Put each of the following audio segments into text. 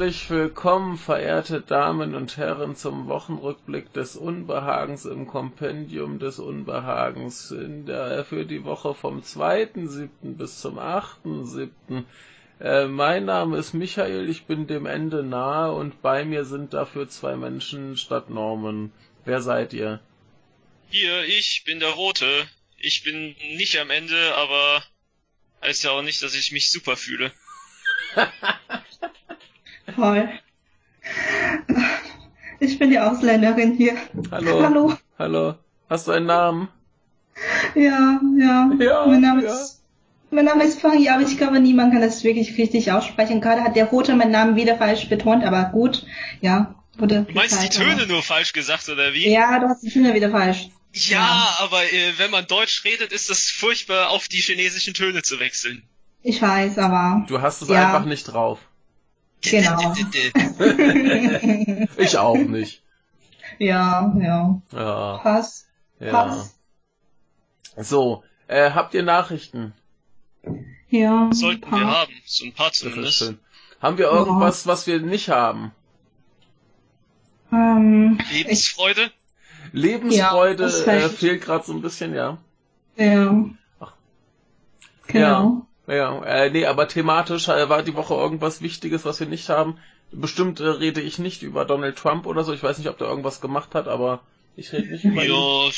Herzlich willkommen, verehrte Damen und Herren, zum Wochenrückblick des Unbehagens im Kompendium des Unbehagens in der, für die Woche vom 2.7. bis zum 8.7. Äh, mein Name ist Michael, ich bin dem Ende nahe und bei mir sind dafür zwei Menschen statt Norman. Wer seid ihr? Hier, ich bin der Rote. Ich bin nicht am Ende, aber heißt ja auch nicht, dass ich mich super fühle. Toll. Ich bin die Ausländerin hier. Hallo. Hallo. Hallo. Hast du einen Namen? Ja, ja. Ja, mein Name ja. ist mein Name ist Fanny, aber ich glaube, niemand kann das wirklich richtig aussprechen. Gerade hat der Rote meinen Namen wieder falsch betont, aber gut, ja. Wurde Du meinst die Zeit, aber- Töne nur falsch gesagt, oder wie? Ja, du hast die Töne wieder falsch. Ja, Ja. aber äh, wenn man Deutsch redet, ist das furchtbar, auf die chinesischen Töne zu wechseln. Ich weiß, aber. Du hast es Ja. einfach nicht drauf. Genau. Ich auch nicht. ja, ja. Ja. Pass. ja. Pass. So, äh, habt ihr Nachrichten? Ja. Sollten wir Pass. haben, so ein paar zumindest. schön. Haben wir irgendwas, was wir nicht haben? Ähm, ich, Lebensfreude? Lebensfreude Ja, äh, fehlt gerade so ein bisschen, ja. ja. Ach. Genau. Ja, äh, nee, aber thematisch äh, war die Woche irgendwas Wichtiges, was wir nicht haben. Bestimmt äh, rede ich nicht über Donald Trump oder so. Ich weiß nicht, ob der irgendwas gemacht hat, aber ich rede nicht über ihn. Ja,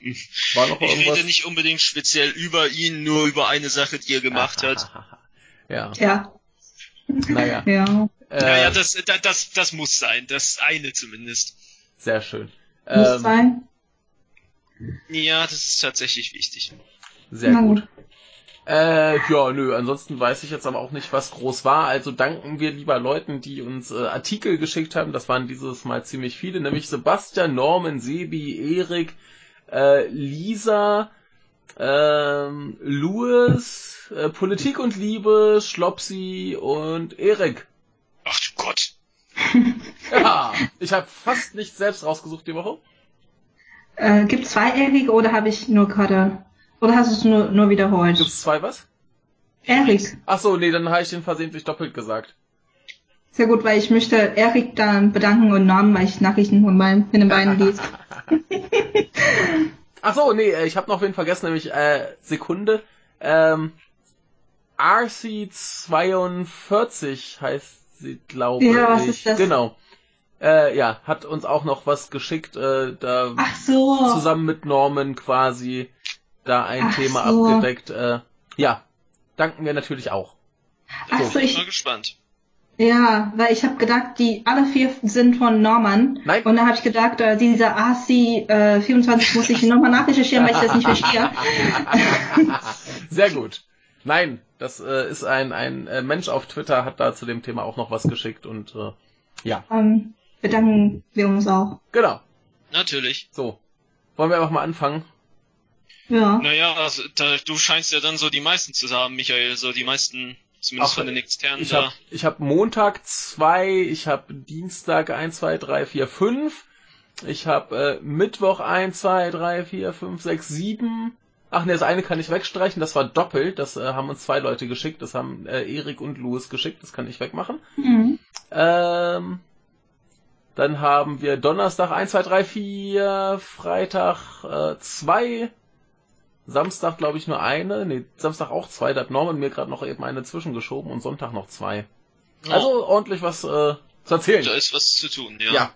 ich War noch irgendwas? rede nicht unbedingt speziell über ihn, nur über eine Sache, die er gemacht hat. Ja, Ja. naja. Ja. Äh, Naja, das, das, das, das muss sein, das eine zumindest. sehr schön. Muss Ähm, sein. Ja, das ist tatsächlich wichtig. Sehr Na gut. Äh, ja, nö, ansonsten weiß ich jetzt aber auch nicht, was groß war. Also danken wir lieber Leuten, die uns äh, Artikel geschickt haben. Das waren dieses Mal ziemlich viele, nämlich Sebastian, Norman, Sebi, Erik, äh, Lisa, ähm, Louis, äh, Politik und Liebe, Schlopsi und Erik. Ach du Gott. Ja, ich habe fast nichts selbst rausgesucht die Woche. Äh, gibt zwei Erik oder habe ich nur gerade. Oder hast du es nur, nur wiederholt? Gibt's zwei was? Erik. Ach so, nee, dann habe ich den versehentlich doppelt gesagt. Sehr gut, weil ich möchte Erik dann bedanken und Namen, weil ich Nachrichten von meinen, von den beiden liest. Ach so, nee, äh, ich habe noch wen vergessen, nämlich äh, Sekunde. Ähm, RC42 heißt sie, glaube Ja, was ich. ist das? Genau. Äh, ja, hat uns auch noch was geschickt, äh, da Ach so. zusammen mit Norman quasi da ein Ach Thema so. abgedeckt. Äh, ja, danken wir natürlich auch. Ach so, Bin ich, mal gespannt. ja, weil ich habe gedacht, die alle vier sind von Norman. Nein. Und da habe ich gedacht, äh, dieser AC äh, 24 muss ich nochmal nachrecherchieren, weil ich das nicht verstehe. Sehr gut. Nein, das äh, ist ein, ein äh, Mensch auf Twitter, hat da zu dem Thema auch noch was geschickt und äh, ja, Ähm, bedanken wir uns auch. genau. Natürlich. So. Wollen wir einfach mal anfangen? Ja. Naja, also, da, du scheinst ja dann so die meisten zu haben, Michael, so die meisten, zumindest Ach, von den externen Ich da. habe ich hab Montag zwei, ich habe Dienstag eins, zwei, drei, vier, fünf. Ich habe äh, Mittwoch eins, zwei, drei, vier, fünf, sechs, sieben. Ach ne, das eine kann ich wegstreichen, das war doppelt. Das äh, haben uns zwei Leute geschickt. Das haben äh, Erik und Louis geschickt. Das kann ich wegmachen. Mhm. Ähm, dann haben wir Donnerstag 1, 2, 3, 4, Freitag äh, 2, Samstag glaube ich nur eine, nee, Samstag auch zwei, da hat Norman mir gerade noch eben eine zwischengeschoben und Sonntag noch zwei. Oh, Also ordentlich was äh, zu erzählen. da ist was zu tun, ja. Ja,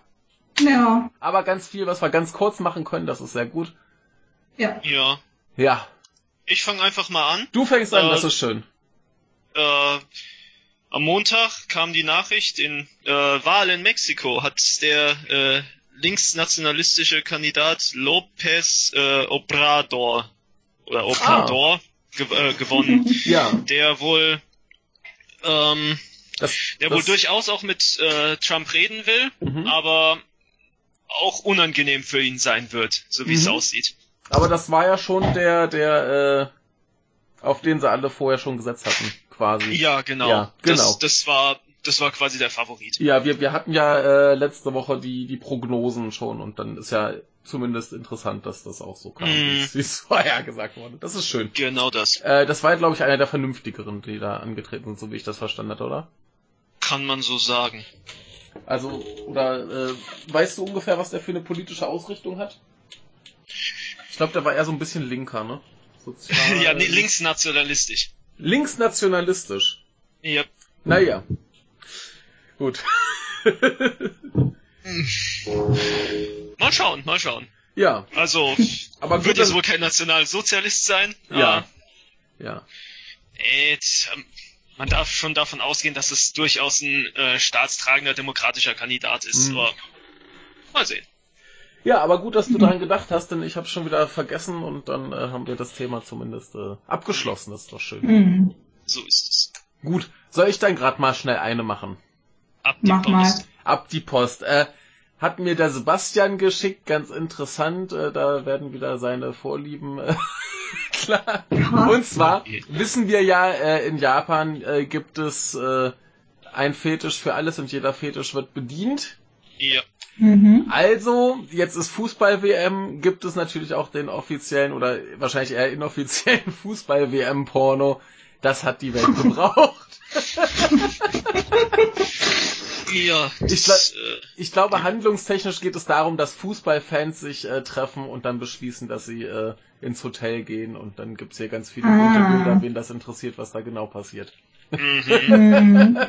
Ja. aber ganz viel, was wir ganz kurz machen können, das ist sehr gut. Ja. Ja. Ja, Ich fange einfach mal an. du fängst an, Äh, das ist schön. Äh, am Montag kam die Nachricht, in äh, Wahl in Mexiko hat der äh, linksnationalistische Kandidat Lopez äh, Obrador oder Obrador ge äh, gewonnen, Ja, der wohl ähm, das, der wohl das, durchaus auch mit äh, Trump reden will, Mhm. aber auch unangenehm für ihn sein wird, so wie es Mhm. aussieht. aber das war ja schon der, der, äh, auf den sie alle vorher schon gesetzt hatten, quasi. Ja, genau. Ja, genau. Das, das war das war quasi der Favorit. Ja, wir, wir hatten ja äh, letzte Woche die, die Prognosen schon und dann ist ja zumindest interessant, dass das auch so kam, wie es- wie es vorher gesagt wurde. Das ist schön. Genau das. Äh, das war, glaube ich, einer der vernünftigeren, die da angetreten sind, so wie ich das verstanden hatte, oder? Kann man so sagen. Also, oder äh, weißt du ungefähr, was der für eine politische Ausrichtung hat? Ich glaube, der war eher so ein bisschen linker, ne? Sozial ja, nee, linksnationalistisch. Linksnationalistisch? Ja. Naja. Gut. mal schauen, mal schauen. Ja. Also, aber gut, wird jetzt wohl kein Nationalsozialist sein. Ja. Ja. Äh, man darf schon davon ausgehen, dass es durchaus ein äh, staatstragender demokratischer Kandidat ist. Mhm. Aber mal sehen. Ja, aber gut, dass du daran gedacht hast, denn ich habe schon wieder vergessen und dann äh, haben wir das Thema zumindest äh, abgeschlossen. Das ist doch schön. Mhm. So ist es. Gut, soll ich dann gerade mal schnell eine machen? Ab die Mach Post. Mal. Ab die Post. Äh, hat mir der Sebastian geschickt, ganz interessant. Äh, da werden wieder seine Vorlieben äh, klar. Und zwar wissen wir ja, äh, in Japan äh, gibt es äh, ein Fetisch für alles und jeder Fetisch wird bedient. Ja. Mhm. Also, jetzt ist Fußball-WM, gibt es natürlich auch den offiziellen oder wahrscheinlich eher inoffiziellen Fußball-WM-Porno. Das hat die Welt gebraucht. Ja, ich, gl äh, ich, glaube, handlungstechnisch geht es darum, dass Fußballfans sich äh, treffen und dann beschließen, dass sie äh, ins Hotel gehen und dann gibt's hier ganz viele ah. Bilder, wen das interessiert, was da genau passiert. Mhm.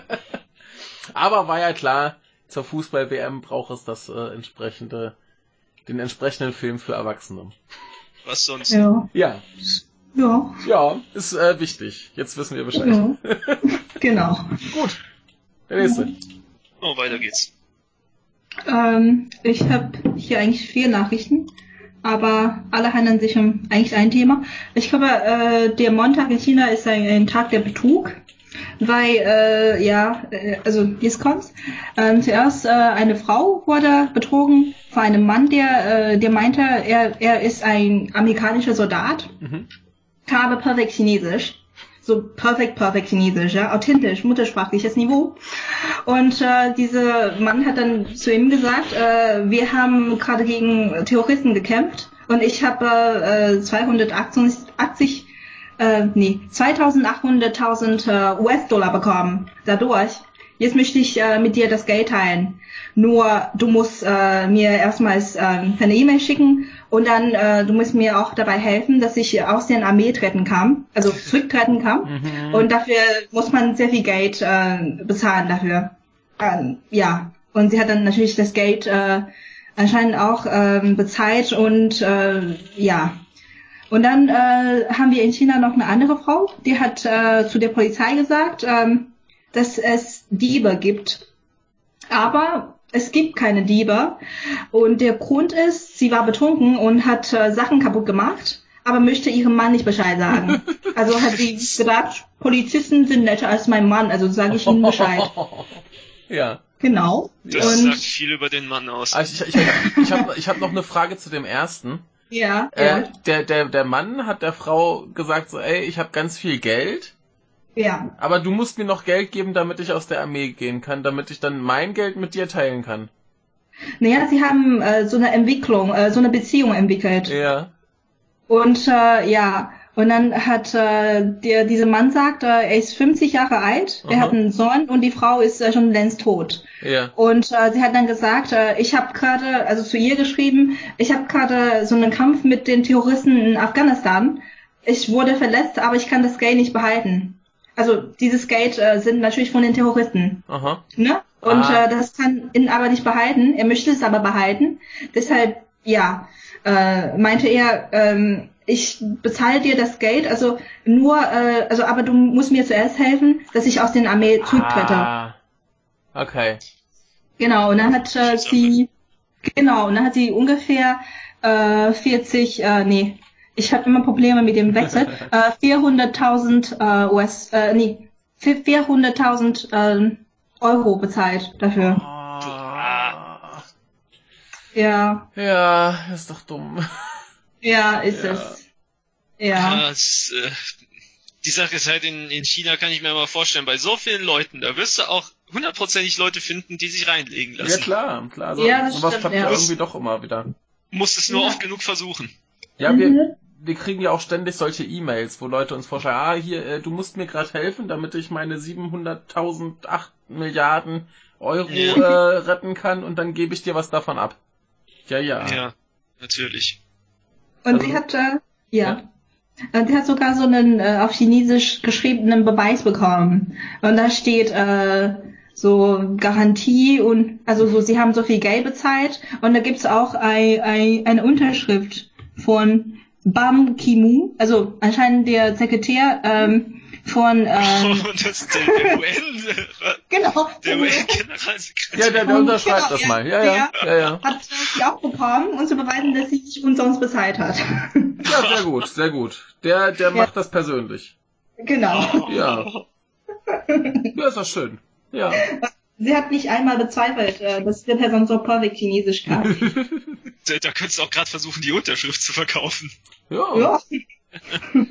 Aber war ja klar, zur Fußball-WM braucht es das äh, entsprechende, den entsprechenden Film für Erwachsene. Was sonst? Ja. Ja. Ja. Ja, ist äh, wichtig. Jetzt wissen wir Bescheid. Ja. genau. Gut. Der nächste. Oh, weiter geht's. Ähm, ich habe hier eigentlich vier Nachrichten, aber alle handeln sich um eigentlich ein Thema. Ich glaube, äh, der Montag in China ist ein, ein Tag der Betrug weil äh, ja, äh, also jetzt kommt's. Ähm, zuerst äh, eine Frau wurde betrogen von einem Mann, der äh, der meinte, er er ist ein amerikanischer Soldat, mhm. habe perfekt Chinesisch, so perfekt perfekt Chinesisch, ja, authentisch, muttersprachliches Niveau. Und äh, dieser Mann hat dann zu ihm gesagt, äh, wir haben gerade gegen Terroristen gekämpft und ich habe äh, 280 äh, nee, 2800.000 äh, US-Dollar bekommen dadurch. Jetzt möchte ich äh, mit dir das Geld teilen. Nur du musst äh, mir erstmals äh, eine E-Mail schicken und dann äh, du musst mir auch dabei helfen, dass ich aus der Armee treten kann, also zurücktreten kann. Mhm. Und dafür muss man sehr viel Geld äh, bezahlen dafür. Ähm, ja, und sie hat dann natürlich das Geld äh, anscheinend auch äh, bezahlt und äh, ja, und dann äh, haben wir in China noch eine andere Frau, die hat äh, zu der Polizei gesagt, ähm, dass es Diebe gibt. Aber es gibt keine Diebe. Und der Grund ist, sie war betrunken und hat äh, Sachen kaputt gemacht, aber möchte ihrem Mann nicht Bescheid sagen. Also hat sie gedacht, Polizisten sind netter als mein Mann, also sage ich ihnen Bescheid. Ja. Genau. Das und sagt viel über den Mann aus. Also ich, ich, ich, ich habe ich hab noch eine Frage zu dem ersten. Ja, äh, ja. Der, der, der Mann hat der Frau gesagt so, ey, ich habe ganz viel Geld. Ja. Aber du musst mir noch Geld geben, damit ich aus der Armee gehen kann, damit ich dann mein Geld mit dir teilen kann. Naja, sie haben äh, so eine Entwicklung, äh, so eine Beziehung entwickelt. Ja. Und äh, ja, und dann hat äh, der, dieser Mann sagt, äh, er ist 50 Jahre alt, er hat einen Sohn und die Frau ist äh, schon längst tot. Ja. Und äh, sie hat dann gesagt, äh, ich habe gerade, also zu ihr geschrieben, ich habe gerade so einen Kampf mit den Terroristen in Afghanistan. Ich wurde verletzt, aber ich kann das Geld nicht behalten. Also dieses Geld äh, sind natürlich von den Terroristen. Aha. Ne? Und ah. äh, das kann ihn aber nicht behalten. Er möchte es aber behalten. Deshalb, ja, äh, meinte er, ähm, ich bezahle dir das Geld, also nur, äh, also aber du musst mir zuerst helfen, dass ich aus den Armee zurücktrete. Ah, okay. Genau, und dann hat äh, sie, genau, und dann hat sie ungefähr äh, 40, äh, nee, ich habe immer Probleme mit dem Wechsel, äh, 400.000 äh, US, äh, nee, 400.000 äh, Euro bezahlt dafür. Ah. Ja. Ja, ist doch dumm. Ja, ist ja. es. Ja. ja es, äh, die Sache ist halt, in, in China kann ich mir mal vorstellen, bei so vielen Leuten, da wirst du auch hundertprozentig Leute finden, die sich reinlegen lassen. Ja, klar, klar. So, ja, das sowas stimmt, klappt ja. irgendwie doch immer wieder. Musst es nur ja. oft genug versuchen. Ja, mhm. wir, wir kriegen ja auch ständig solche E-Mails, wo Leute uns vorschlagen, ah, hier, äh, du musst mir gerade helfen, damit ich meine 700.000, Milliarden Euro Ja. äh, retten kann und dann gebe ich dir was davon ab. Ja, ja. Ja, natürlich. Und Also- sie hat, äh, ja. Und sie hat sogar so einen äh, auf Chinesisch geschriebenen Beweis bekommen. Und da steht äh, so Garantie und also so, sie haben so viel Geld bezahlt. Und da gibt's auch ein, ein, eine Unterschrift von Bam Ki-mu, also anscheinend der Sekretär ähm, von ähm, Und das ist der, der UN, genau, der UN-Generalsekretär. Ja, der, der Und unterschreibt genau, das mal. Ja, ja, ja, ja. hat sie auch bekommen, um zu beweisen, dass sie sich umsonst bezahlt hat. Ja, sehr gut, sehr gut. Der, der Ja. macht das persönlich. genau. Ja. Ja, ist das schön. Ja. Sie hat nicht einmal bezweifelt, äh, dass die Person so perfekt Chinesisch kann. Da, da könntest du auch gerade versuchen, die Unterschrift zu verkaufen. Ja. ja.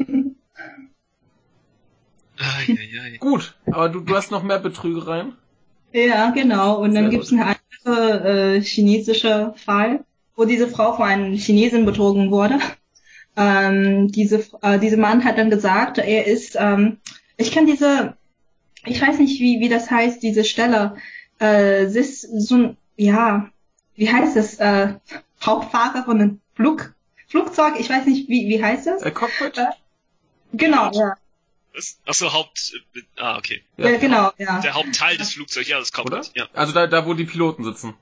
Eieiei. Gut, aber du, du hast noch mehr Betrügereien? ja, genau. Und dann Sehr gibt's eine andere äh, chinesische Fall, wo diese Frau von einem Chinesen betrogen wurde. Ähm, diese, äh, dieser Mann hat dann gesagt, er ist, ähm, ich kann diese, ich weiß nicht, wie, wie das heißt, diese Stelle, äh, es ist so ein, ja, wie heißt das, äh, Hauptfahrer von einem Flug, Flugzeug, ich weiß nicht, wie, wie heißt das? Äh, Cockpit? Äh, Genau, ja. Was? Achso, Haupt... äh, Ah, okay. Ja, genau, ja. Der Hauptteil des Flugzeugs, ja, das Oder? Cockpit. Ja. Also da, da, wo die Piloten sitzen.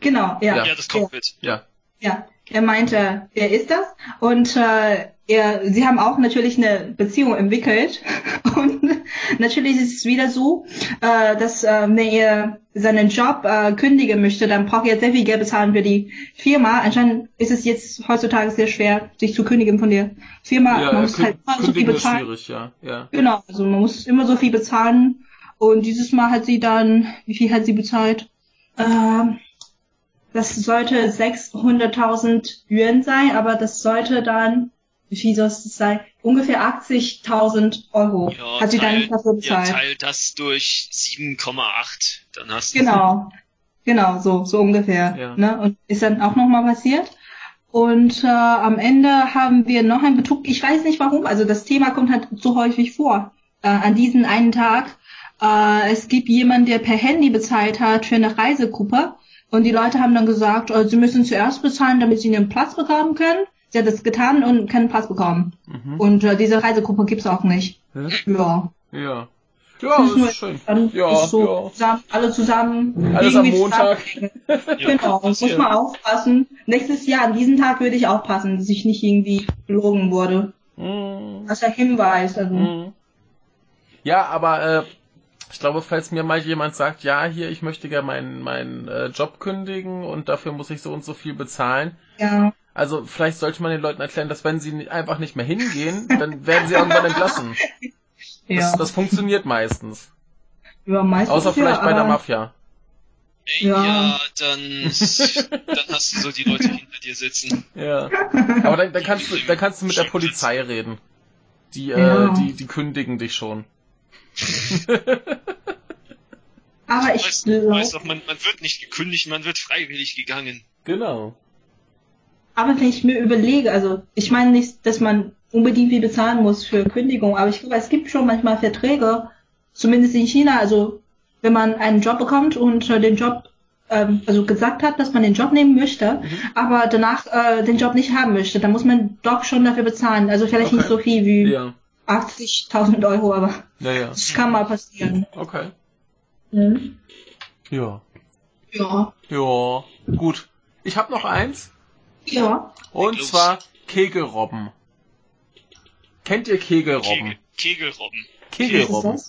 Genau, ja. Ja. ja, das Cockpit. Ja. Ja, er meinte, er ist das. Und äh, er, sie haben auch natürlich eine Beziehung entwickelt. Und natürlich ist es wieder so, äh, dass äh, wenn er seinen Job äh, kündigen möchte, dann braucht er sehr viel Geld bezahlen für die Firma. Anscheinend ist es jetzt heutzutage sehr schwer, sich zu kündigen von der Firma. Ja, man muss halt immer so viel kündigen ist bezahlen. schwierig, ja. ja. Genau, also man muss immer so viel bezahlen. Und dieses Mal hat sie dann, wie viel hat sie bezahlt? Ähm, das sollte 600.000 Yuan sein, aber das sollte dann, viel soll es sein? Ungefähr 80.000 Euro Ja, hat sie dann dafür ja, bezahlt. teil das durch 7,8. Dann hast du... Genau, genau, so, so ungefähr. Ja. Ne? Und ist dann auch nochmal passiert. Und äh, am Ende haben wir noch einen Betrug. Ich weiß nicht warum. Also das Thema kommt halt so häufig vor. Äh, an diesem einen Tag. Äh, es gibt jemanden, der per Handy bezahlt hat für eine Reisegruppe. Und die Leute haben dann gesagt, äh, sie müssen zuerst bezahlen, damit sie einen Platz bekommen können. Sie hat das getan und keinen Platz bekommen. Mhm. Und äh, diese Reisegruppe gibt's auch nicht. Hä? Ja. Ja. Ja, Das ist schön. Dann Ja, ist so ja. Zusammen, alle zusammen. Alles am Montag. zusammen- Ja, Genau, muss man aufpassen. Nächstes Jahr, an diesem Tag würde ich aufpassen, dass ich nicht irgendwie belogen wurde. Mhm. Das ist ein Hinweis. Also. Mhm. Ja, aber äh, ich glaube, falls mir mal jemand sagt, ja, hier, ich möchte gerne meinen meinen äh, Job kündigen und dafür muss ich so und so viel bezahlen. Ja. Also vielleicht sollte man den Leuten erklären, dass wenn sie ni- einfach nicht mehr hingehen, dann werden sie irgendwann entlassen. Ja. Das, das funktioniert meistens. ja, meistens Außer vielleicht ja, bei der Mafia. Ja, Ja. dann, dann hast du so die Leute hinter dir sitzen. Ja. Aber dann, dann kannst du, dann kannst du mit der Polizei reden. Die, äh, die, die kündigen dich schon. Aber ich Weißt, weißt glaube, doch, man, man wird nicht gekündigt, man wird freiwillig gegangen. Genau. Aber wenn ich mir überlege, also ich meine nicht, dass man unbedingt viel bezahlen muss für Kündigung, aber ich glaube, es gibt schon manchmal Verträge, zumindest in China, also wenn man einen Job bekommt und äh, den Job ähm, also gesagt hat, dass man den Job nehmen möchte, Mhm. aber danach äh, den Job nicht haben möchte, dann muss man doch schon dafür bezahlen. Also vielleicht Okay. nicht so viel wie Ja. 80.000 Euro, aber Ja, ja. das kann mal passieren. Okay. Mhm. Ja. Ja. Ja. Gut. Ich habe noch eins. Ja. Und Leg los. zwar Kegelrobben. Kennt ihr Kegelrobben? Kegel, Kegelrobben. Kegelrobben.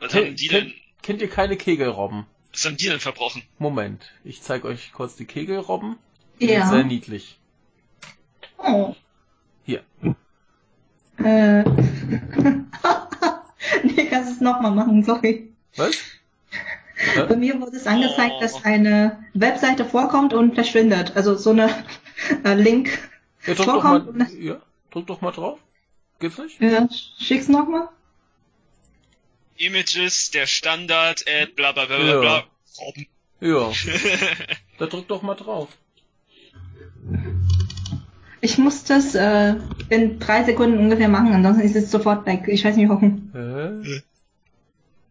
Was haben die kennt, denn, kennt ihr keine Kegelrobben? was haben die denn verbrochen? Moment, ich zeige euch kurz die Kegelrobben. das? Die sind sehr Ja. niedlich. Oh. Hier. Äh. nee, kannst es nochmal machen, sorry. Was? Bei mir wurde es angezeigt, Oh. dass eine Webseite vorkommt und verschwindet. Also so eine äh, Link. Ja, drück doch mal, Vorkommt und das- ja, drück doch mal drauf. Geht's nicht? Ja, schick's nochmal. Images, der Standard, Ad, bla bla bla bla bla. Robben. Ja, da drück doch mal drauf. Ich muss das äh, in drei Sekunden ungefähr machen, ansonsten ist es sofort weg. Ich weiß nicht warum. Hä?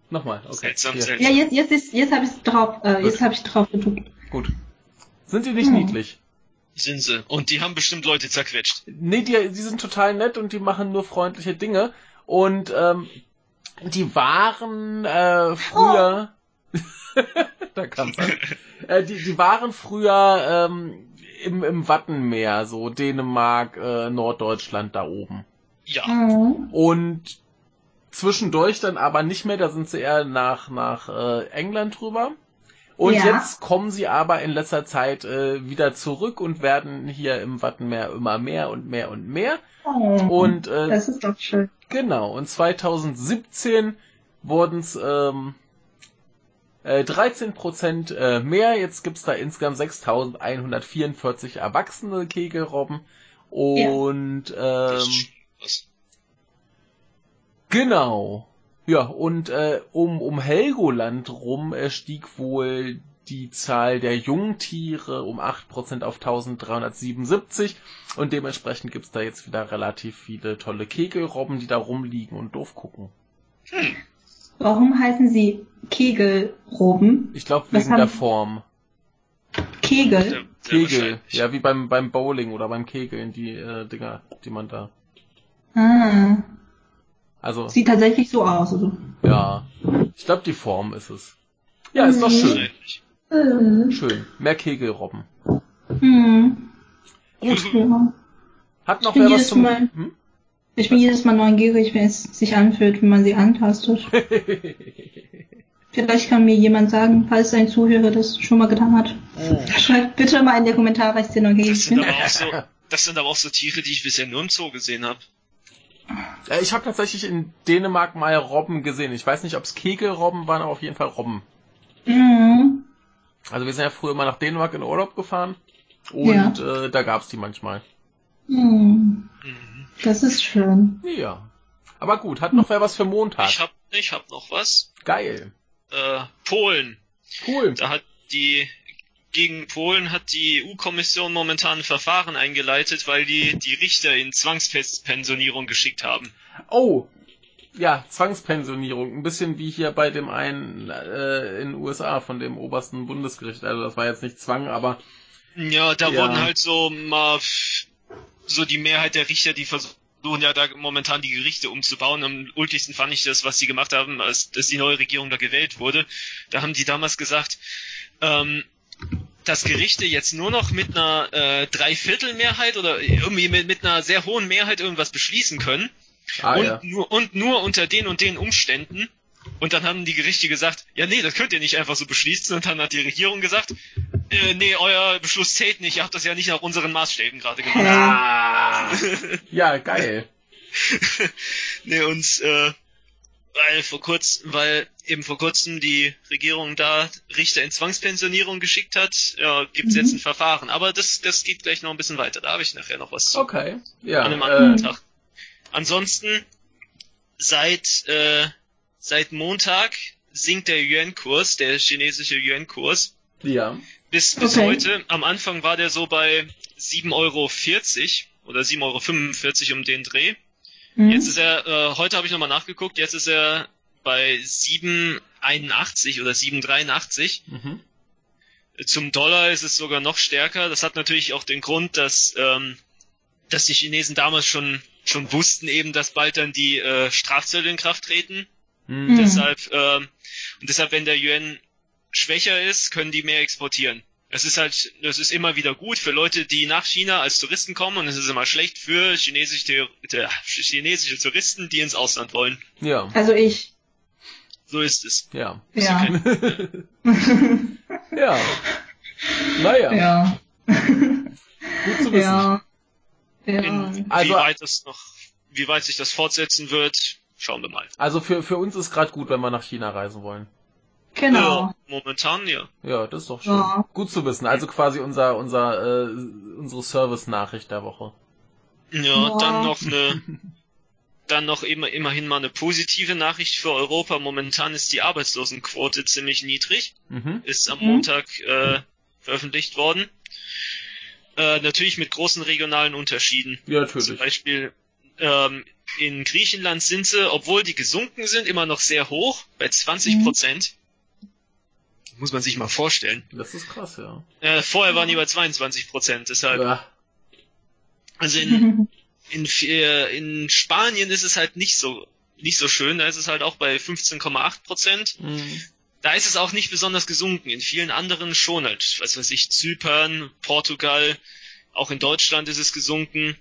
Nochmal, okay. Seltsam, seltsam. Ja, jetzt, jetzt ist, jetzt habe ich drauf, äh, jetzt habe ich drauf gedrückt. Gut. Sind die nicht Hm. niedlich? Sind sie. Und die haben bestimmt Leute zerquetscht. Nee, die, die sind total nett und die machen nur freundliche Dinge. Und ähm, die waren äh, früher. da kam's an. Äh, die, die waren früher ähm, im, im Wattenmeer, so Dänemark, äh, Norddeutschland da oben. Ja. Mhm. Und zwischendurch dann aber nicht mehr, da sind sie eher nach, nach äh, England drüber. Und Ja. jetzt kommen sie aber in letzter Zeit äh, wieder zurück und werden hier im Wattenmeer immer mehr und mehr und mehr. Oh, Und äh, das ist doch schön. genau, und 2017 wurden es ähm, äh, 13% äh, mehr. Jetzt gibt's da insgesamt 6144 erwachsene Kegelrobben. Und Das ähm. Genau. Ja, und äh, um, um Helgoland rum äh, stieg wohl die Zahl der Jungtiere um 8% auf 1377 und dementsprechend gibt's da jetzt wieder relativ viele tolle Kegelrobben, die da rumliegen und doof gucken. Hm. Warum heißen sie Kegelroben? Ich glaube wegen haben- der Form. Kegel? Kegel, ja wie beim beim Bowling oder beim Kegeln, die äh, Dinger, die man da. Ah, Also sieht tatsächlich so aus. Also. ja, ich glaube die Form ist es. Ja, ist doch Mhm. schön. Äh, schön. Mehr Kegelrobben. hm. Gut. Ja. Hat noch Ich bin wer was jedes zum Mal- hm? Ich bin jedes Mal neugierig, wenn es sich anfühlt, wenn man sie antastet. Vielleicht kann mir jemand sagen, falls ein Zuhörer das schon mal getan hat. Schreibt bitte mal in die Kommentare, weil ich Das neugierig sind, bin. aber auch so, das sind aber auch so Tiere, die ich bisher nur im Zoo gesehen habe. Äh, Ich habe tatsächlich in Dänemark mal Robben gesehen. Ich weiß nicht, ob es Kegelrobben waren, aber auf jeden Fall Robben. Mhm. Also wir sind ja früher mal nach Dänemark in Urlaub gefahren und äh, da gab's die manchmal. Mhm. Mhm. Das ist schön. Ja. Aber gut, hat noch wer was für Montag? Ich hab, ich hab noch was. Geil. Äh, Polen. Cool. Da hat die gegen Polen hat die EU-Kommission momentan ein Verfahren eingeleitet, weil die die Richter in Zwangspensionierung geschickt haben. Oh. Ja, Zwangspensionierung. Ein bisschen wie hier bei dem einen äh, in den USA von dem obersten Bundesgericht. Also das war jetzt nicht Zwang, aber Ja, da Ja. wurden halt so mal so die Mehrheit der Richter, die versuchen ja da momentan die Gerichte umzubauen. Am ulkigsten fand ich das, was sie gemacht haben, als dass die neue Regierung da gewählt wurde. Da haben die damals gesagt, ähm, dass Gerichte jetzt nur noch mit einer äh, Dreiviertelmehrheit oder irgendwie mit, mit einer sehr hohen Mehrheit irgendwas beschließen können ah und, ja. nur, und nur unter den und den Umständen. Und dann haben die Gerichte gesagt, ja nee, das könnt ihr nicht einfach so beschließen. Und dann hat die Regierung gesagt, äh, nee, euer Beschluss zählt nicht, ihr habt das ja nicht nach unseren Maßstäben gerade gemacht. Ah. Ja, geil. nee, und äh, weil vor kurzem, weil eben vor kurzem die Regierung da Richter in Zwangspensionierung geschickt hat, ja, gibt's Mhm. jetzt ein Verfahren. Aber das, das geht gleich noch ein bisschen weiter. Da habe ich nachher noch was zu. Okay. Ja. an einem anderen Äh, Tag. Ansonsten, seit, äh, seit Montag sinkt der Yuan-Kurs, der chinesische Yuan-Kurs, ja. bis, bis Okay. heute. Am Anfang war der so bei 7,40 Euro oder 7,45 Euro um den Dreh. Mhm. Jetzt ist er, äh, heute habe ich nochmal nachgeguckt, jetzt ist er bei 7,81 oder 7,83. Mhm. Zum Dollar ist es sogar noch stärker. Das hat natürlich auch den Grund, dass, ähm, dass die Chinesen damals schon, schon wussten eben, dass bald dann die äh, Strafzölle in Kraft treten. Mhm. Mhm. Deshalb, ähm, und deshalb, wenn der Yuan schwächer ist, können die mehr exportieren. Es ist halt, das ist immer wieder gut für Leute, die nach China als Touristen kommen und es ist immer schlecht für chinesische, äh, chinesische Touristen, die ins Ausland wollen. Ja. Also ich. So ist es. Ja. Ja. Ja. Naja, ja. gut zu wissen. Ja. In, Ja. Also- wie weit das noch, wie weit sich das fortsetzen wird, schauen wir mal. Also für, für uns ist gerade gut, wenn wir nach China reisen wollen. Genau. Ja, momentan ja. Ja, das ist doch schön. Ja. Gut zu wissen. Also quasi unser, unser, äh, unsere Service-Nachricht der Woche. Ja, Ja. dann noch eine, dann noch immer, immerhin mal eine positive Nachricht für Europa. Momentan ist die Arbeitslosenquote ziemlich niedrig. Mhm. Ist am Mhm. Montag äh, veröffentlicht worden. Äh, natürlich mit großen regionalen Unterschieden. Ja, Zum natürlich. Beispiel ähm, in Griechenland sind sie, obwohl die gesunken sind, immer noch sehr hoch, bei 20 Prozent. Muss man sich mal vorstellen. Das ist krass, ja. Äh, vorher waren die bei 22 Prozent, deshalb. Ja. Also in, in, in Spanien ist es halt nicht so nicht so schön. Da ist es halt auch bei 15,8 Prozent. Mhm. Da ist es auch nicht besonders gesunken. In vielen anderen schon halt. Was weiß ich, Zypern, Portugal, auch in Deutschland ist es gesunken.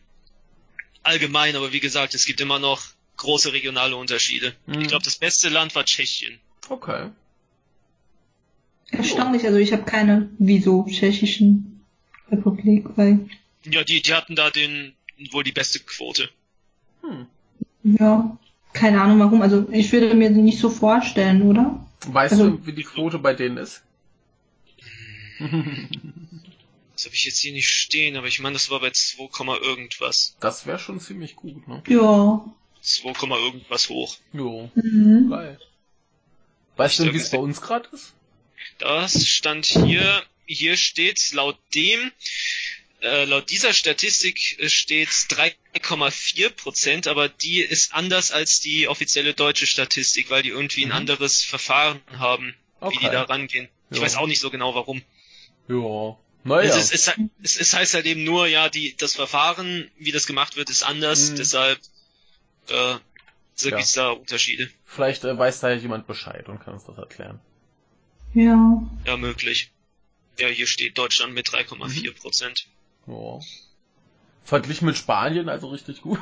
Allgemein, aber wie gesagt, es gibt immer noch große regionale Unterschiede. Mhm. Ich glaube, das beste Land war Tschechien. Okay. Erstaunlich, also ich habe keine wieso tschechischen Republik, weil Ja, die, die hatten da den wohl die beste Quote. Hm. ja, keine Ahnung warum. Also ich würde mir nicht so vorstellen, oder? Weißt Also- du, wie die Quote bei denen ist? Das habe ich jetzt hier nicht stehen, aber ich meine, das war bei 2, irgendwas. Das wäre schon ziemlich gut, ne? Ja. 2, irgendwas hoch. Jo, Mhm. geil. Weißt du, Ich denn, wie es bei uns gerade ist? Das stand hier, hier steht laut dem, äh, laut dieser Statistik äh, steht 3,4 Prozent, aber die ist anders als die offizielle deutsche Statistik, weil die irgendwie ein Mhm. anderes Verfahren haben, wie Okay. die da rangehen. Ich Ja. weiß auch nicht so genau warum. Ja. Naja. Es, ist, es, es, heißt halt eben nur, ja, die, das Verfahren, wie das gemacht wird, ist anders, Mhm. deshalb äh, so Ja. gibt's da Unterschiede. Vielleicht äh, weiß da ja jemand Bescheid und kann uns das erklären. Ja. Ja, möglich. Ja, hier steht Deutschland mit 3,4 Prozent. Ja. Verglichen mit Spanien also richtig gut.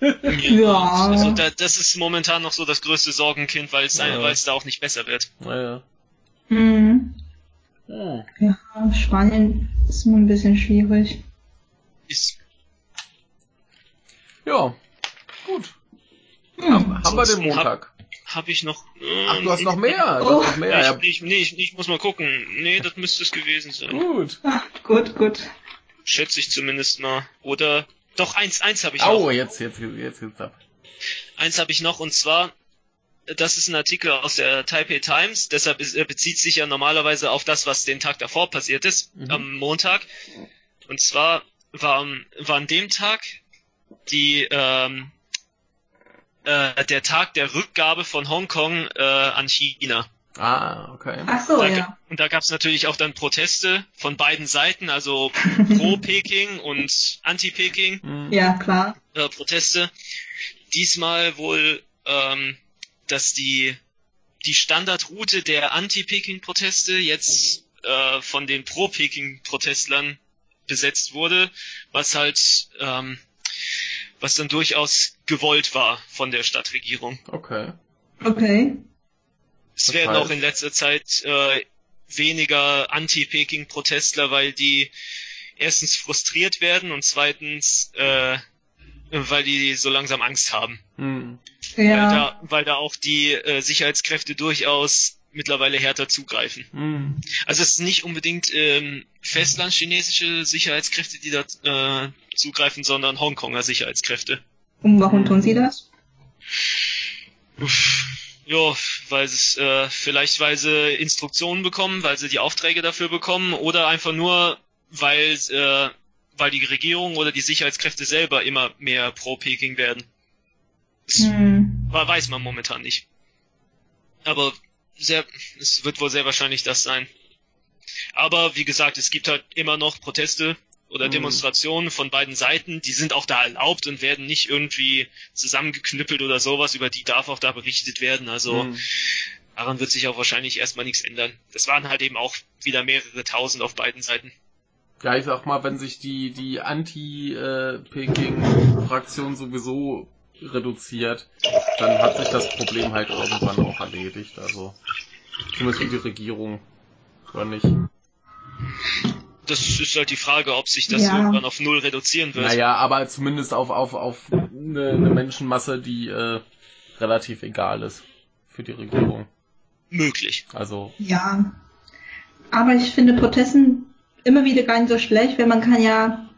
Ja. Also da, das ist momentan noch so das größte Sorgenkind, weil es Ja. da auch nicht besser wird. Naja. Mhm. Hm. Ja, Spanien ist immer ein bisschen schwierig. Ist, Ja. Gut. Hm. Haben wir den Montag. Hab ich noch. Äh, Ach, du hast noch mehr. Du Oh. hast noch mehr. Ich, Ja, ich, nee, ich, ich muss mal gucken. Nee, das müsste es gewesen sein. gut. Ah, gut, gut. Schätze ich zumindest mal. Oder. Doch, eins, eins habe ich Au, noch. jetzt, jetzt, jetzt geht's ab. Eins habe ich noch und zwar. Das ist ein Artikel aus der Taipei Times, deshalb ist, er bezieht sich ja normalerweise auf das, was den Tag davor passiert ist, Mhm. am Montag. Und zwar war, war an dem Tag die ähm, äh, der Tag der Rückgabe von Hongkong äh, an China. Ah, okay. Ach so, da, ja. Und da gab es natürlich auch dann Proteste von beiden Seiten, also pro Peking und anti-Peking Hm. Ja, klar. äh, Proteste. Diesmal wohl, ähm, dass die die Standardroute der Anti-Peking-Proteste jetzt äh, von den Pro-Peking-Protestlern besetzt wurde, was halt ähm, was dann durchaus gewollt war von der Stadtregierung. Okay. Okay. Es Das werden heißt? auch in letzter Zeit äh, weniger Anti-Peking-Protestler, weil die erstens frustriert werden und zweitens, äh, weil die so langsam Angst haben. Hm. Weil, Ja. da, weil da auch die äh, Sicherheitskräfte durchaus mittlerweile härter zugreifen. Hm. Also es ist nicht unbedingt ähm, festlandchinesische Sicherheitskräfte, die da äh, zugreifen, sondern Hongkonger Sicherheitskräfte. Und warum tun sie das? Uff, Ja, weil es äh, vielleicht weil sie Instruktionen bekommen, weil sie die Aufträge dafür bekommen oder einfach nur weil äh, weil die Regierung oder die Sicherheitskräfte selber immer mehr pro Peking werden. Das Hm. weiß man momentan nicht. Aber sehr, es wird wohl sehr wahrscheinlich das sein. Aber wie gesagt, es gibt halt immer noch Proteste oder Mhm. Demonstrationen von beiden Seiten, die sind auch da erlaubt und werden nicht irgendwie zusammengeknüppelt oder sowas, über die darf auch da berichtet werden. Also Hm. daran wird sich auch wahrscheinlich erstmal nichts ändern. Das waren halt eben auch wieder mehrere tausend auf beiden Seiten. Ja, ich sag mal, wenn sich die, die Anti-Peking-Fraktion sowieso reduziert, dann hat sich das Problem halt irgendwann auch erledigt. Also, zumindest für die Regierung. Oder nicht? Das ist halt die Frage, ob sich das Ja. irgendwann auf null reduzieren wird. Naja, aber zumindest auf, auf, auf eine, eine Menschenmasse, die äh, relativ egal ist für die Regierung. Möglich. Also, Ja. Aber ich finde Protesten immer wieder gar nicht so schlecht, weil man kann ja,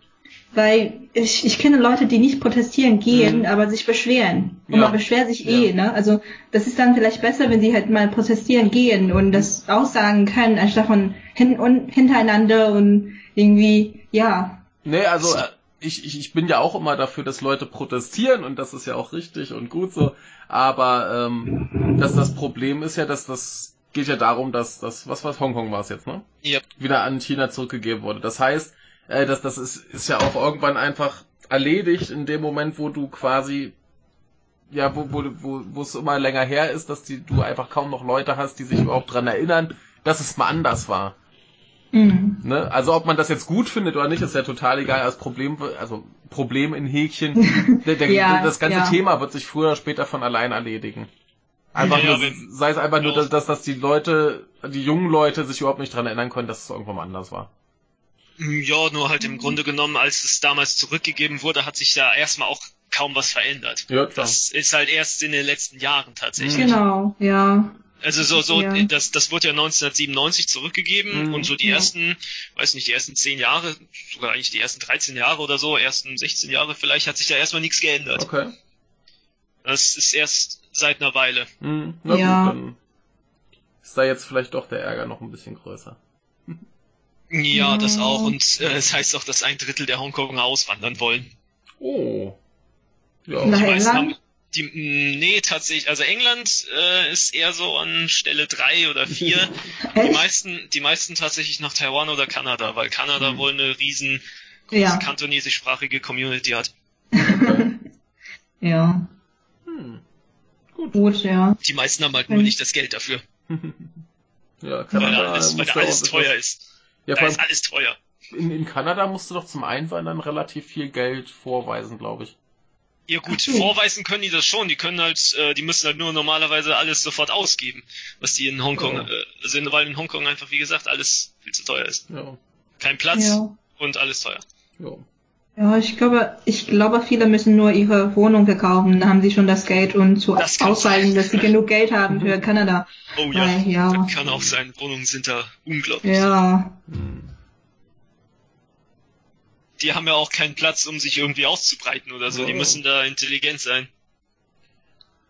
weil ich, ich kenne Leute, die nicht protestieren gehen, Mhm. aber sich beschweren. Und Ja. man beschwert sich eh, Ja. ne? Also das ist dann vielleicht besser, wenn sie halt mal protestieren gehen und das aussagen können, anstatt von hin und hintereinander und irgendwie, ja. nee, also, äh, ich, ich, ich bin ja auch immer dafür, dass Leute protestieren und das ist ja auch richtig und gut so. Aber ähm, dass das Problem ist ja, dass das geht ja darum, dass das, was was Hongkong war es jetzt, ne? Ja. Wieder an China zurückgegeben wurde. Das heißt, äh, das, das ist, ist ja auch irgendwann einfach erledigt in dem Moment, wo du quasi ja, wo, wo, wo, wo es immer länger her ist, dass die, du einfach kaum noch Leute hast, die sich überhaupt dran erinnern, dass es mal anders war. Mhm. Ne? Also ob man das jetzt gut findet oder nicht, ist ja total egal. Als Problem, also Problem in Häkchen. Der, der, Ja, das ganze ja. Thema wird sich früher oder später von allein erledigen. Einfach Ja, nur, sei es einfach nur, dass, dass die Leute, die jungen Leute sich überhaupt nicht dran erinnern können, dass es irgendwann mal anders war. Ja, nur halt im Grunde genommen, als es damals zurückgegeben wurde, hat sich da erstmal auch kaum was verändert. Ja, klar. Das ist halt erst in den letzten Jahren tatsächlich. Genau, ja. Also so, so, Ja. das, das wurde ja 1997 zurückgegeben Mhm. und so die Ja. ersten, weiß nicht, die ersten zehn Jahre, sogar eigentlich die ersten 13 Jahre oder so, ersten 16 Jahre vielleicht, hat sich da erstmal nichts geändert. Okay. Das ist erst seit einer Weile. Hm, na Ja. gut, dann ist da jetzt vielleicht doch der Ärger noch ein bisschen größer. Ja, das auch. Und äh, es heißt auch, dass ein Drittel der Hongkonger auswandern wollen. Oh. Ja. Nach Die meisten England? haben, die, nee, tatsächlich, also England äh, ist eher so an Stelle drei oder vier. die Echt? meisten, die meisten tatsächlich nach Taiwan oder Kanada, weil Kanada Hm. wohl eine riesen Ja. kantonesischsprachige Community hat. Ja. Hm. Gut. Gut, ja. Die meisten haben halt nur nicht das Geld dafür, Ja, weil Kanada alles, weil da alles teuer ist. Ja, Da ist alles teuer. in, in Kanada musst du doch zum Einwandern relativ viel Geld vorweisen, glaube ich. Ja gut, vorweisen können die das schon. Die können halt, äh, die müssen halt nur normalerweise alles sofort ausgeben, was die in Hongkong, Ja. äh, also in, weil in Hongkong einfach, wie gesagt, alles viel zu teuer ist. Ja. Kein Platz Ja. und alles teuer. Ja. Ja, ich glaube, ich glaube, viele müssen nur ihre Wohnung verkaufen, dann haben sie schon das Geld und zu Das sein. dass sie genug Geld haben für Kanada. Oh ja, Weil, ja. das kann auch sein. Wohnungen sind da unglaublich. Ja, Hm. Die haben ja auch keinen Platz, um sich irgendwie auszubreiten oder so. Die Ja. müssen da intelligent sein.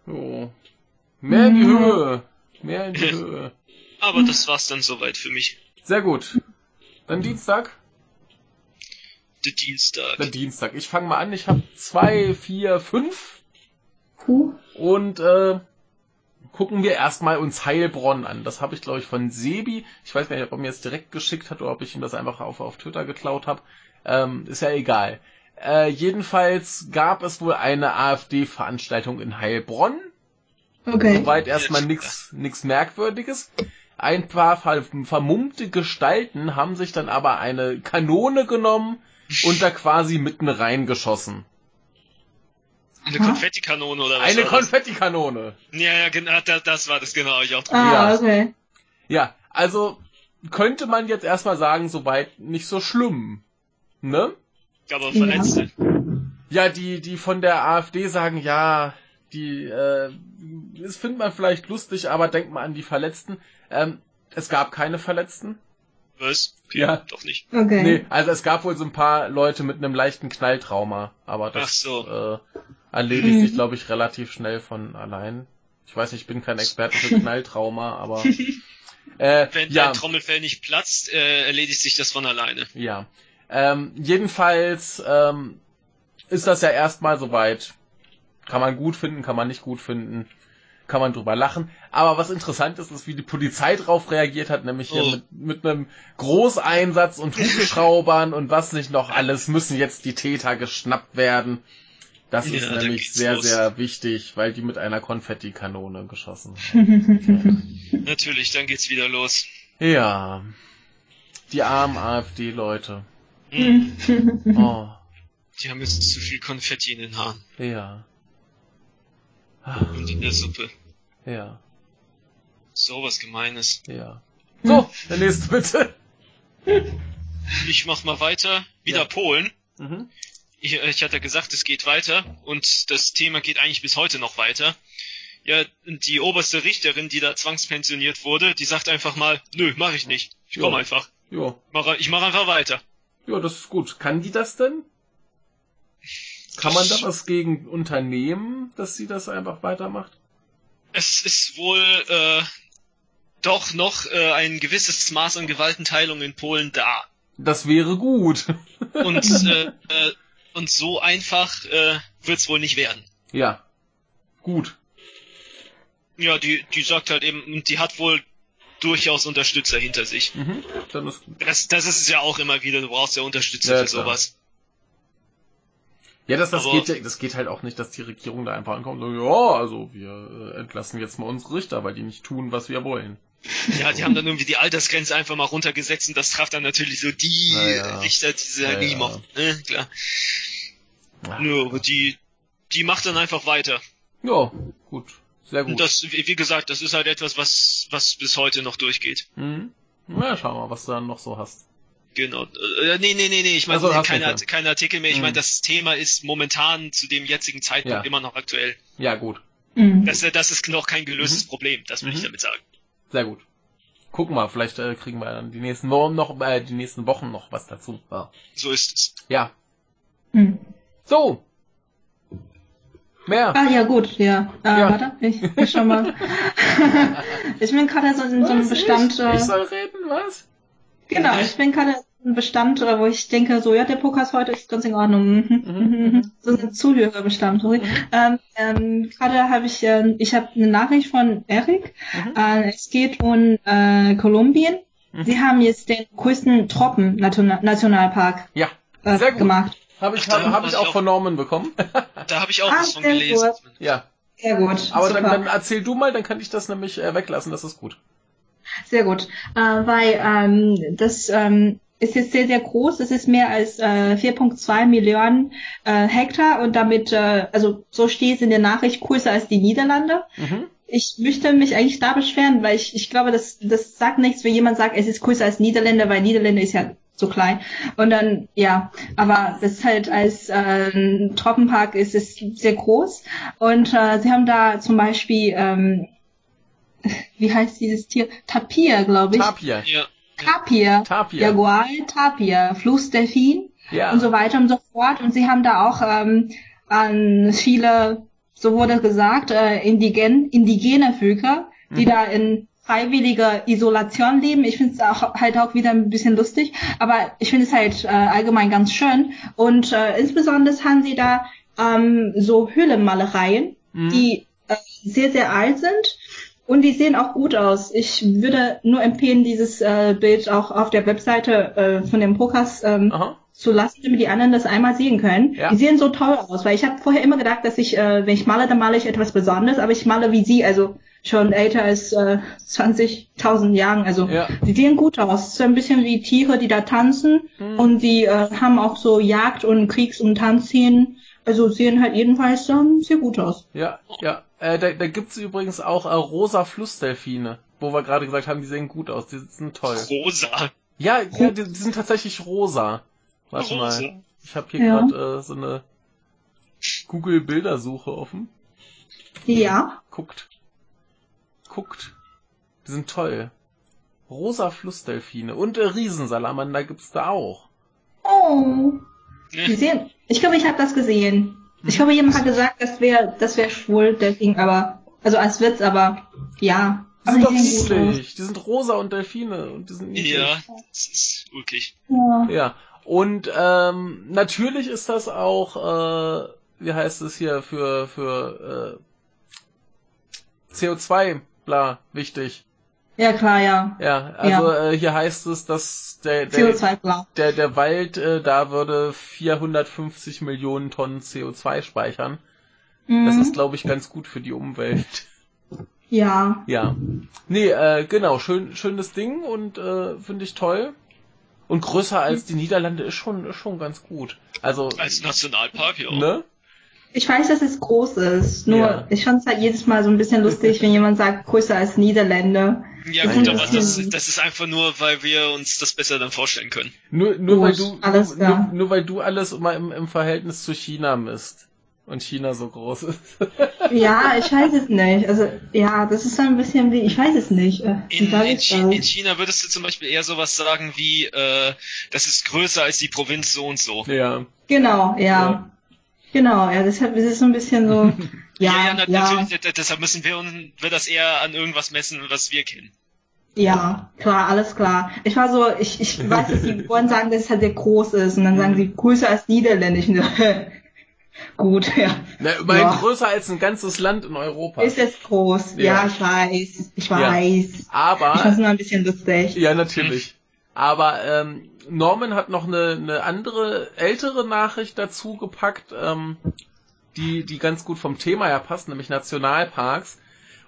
Jo. Mehr in die Mhm. Höhe. Mehr in die Höhe. Aber das war's dann soweit für mich. Sehr gut. Dann Dienstag? Der Dienstag. Der Dienstag. Ich fange mal an. Ich habe zwei, vier, fünf Puh. und äh, gucken wir erstmal uns Heilbronn an. Das habe ich, glaube ich, von Sebi. Ich weiß gar nicht, ob er mir jetzt direkt geschickt hat oder ob ich ihm das einfach auf, auf Twitter geklaut habe. Ähm, ist ja egal. Äh, jedenfalls gab es wohl eine AfD-Veranstaltung in Heilbronn. Okay. Soweit erstmal nichts nix Merkwürdiges. Ein paar ver vermummte Gestalten haben sich dann aber eine Kanone genommen und da quasi mitten reingeschossen. Eine Aha. Konfettikanone oder was? Eine? Konfettikanone. Ja, ja, genau, das, das war das, genau. Ich auch drüber. Ah, Ja. okay. Ja, also könnte man jetzt erstmal sagen, soweit nicht so schlimm. Ne? Aber Ja. Verletzte. Ja, die, die von der AfD sagen, ja, die, äh, das findet man vielleicht lustig, aber denkt mal an die Verletzten. Ähm, es gab keine Verletzten. Was? Ja. doch nicht. Okay. Nee, also es gab wohl so ein paar Leute mit einem leichten Knalltrauma, aber das Ach so. äh, erledigt Mhm. sich, glaube ich, relativ schnell von allein. Ich weiß nicht, ich bin kein Experte für Knalltrauma, aber äh, Wenn ja, dein Trommelfell nicht platzt, äh, erledigt sich das von alleine. ja. Ähm, jedenfalls ähm, ist das ja erstmal soweit. Kann man gut finden, kann man nicht gut finden, kann man drüber lachen. Aber was interessant ist, ist, wie die Polizei drauf reagiert hat, nämlich hier Oh. mit, mit einem Großeinsatz und Hubschraubern und was nicht noch alles, müssen jetzt die Täter geschnappt werden. Das Ja, ist nämlich sehr, los. sehr wichtig, weil die mit einer Konfettikanone geschossen haben. Natürlich, dann geht's wieder los. ja. Die armen AfD-Leute. Hm. Oh, Die haben jetzt zu viel Konfetti in den Haaren ja. Und in der Suppe. Ja, So was Gemeines. ja. So, der nächste bitte. Ich mach mal weiter. Wieder Ja. Polen. Mhm. Ich, ich hatte gesagt, es geht weiter und das Thema geht eigentlich bis heute noch weiter. Ja, die oberste Richterin, die da zwangspensioniert wurde, die sagt einfach mal, nö, mach ich nicht. Ich komm Ja. einfach. Ja, Mach, ich mach einfach weiter. ja, das ist gut. Kann die das denn? Kann man da was gegen unternehmen, dass sie das einfach weitermacht? Es ist wohl äh, doch noch äh, ein gewisses Maß an Gewaltenteilung in Polen da. Das wäre gut. Und äh, äh, Und so einfach äh, wird's wohl nicht werden. Ja. Gut. Ja, die, die sagt halt eben, die hat wohl durchaus Unterstützer hinter sich. Mhm. Dann ist. Das, das ist es ja auch immer wieder, du brauchst ja Unterstützer Ja, für klar. sowas. Ja, das, das Aber- geht, ja- das geht halt auch nicht, dass die Regierung da einfach ankommt und so, ja, also wir äh, entlassen jetzt mal unsere Richter, weil die nicht tun, was wir wollen. Ja, die haben dann irgendwie die Altersgrenze einfach mal runtergesetzt und das traf dann natürlich so die Naja. Richter, die sie halt Naja. nie mochten. Ne? Klar. Ja, Nö, aber die, die macht dann einfach weiter. ja gut. Sehr gut. Und das, wie wie gesagt, das ist halt etwas, was, was bis heute noch durchgeht. mhm. Na, schau mal, was du dann noch so hast. Genau. Äh, nee, nee, nee, nee, ich meine Ach so, hast keine, keine Artikel mehr. Ich Mhm. meine, das Thema ist momentan zu dem jetzigen Zeitpunkt Ja. immer noch aktuell. Ja, gut. Mhm. Das, das ist noch kein gelöstes Mhm. Problem, das will ich Mhm. damit sagen. Sehr gut. Gucken wir, vielleicht äh, kriegen wir dann die nächsten Wochen noch, äh, die nächsten Wochen noch was dazu. Ja. So ist es. ja. Mhm. So. Mehr. Ah ja gut, ja. Äh, Ja. Warte, ich bin schon mal. ich bin gerade so in so einem Was? Bestand. Ich, Äh, ich soll reden, was? Genau, ich bin gerade in einem Bestand, äh, wo ich denke, so ja, der Podcast heute ist ganz in Ordnung. Mhm, mhm. so ein Zuhörerbestand. sorry. Ähm, ähm, gerade habe ich, äh, ich habe eine Nachricht von Eric. Mhm. Äh, es geht um äh, Kolumbien. Mhm. Sie haben jetzt den größten Tropen-Nationalpark Ja. äh, Sehr gut. gemacht. Habe ich, hab, hab ich auch von Norman bekommen. Da habe ich auch Ah, was von sehr gelesen. gut. ja. Sehr gut. Aber dann, dann erzähl du mal, dann kann ich das nämlich äh, weglassen, das ist gut. Sehr gut, äh, weil ähm, das ähm, ist jetzt sehr, sehr groß. Es ist mehr als äh, 4,2 Millionen äh, Hektar und damit, äh, also so steht es in der Nachricht, größer als die Niederlande. Mhm. Ich möchte mich eigentlich da beschweren, weil ich, ich glaube, das, das sagt nichts, wenn jemand sagt, es ist größer als Niederländer, weil Niederländer ist ja so klein. Und dann, ja, aber das ist halt als äh, Tropenpark ist es sehr groß. Und äh, sie haben da zum Beispiel, ähm, wie heißt dieses Tier? Tapir, glaube ich. Tapir. Ja. Tapir. Tapir. Jaguar, Tapir, Flussdelfin Ja. und so weiter und so fort. Und sie haben da auch ähm, an viele, so wurde gesagt, äh, indigen, indigene Völker, die Mhm. da in freiwilliger Isolation leben. Ich finde es auch halt auch wieder ein bisschen lustig, aber ich finde es halt äh, allgemein ganz schön. Und äh, insbesondere haben sie da ähm, so Höhlenmalereien, Mhm. die äh, sehr, sehr alt sind. Und die sehen auch gut aus. Ich würde nur empfehlen, dieses äh, Bild auch auf der Webseite äh, von dem Podcast ähm, Aha. zu lassen, damit die anderen das einmal sehen können. Ja. Die sehen so toll aus, weil ich habe vorher immer gedacht, dass ich, äh, wenn ich male, dann male ich etwas Besonderes, aber ich male wie sie, also schon älter als äh, 20.000 Jahren. Also Ja. die sehen gut aus. Ist ein bisschen wie Tiere, die da tanzen Mhm. und die äh, haben auch so Jagd- und Kriegs- und Tanzszenen. Also sehen halt jedenfalls ähm, sehr gut aus. Ja, ja. Äh, da, da gibt's übrigens auch äh, rosa Flussdelfine, wo wir gerade gesagt haben, die sehen gut aus, die sind toll. Rosa. Ja, ja die, die sind tatsächlich rosa. Warte Rosa. mal. Ich habe hier Ja. gerade äh, so eine Google-Bildersuche offen. Ja. Guckt. Guckt. Die sind toll. Rosa Flussdelfine und äh, Riesensalamander gibt's da auch. Oh. Die sehen, ich glaube, ich habe das gesehen. Ich glaube, jemand hat gesagt, das wäre das wäre schwul, deswegen, aber, also als Witz, aber ja. Die Aber sind doch gut aus. niedlich. Die sind rosa und Delfine und die sind niedlich. Ja, das ist wirklich. Ja. Ja. Und ähm, natürlich ist das auch, äh, wie heißt es hier, für, für äh, CO2, bla, wichtig. Ja, klar, ja. Ja, also Äh, hier heißt es, dass der, der, CO2 blau. der, der Wald äh, da würde 450 Millionen Tonnen CO2 speichern. Das Mhm. ist, glaube ich, ganz gut für die Umwelt. ja. Ja. Nee, äh, genau, schön, schönes Ding und äh, finde ich toll. Und größer als die Niederlande ist schon, ist schon ganz gut. Also, Als Nationalpark, ja. ne? Ich weiß, dass es groß ist. Nur, Ja. ich fand es halt jedes Mal so ein bisschen lustig, wenn jemand sagt, größer als Niederländer. Ja Das gut, aber das, das ist einfach nur, weil wir uns das besser dann vorstellen können. Nur, nur weil Gut, du, alles nur, nur, nur weil du alles immer im, im Verhältnis zu China misst. Und China so groß ist. Ja, ich weiß es nicht. Also, ja, das ist so ein bisschen wie, ich weiß es nicht. Äh, In, in, das? in China würdest du zum Beispiel eher sowas sagen wie, äh, das ist größer als die Provinz so und so. ja. Genau, ja. Ja. Genau, ja, deshalb ist es so ein bisschen so, ja, ja, ja, deshalb müssen wir, uns- wir das eher an irgendwas messen, was wir kennen. Ja, klar, alles klar. Ich war so, ich, ich weiß, dass sie wollen sagen, dass es halt sehr groß ist und dann sagen sie größer als Niederländisch. Und so, Gut, ja. Na, immerhin Ja. größer als ein ganzes Land in Europa. Ist jetzt groß. Ja. Ja, ich weiß. Ich weiß. Ich Aber fand's nur ein bisschen lustig. Ja, natürlich. Aber ähm, Norman hat noch eine, eine andere, ältere Nachricht dazu gepackt, ähm, die, die ganz gut vom Thema her passt, nämlich Nationalparks.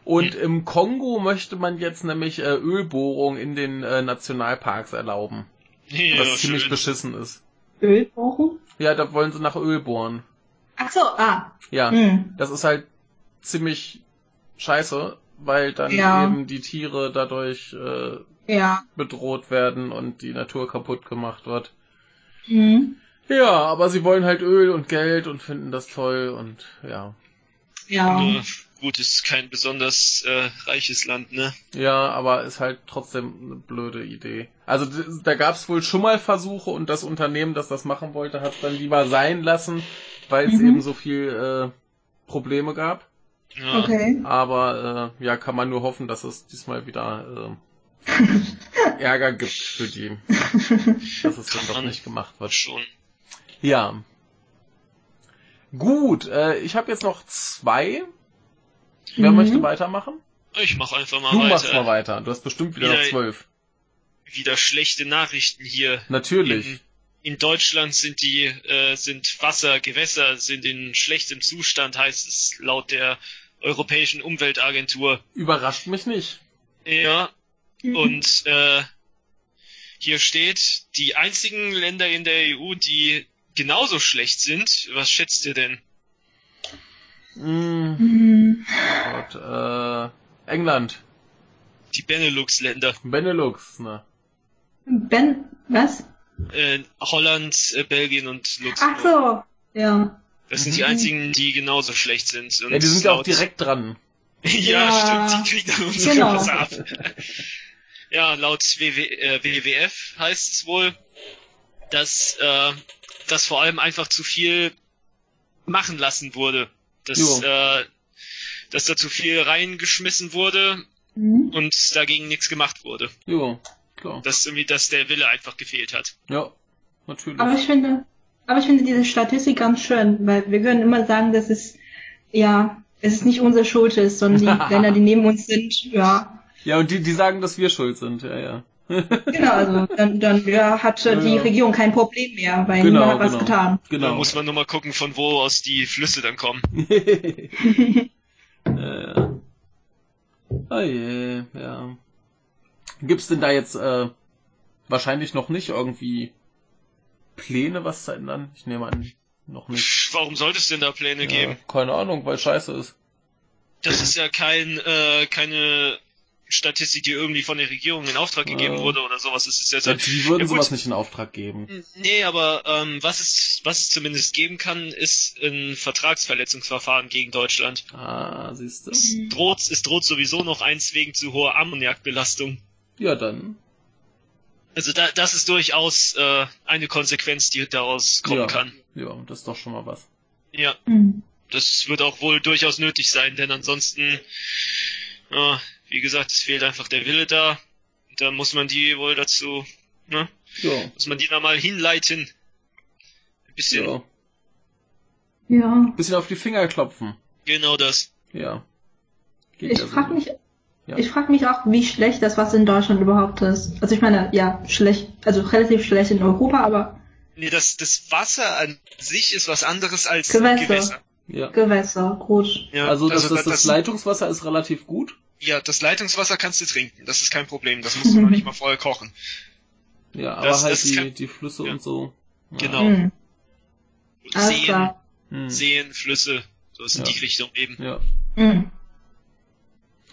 Und im Kongo möchte man jetzt nämlich äh, Ölbohrung in den äh, Nationalparks erlauben, Ja, was ziemlich schön. beschissen ist. Ölbohrung? Ja, da wollen sie nach Öl bohren. Ach so, ah. Ja, Hm. das ist halt ziemlich scheiße, weil dann Ja. eben die Tiere dadurch äh, Ja. bedroht werden und die Natur kaputt gemacht wird. Hm. Ja, aber sie wollen halt Öl und Geld und finden das toll und ja. Ja. Nur, gut, ist kein besonders äh, reiches Land, ne? Ja, aber ist halt trotzdem eine blöde Idee. Also da gab's wohl schon mal Versuche und das Unternehmen, das das machen wollte, hat dann lieber sein lassen, weil es Mhm. eben so viel äh, Probleme gab. Ja. Okay. Aber äh, ja, kann man nur hoffen, dass es diesmal wieder äh, Ärger gibt für die, dass es dann doch nicht gemacht wird. Schon. Ja. Gut, äh, ich habe jetzt noch zwei. Wer Mhm. möchte weitermachen? Ich mach einfach mal du weiter. machst mal weiter. Du hast bestimmt wieder noch Wieder- zwölf. Wieder schlechte Nachrichten hier. Natürlich. In, in Deutschland sind die äh, sind Wasser, Gewässer sind in schlechtem Zustand, heißt es laut der Europäischen Umweltagentur. Überrascht mich nicht. Ja, Mhm. und äh, hier steht, die einzigen Länder in der EU, die genauso schlecht sind, was schätzt ihr denn? Hm, Hm. Gott, äh, England. Die Benelux-Länder. Benelux, ne? Ben, was? Äh, Holland, äh, Belgien und Ach Luxemburg. so. Ja. Das sind die Mhm. einzigen, die genauso schlecht sind. Und Ja, die sind ja auch direkt dran. ja, Ja. stimmt, die kriegen dann unsere Genau. Wasser ab. Ja, laut WW, äh, WWF heißt es wohl, dass, äh, dass vor allem einfach zu viel machen lassen wurde. Dass, Jo. äh, dass da zu viel reingeschmissen wurde Hm. und dagegen nichts gemacht wurde. Jo, klar. Dass irgendwie, dass der Wille einfach gefehlt hat. Ja, natürlich. Aber ich finde, aber ich finde diese Statistik ganz schön, weil wir können immer sagen, dass es, ja, es ist nicht unsere Schuld ist, sondern die Länder, die neben uns sind, ja. Ja, und die, die sagen, dass wir schuld sind, ja, ja. Genau, also dann, dann ja, hat äh, die Ja. Regierung kein Problem mehr, weil Genau, niemand hat was genau. getan. Da Genau. muss man nur mal gucken, von wo aus die Flüsse dann kommen. ja, ja. Oh je, ja. Gibt's denn da jetzt äh, wahrscheinlich noch nicht irgendwie Pläne, was zu ändern? Ich nehme an, noch nicht. Warum sollte es denn da Pläne Ja, geben? keine Ahnung, weil scheiße ist. Das ist ja kein, äh, keine Statistik, die irgendwie von der Regierung in Auftrag gegeben wurde oder sowas. Es ist jetzt Ja, halt, die würden ja, sowas nicht in Auftrag geben. Nee, aber ähm, was es was es zumindest geben kann, ist ein Vertragsverletzungsverfahren gegen Deutschland. Ah, siehst du? Es droht, es droht sowieso noch eins wegen zu hoher Ammoniakbelastung. Ja, dann. Also da, das ist durchaus äh, eine Konsequenz, die daraus kommen Ja. kann. Ja, das ist doch schon mal was. Ja, Hm. das wird auch wohl durchaus nötig sein, denn ansonsten, äh, wie gesagt, es fehlt einfach der Wille da. Da muss man die wohl dazu, ne? Ja. Muss man die da mal hinleiten. Ein bisschen, ja. Ja. Bisschen auf die Finger klopfen. genau das. Ja. Geht Ich ja so. frage mich, Ja. ich frage mich auch, wie schlecht das Wasser in Deutschland überhaupt ist. Also ich meine, ja, schlecht, also relativ schlecht in Europa, aber Nee, das, das Wasser an sich ist was anderes als Gewässer. Gewässer. Ja. Gewässer, gut. Ja, Also, das, das, da- das Leitungswasser ist relativ gut. Ja, das Leitungswasser kannst du trinken. Das ist kein Problem. Das musst du noch nicht mal vorher kochen. Ja, aber Das- halt das die, kein- die Flüsse Ja. und so. Ja. Genau. Hm. Seen. Hm. Seen, Flüsse, so ist in Ja. die Richtung eben. Ja. Hm.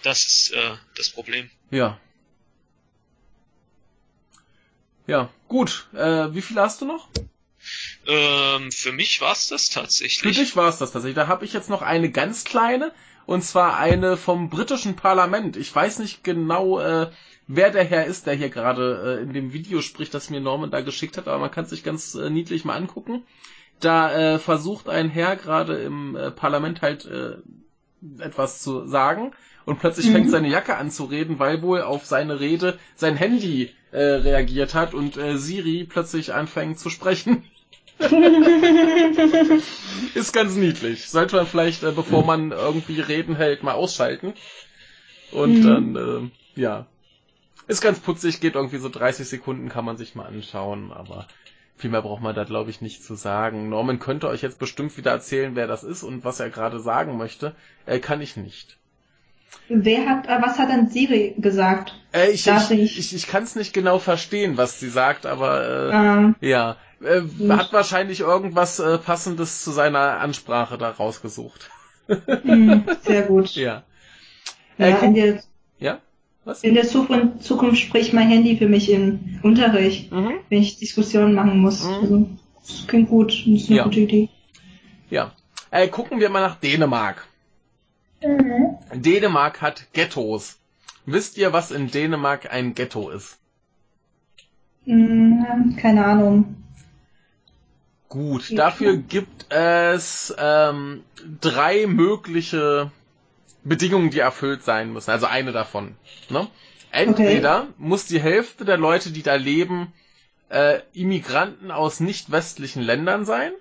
Das ist äh, das Problem. Ja. Ja, gut. Äh, wie viele hast du noch? Ähm, für mich war's das Für tatsächlich. dich war es das tatsächlich. Da habe ich jetzt noch eine ganz kleine, und zwar eine vom britischen Parlament. Ich weiß nicht genau, äh, wer der Herr ist, der hier gerade äh, in dem Video spricht, das mir Norman da geschickt hat, aber man kann sich ganz äh, niedlich mal angucken. Da äh, versucht ein Herr gerade im äh, Parlament halt äh, etwas zu sagen und plötzlich Mhm. fängt seine Jacke an zu reden, weil wohl auf seine Rede sein Handy äh, reagiert hat und äh, Siri plötzlich anfängt zu sprechen. Ist ganz niedlich. Sollte man vielleicht, äh, bevor man irgendwie Reden hält, mal ausschalten. Und Mhm. dann, äh, ja. Ist ganz putzig, geht irgendwie so 30 Sekunden, kann man sich mal anschauen, aber viel mehr braucht man da, glaube ich, nicht zu sagen. Norman könnte euch jetzt bestimmt wieder erzählen, wer das ist und was er gerade sagen möchte. Äh, kann ich nicht. Wer hat, äh, was hat denn Siri gesagt? Äh, ich, ich- ich, ich kann es nicht genau verstehen, was sie sagt, aber äh, Ähm, ja. Äh, Nicht. hat wahrscheinlich irgendwas äh, Passendes zu seiner Ansprache da rausgesucht. mh, sehr gut. Ja. Äh, Ja, in der, ja? Was? in der Zukunft, Zukunft spricht mein Handy für mich im Unterricht, Mhm. wenn ich Diskussionen machen muss. Mhm. Also, das klingt gut, das ist eine Ja. gute Idee. Ja. Äh, gucken wir mal nach Dänemark. Dänemark hat Ghettos. Wisst ihr, was in Dänemark ein Ghetto ist? Hm, keine Ahnung. Gut, dafür gibt es ähm, drei mögliche Bedingungen, die erfüllt sein müssen. Also eine davon. Ne? Entweder muss die Hälfte der Leute, die da leben, äh, Immigranten aus nicht westlichen Ländern sein.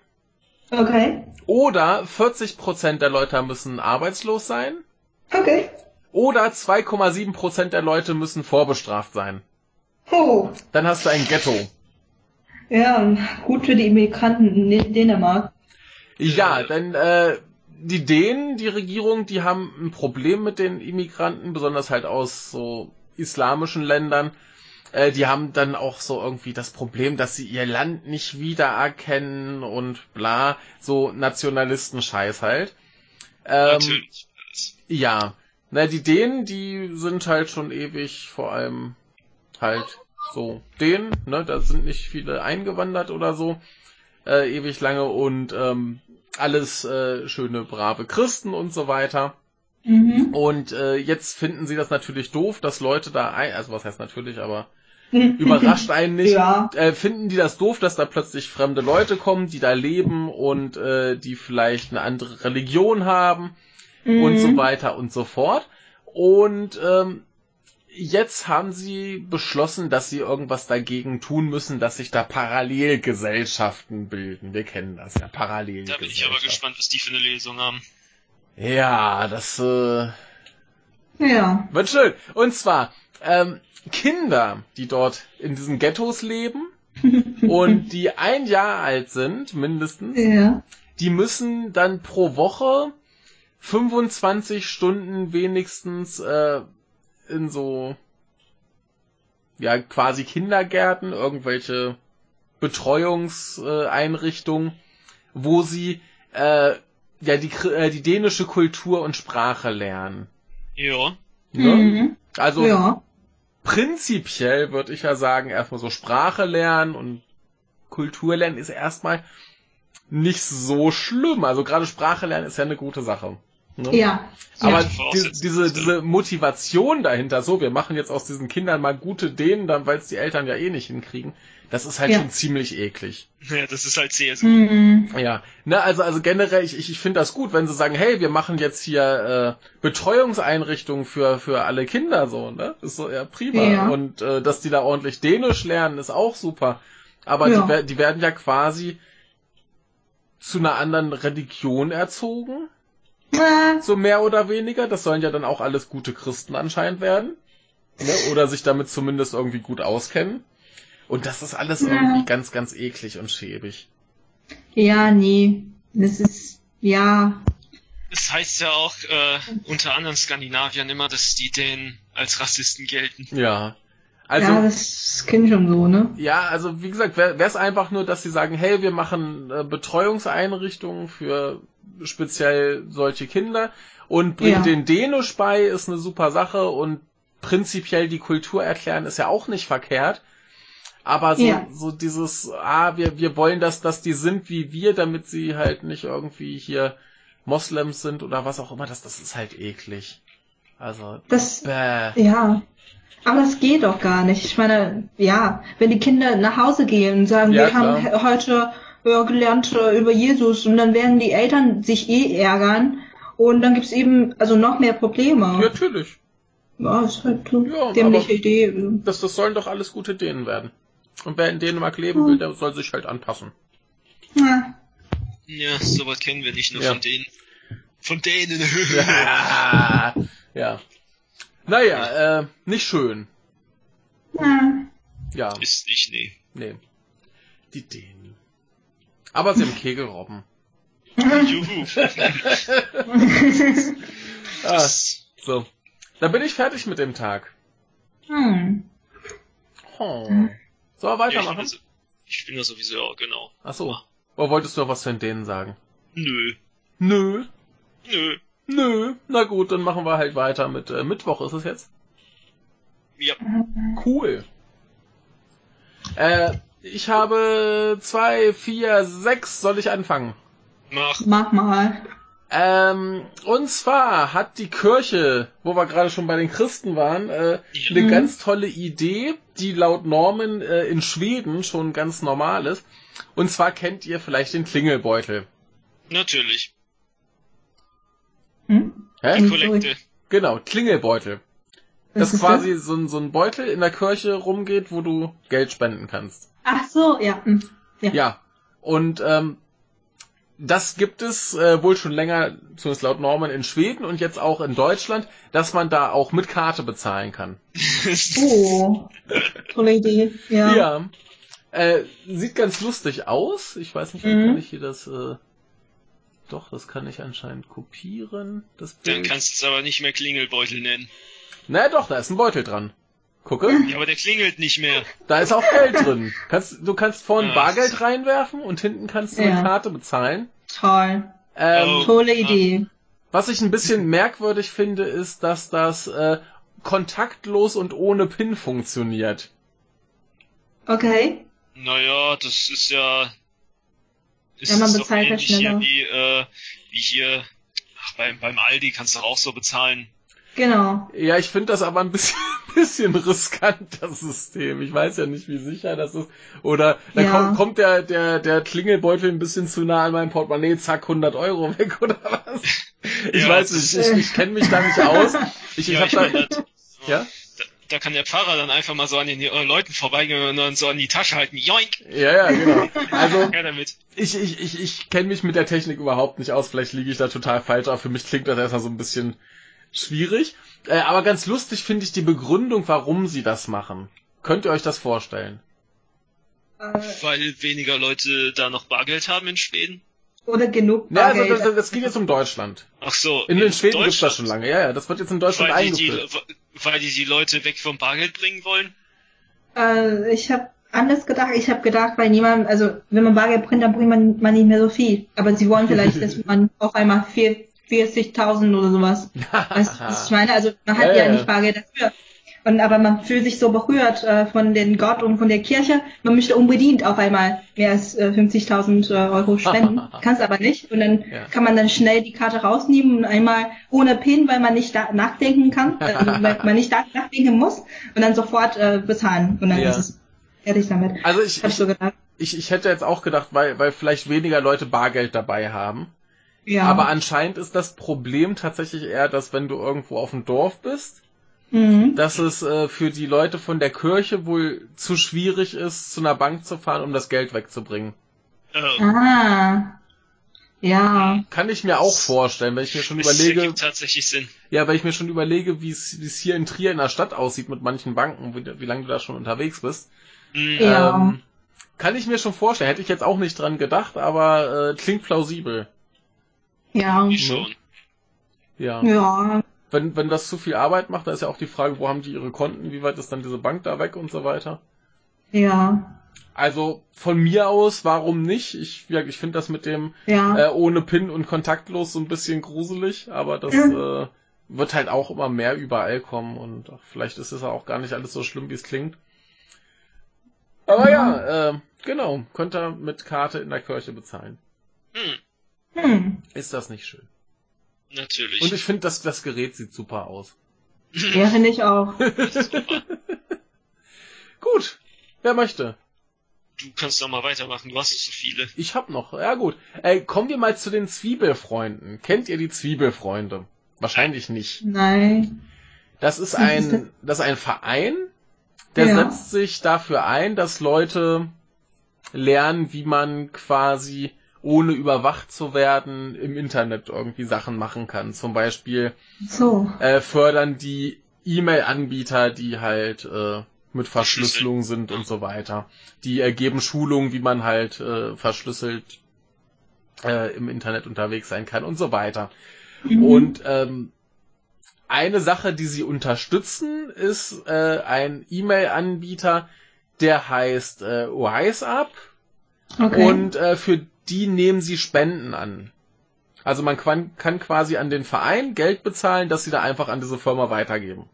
Okay. Oder 40% der Leute müssen arbeitslos sein. Okay. Oder 2,7% der Leute müssen vorbestraft sein. Oh. Dann hast du ein Ghetto. Ja, gut für die Immigranten in Dä- Dänemark. Ja, denn äh, die Dänen, die Regierung, die haben ein Problem mit den Immigranten, besonders halt aus so islamischen Ländern. Äh, die haben dann auch so irgendwie das Problem, dass sie ihr Land nicht wiedererkennen und bla, so Nationalisten-Scheiß halt. Ähm, Natürlich. Ja, na die Dänen, die sind halt schon ewig, vor allem halt so Dänen, ne, da sind nicht viele eingewandert oder so, äh, ewig lange und ähm, alles äh, schöne, brave Christen und so weiter. Mhm. Und äh, jetzt finden sie das natürlich doof, dass Leute da ein, also was heißt natürlich, aber überrascht einen nicht. Ja. Äh, finden die das doof, dass da plötzlich fremde Leute kommen, die da leben und äh, die vielleicht eine andere Religion haben und so Mhm. weiter und so fort. Und ähm, jetzt haben sie beschlossen, dass sie irgendwas dagegen tun müssen, dass sich da Parallelgesellschaften bilden. Wir kennen das ja, Da Parallelgesellschaften. bin ich aber gespannt, was die für eine Lösung haben. Ja, das äh, Ja. wird schön. Und zwar ähm, Kinder, die dort in diesen Ghettos leben und die ein Jahr alt sind, mindestens, Ja. die müssen dann pro Woche 25 Stunden wenigstens äh, in so ja quasi Kindergärten, irgendwelche Betreuungseinrichtungen, Einrichtungen, wo sie äh, ja die äh, die dänische Kultur und Sprache lernen. Ja. Ne? Mhm. Also ja. prinzipiell würde ich ja sagen, erstmal so Sprache lernen und Kultur lernen ist erstmal nicht so schlimm. Also gerade Sprache lernen ist ja eine gute Sache. Ne? Ja. Aber ja. die, diese, diese Motivation dahinter, so, wir machen jetzt aus diesen Kindern mal gute Dänen, dann, weil es die Eltern ja eh nicht hinkriegen, das ist halt Ja. schon ziemlich eklig. Ja, das ist halt sehr so. Mhm. Ja, ne, also, also generell, ich, ich, ich finde das gut, wenn sie sagen, hey, wir machen jetzt hier äh, Betreuungseinrichtungen für, für alle Kinder, so, ne? Das ist so ja prima. Ja. Und äh, dass die da ordentlich Dänisch lernen, ist auch super. Aber Ja. die, die werden ja quasi zu einer anderen Religion erzogen, So mehr oder weniger. Das sollen ja dann auch alles gute Christen anscheinend werden. Ne? Oder sich damit zumindest irgendwie gut auskennen. Und das ist alles Ja. irgendwie ganz, ganz eklig und schäbig. ja, nee. Das ist, ja. Es heißt ja auch äh, unter anderen Skandinaviern immer, dass die Dänen als Rassisten gelten. Ja. Also, ja, ja, das klingt schon so, ne? also wie gesagt, wäre es einfach nur, dass sie sagen, hey, wir machen äh, Betreuungseinrichtungen für speziell solche Kinder und bringen Ja. den Dänisch bei, ist eine super Sache und prinzipiell die Kultur erklären ist ja auch nicht verkehrt. Aber so, Ja. so dieses, ah, wir, wir wollen, dass, dass die sind wie wir, damit sie halt nicht irgendwie hier Moslems sind oder was auch immer, das, das ist halt eklig. Also, Das, bäh. ja. Aber das geht doch gar nicht. Ich meine, ja, wenn die Kinder nach Hause gehen und sagen, Ja, wir haben klar. he- heute ja, gelernt äh, über Jesus und dann werden die Eltern sich eh ärgern Und dann gibt's eben also noch mehr Probleme. Ja, natürlich. Ja, ist halt so Ja, dämliche Idee. Das, das sollen doch alles gute Ideen werden. Und wer in Dänemark leben will, der soll sich halt anpassen. Ja. Ja, sowas kennen wir nicht nur Ja. von denen. Von denen. Ja. ja. Naja, äh, nicht schön. Ja. Ja, Ist nicht, nee. nee. Die Dänen. Aber sie haben Kegelrobben. Juhu. Ah, so. Da bin ich fertig mit dem Tag. Hm. Oh. Ja, ich, bin weitermachen? so- ich bin da sowieso, ja, genau. Ach so. Oder wolltest du noch was zu den Dänen sagen? Nö. Nö. Nö. Nö. Na gut, dann machen wir halt weiter mit äh, Mittwoch ist es jetzt. Ja. Cool. Äh, ich habe zwei, vier, sechs. Soll ich anfangen? Mach. Mach mal. Ähm, und zwar hat die Kirche, wo wir gerade schon bei den Christen waren, äh, Ja. eine Mhm. ganz tolle Idee, die laut Normen äh, in Schweden schon ganz normal ist. Und zwar kennt ihr vielleicht den Klingelbeutel. Natürlich. Hm? Hä? Kollekte. Genau, Klingelbeutel. Das ist quasi so ein, so ein Beutel in der Kirche rumgeht, wo du Geld spenden kannst. Ach so, ja. hm. Ja. Ja. Und ähm, das gibt es äh, wohl schon länger, zumindest laut Norman in Schweden und jetzt auch in Deutschland, dass man da auch mit Karte bezahlen kann. Oh. Tolle Idee. Ja. Ja. Äh, sieht ganz lustig aus. Ich weiß nicht, Mhm. kann ich hier das. Äh, doch, das kann ich anscheinend kopieren. Das Dann Bild. kannst du es aber nicht mehr Klingelbeutel nennen. Na doch, da ist ein Beutel dran. Gucke, Ja, aber der klingelt nicht mehr. da ist auch Geld drin. Kannst, du kannst vorne Ach. Bargeld reinwerfen und hinten kannst du Ja. mit Karte bezahlen. Toll. Ähm, Oh. Tolle Idee. Was ich ein bisschen merkwürdig finde, ist, dass das äh, kontaktlos und ohne PIN funktioniert. Okay. Naja, das ist ja. Ist Ja, man das doch bezahlt ja ähnlich hier wie, äh, wie hier. Ach, beim, beim Aldi kannst du auch so bezahlen. Genau. Ja, ich finde das aber ein bisschen, bisschen riskant, das System. Ich weiß ja nicht, wie sicher das ist. Oder da Ja. kommt, kommt der, der, der Klingelbeutel ein bisschen zu nah an meinem Portemonnaie, zack, 100 Euro weg oder was? Ich Ja, weiß nicht, ich, ich kenne mich da nicht aus. Ich, ich ja, hab ich da, meine, ja? Da, kann der Pfarrer dann einfach mal so an den äh, Leuten vorbeigehen und dann so an die Tasche halten. Joink! Ja, ja, genau. Also, ich, ich, ich, ich kenne mich mit der Technik überhaupt nicht aus. Vielleicht liege ich da total falsch, aber für mich klingt das erstmal so ein bisschen schwierig. Äh, aber ganz lustig finde ich die Begründung, warum sie das machen. Könnt ihr euch das vorstellen? Äh, Weil weniger Leute da noch Bargeld haben in Schweden. oder genug Ja, also Bargeld. das, das geht jetzt um Deutschland. Ach so. In, in Schweden gibt's das schon lange. Ja, ja, das wird jetzt in Deutschland die, eingeführt. Weil die die Leute weg vom Bargeld bringen wollen? Äh, ich habe anders gedacht. Ich habe gedacht, weil niemand, also wenn man Bargeld bringt, dann bringt man, man nicht mehr so viel. Aber sie wollen vielleicht, dass man auf einmal vier- 40.000 oder sowas. Weißt du, was ich meine? Also man hat Ja, ja, ja. nicht Bargeld dafür. Und aber man fühlt sich so berührt äh, von den Gott und von der Kirche. Man möchte unbedingt auf einmal mehr als äh, 50.000 äh, Euro spenden. Kann es aber nicht. Und dann Ja. kann man dann schnell die Karte rausnehmen und einmal ohne PIN, weil man nicht da nachdenken kann, also, weil man nicht da nachdenken muss und dann sofort äh, bezahlen. Und dann Ja. ist es fertig damit. Also ich, ich so gedacht. ich, ich hätte jetzt auch gedacht, weil, weil vielleicht weniger Leute Bargeld dabei haben. Ja. Aber anscheinend ist das Problem tatsächlich eher, dass wenn du irgendwo auf dem Dorf bist, mhm. dass es äh, für die Leute von der Kirche wohl zu schwierig ist, zu einer Bank zu fahren, um das Geld wegzubringen. Äh, Ah. Ja. Kann ich mir auch vorstellen, wenn ich mir schon es überlege, tatsächlich Sinn. ja, wenn ich mir schon überlege, wie es wie hier in Trier in der Stadt aussieht mit manchen Banken, wie, wie lange du da schon unterwegs bist, Hm, Ja. ähm, kann ich mir schon vorstellen. Hätte ich jetzt auch nicht dran gedacht, aber äh, klingt plausibel. Ja. ich schon. Ja. Ja. Wenn, wenn das zu viel Arbeit macht, da ist ja auch die Frage, wo haben die ihre Konten, wie weit ist dann diese Bank da weg und so weiter. Ja. Also von mir aus, warum nicht? Ich, ja, ich finde das mit dem Ja. äh, ohne PIN und kontaktlos so ein bisschen gruselig, aber das Ja. äh, wird halt auch immer mehr überall kommen und vielleicht ist es ja auch gar nicht alles so schlimm, wie es klingt. Aber ja, äh, genau, könnt ihr mit Karte in der Kirche bezahlen. Hm. Ist das nicht schön? Natürlich. Und ich finde, das, das Gerät sieht super aus. Ja, finde ich auch. Gut, wer möchte? du kannst doch mal weitermachen, du hast so viele. Ich hab noch, ja gut. Äh, kommen wir mal zu den Zwiebelfreunden. Kennt ihr die Zwiebelfreunde? Wahrscheinlich nicht. Nein. Das ist ein, das ist ein Verein, der Ja. setzt sich dafür ein, dass Leute lernen, wie man quasi ohne überwacht zu werden im Internet irgendwie Sachen machen kann. Zum Beispiel So. äh, fördern die E-Mail-Anbieter, die halt äh, mit Verschlüsselung sind und so weiter. Die ergeben Schulungen, wie man halt äh, verschlüsselt äh, im Internet unterwegs sein kann und so weiter. Mhm. Und ähm, eine Sache, die sie unterstützen, ist äh, ein E-Mail-Anbieter, der heißt äh, WiseUp okay. und äh, für die nehmen sie Spenden an. Also man kann, quasi an den Verein Geld bezahlen, dass sie da einfach an diese Firma weitergeben.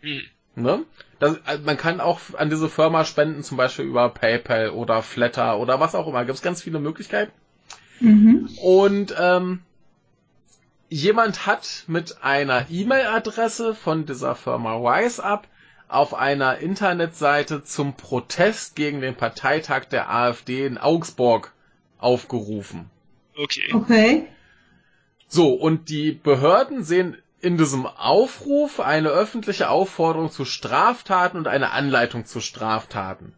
Hm. Ne? Das, also man kann auch an diese Firma spenden, zum Beispiel über PayPal oder Flatter oder was auch immer. Gibt es ganz viele Möglichkeiten. mhm. Und ähm, jemand hat mit einer E-Mail-Adresse von dieser Firma WiseUp auf einer Internetseite zum Protest gegen den Parteitag der AfD in Augsburg aufgerufen. Okay. Okay. So, und die Behörden sehen in diesem Aufruf eine öffentliche Aufforderung zu Straftaten und eine Anleitung zu Straftaten.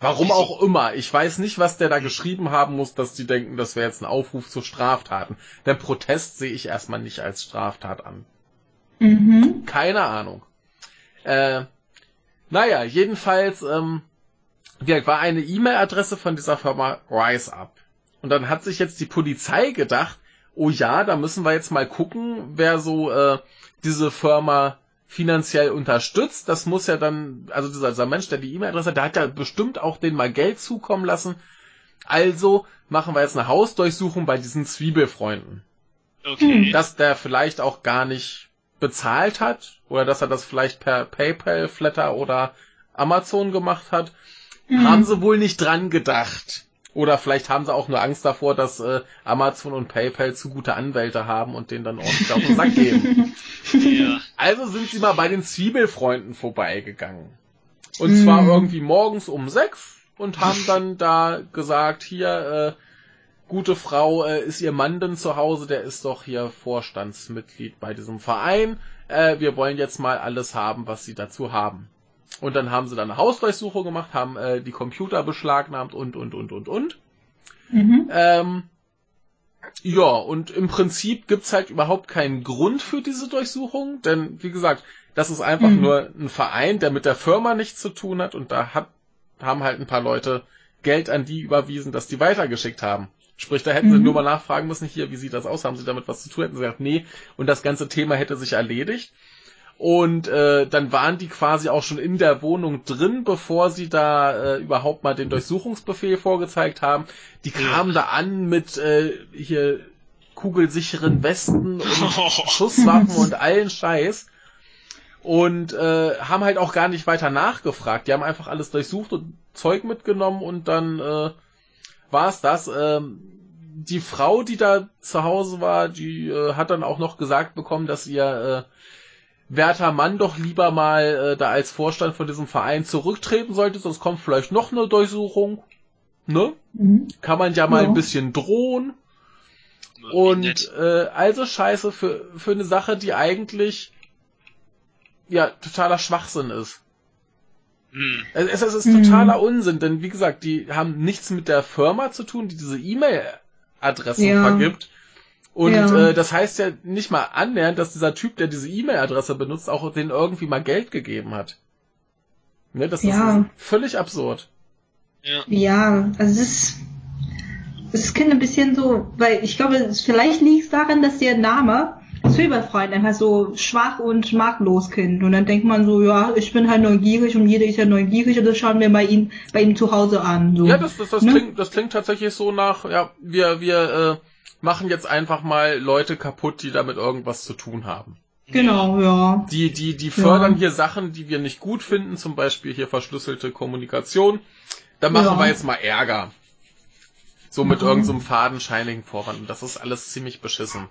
Warum auch immer. Ich weiß nicht, was der da geschrieben haben muss, dass die denken, das wäre jetzt ein Aufruf zu Straftaten. Denn Protest sehe ich erstmal nicht als Straftat an. Mhm. Keine Ahnung. Äh, naja, jedenfalls, ähm, war eine E-Mail-Adresse von dieser Firma RiseUp. Und dann hat sich jetzt die Polizei gedacht, oh ja, da müssen wir jetzt mal gucken, wer so äh, diese Firma finanziell unterstützt. Das muss ja dann, also dieser, dieser Mensch, der die E-Mail-Adresse hat, der hat ja bestimmt auch den mal Geld zukommen lassen. Also machen wir jetzt eine Hausdurchsuchung bei diesen Zwiebelfreunden Okay. dass der vielleicht auch gar nicht bezahlt hat oder dass er das vielleicht per PayPal, Flatter oder Amazon gemacht hat, Mhm. haben sie wohl nicht dran gedacht. Oder vielleicht haben sie auch nur Angst davor, dass äh, Amazon und PayPal zu gute Anwälte haben und denen dann ordentlich auf den Sack geben. ja. Also sind sie mal bei den Zwiebelfreunden vorbeigegangen. Und Mm. zwar irgendwie morgens um sechs und haben dann da gesagt, hier, äh, gute Frau, äh, ist ihr Mann denn zu Hause? Der ist doch hier Vorstandsmitglied bei diesem Verein. Äh, wir wollen jetzt mal alles haben, was sie dazu haben. Und dann haben sie dann eine Hausdurchsuchung gemacht, haben äh, die Computer beschlagnahmt und, und, und, und, und. Mhm. Ähm, ja, und im Prinzip gibt's halt überhaupt keinen Grund für diese Durchsuchung, denn wie gesagt, das ist einfach Mhm. nur ein Verein, der mit der Firma nichts zu tun hat und da hat, haben halt ein paar Leute Geld an die überwiesen, dass die weitergeschickt haben. Sprich, da hätten sie Mhm. nur mal nachfragen müssen, hier, wie sieht das aus? Haben sie damit was zu tun? Hätten sie gesagt, nee, und das ganze Thema hätte sich erledigt. Und äh, dann waren die quasi auch schon in der Wohnung drin, bevor sie da äh, überhaupt mal den Durchsuchungsbefehl vorgezeigt haben. Die kamen da an mit äh, hier kugelsicheren Westen und Schusswaffen und allen Scheiß. Und äh, haben halt auch gar nicht weiter nachgefragt. Die haben einfach alles durchsucht und Zeug mitgenommen und dann äh, war's das. Ähm, die Frau, die da zu Hause war, die äh, hat dann auch noch gesagt bekommen, dass ihr äh, werter Mann doch lieber mal äh, da als Vorstand von diesem Verein zurücktreten sollte, sonst kommt vielleicht noch eine Durchsuchung. Ne? Mhm. Kann man ja mal Ja. ein bisschen drohen. Und äh, also scheiße für, für eine Sache, die eigentlich ja totaler Schwachsinn ist. Hm. Es, es ist Mhm. totaler Unsinn, denn wie gesagt, die haben nichts mit der Firma zu tun, die diese E-Mail-Adressen Ja. vergibt. Und Ja. äh, das heißt ja nicht mal annähernd, dass dieser Typ, der diese E-Mail-Adresse benutzt, auch denen irgendwie mal Geld gegeben hat. Ne, das Ja. ist völlig absurd. Ja. Ja, also es ist, es klingt ein bisschen so, weil ich glaube, es, vielleicht liegt es daran, dass der Name Zwiebelfreund einfach so schwach und maglos klingt. Und dann denkt man so, ja, ich bin halt neugierig und jeder ist ja neugierig und das schauen wir bei ihm, bei ihm zu Hause an. So. Ja, das, das, das, Ne? klingt, das klingt tatsächlich so nach, ja, wir, wir äh, machen jetzt einfach mal Leute kaputt, die damit irgendwas zu tun haben. Genau, ja. Die, die, die fördern Ja. hier Sachen, die wir nicht gut finden, zum Beispiel hier verschlüsselte Kommunikation. Da machen Ja. wir jetzt mal Ärger. So mit Mhm. irgendeinem fadenscheinigen Vorwand. Und das ist alles ziemlich beschissen.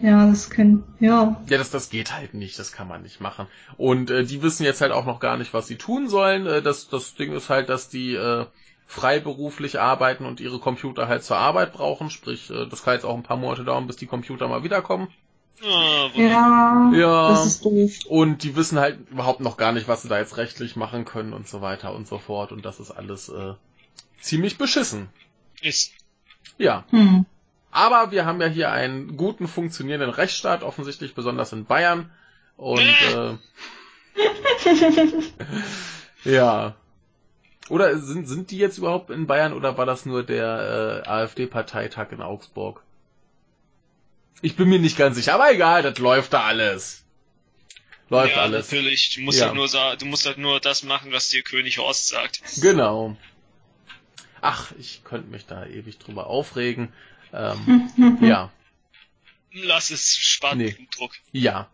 Ja, das können, ja. Ja, das, das geht halt nicht, das kann man nicht machen. Und äh, die wissen jetzt halt auch noch gar nicht, was sie tun sollen. Äh, das, das Ding ist halt, dass die äh, freiberuflich arbeiten und ihre Computer halt zur Arbeit brauchen. Sprich, äh, das kann jetzt auch ein paar Monate dauern, bis die Computer mal wiederkommen. Ah. Ja, Ja. das ist doof. Und die wissen halt überhaupt noch gar nicht, was sie da jetzt rechtlich machen können und so weiter und so fort. Und das ist alles äh, ziemlich beschissen. Ist. Ja. Hm. Aber wir haben ja hier einen guten funktionierenden Rechtsstaat, offensichtlich besonders in Bayern. Und äh, ja. Oder sind, sind die jetzt überhaupt in Bayern oder war das nur der äh, AfD-Parteitag in Augsburg? Ich bin mir nicht ganz sicher, aber egal, das läuft da alles. Läuft ja, alles. natürlich. Du musst, Ja. halt nur du musst halt nur das machen, was dir König Horst sagt. Genau. Ach, ich könnte mich da ewig drüber aufregen. Ähm, ja, Lass es sparen Nee. Blutdruck. ja.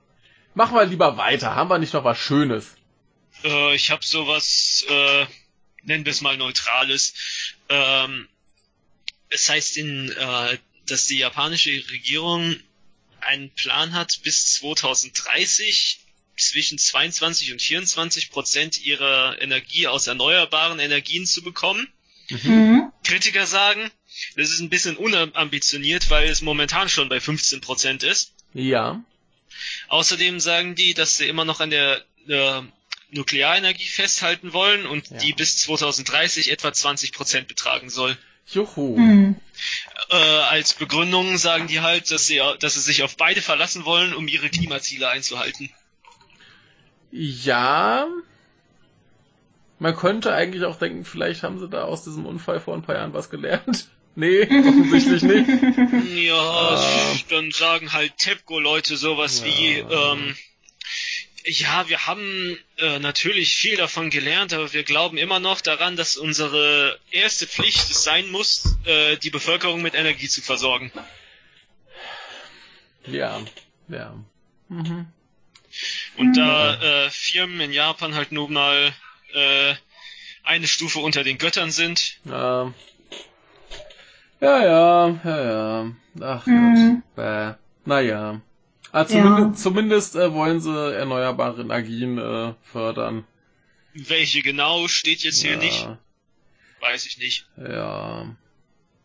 Machen wir lieber weiter. Haben wir nicht noch was Schönes? Äh, ich habe sowas, äh, nennen wir es mal Neutrales. Ähm, es heißt, in, äh, dass die japanische Regierung einen Plan hat, bis 2030 zwischen 22 und 24 Prozent ihrer Energie aus erneuerbaren Energien zu bekommen. Mhm. Kritiker sagen, das ist ein bisschen unambitioniert, weil es momentan schon bei 15 Prozent ist. Ja. Außerdem sagen die, dass sie immer noch an der äh, Nuklearenergie festhalten wollen und Ja. die bis 2030 etwa 20 Prozent betragen soll. Juhu. Hm. Äh, als Begründung sagen die halt, dass sie, dass sie sich auf beide verlassen wollen, um ihre Klimaziele einzuhalten. Ja. Man könnte eigentlich auch denken, vielleicht haben sie da aus diesem Unfall vor ein paar Jahren was gelernt. Nee, offensichtlich nicht. Ja, Ah. dann sagen halt TEPCO-Leute sowas Ja. wie, ähm, ja, wir haben äh, natürlich viel davon gelernt, aber wir glauben immer noch daran, dass unsere erste Pflicht es sein muss, äh, die Bevölkerung mit Energie zu versorgen. Ja, ja. Mhm. Und da äh, Firmen in Japan halt nun mal äh, eine Stufe unter den Göttern sind, Ja. Ja, ja, ja, ja. Ach Mhm. Gott. Bäh. Naja. Ah, Ja. zumindest zumindest äh, wollen sie erneuerbare Energien äh, fördern. welche genau steht jetzt hier ja, nicht, weiß ich nicht. Ja.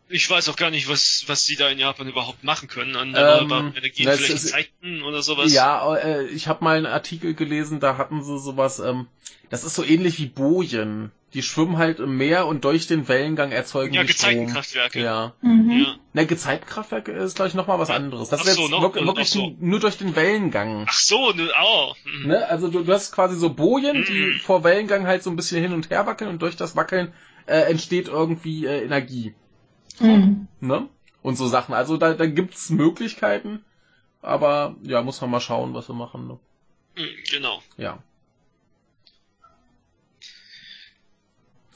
Ich weiß auch gar nicht, was, was sie da in Japan überhaupt machen können an erneuerbaren Energien. na, es Vielleicht ist- Zeiten oder sowas. Ja, äh, ich habe mal einen Artikel gelesen, da hatten sie sowas, ähm, das ist so ähnlich wie Bojen. Die schwimmen halt im Meer und durch den Wellengang erzeugen Ja, die Strom. Gezeitenkraftwerke. Ja. Mhm. Ja. Ne, Gezeitenkraftwerke ist, glaube ich, nochmal was anderes. Das Ach ist so, jetzt noch- wirklich, wirklich so. nur durch den Wellengang. Ach so, ne, oh. hm. Ne? Also du, du hast quasi so Bojen, die Mhm. vor Wellengang halt so ein bisschen hin und her wackeln und durch das Wackeln äh, entsteht irgendwie äh, Energie. Mhm. Ne? Und so Sachen. Also da, da gibt's Möglichkeiten, aber ja, muss man mal schauen, was wir machen. Ne? Hm, Genau. Ja.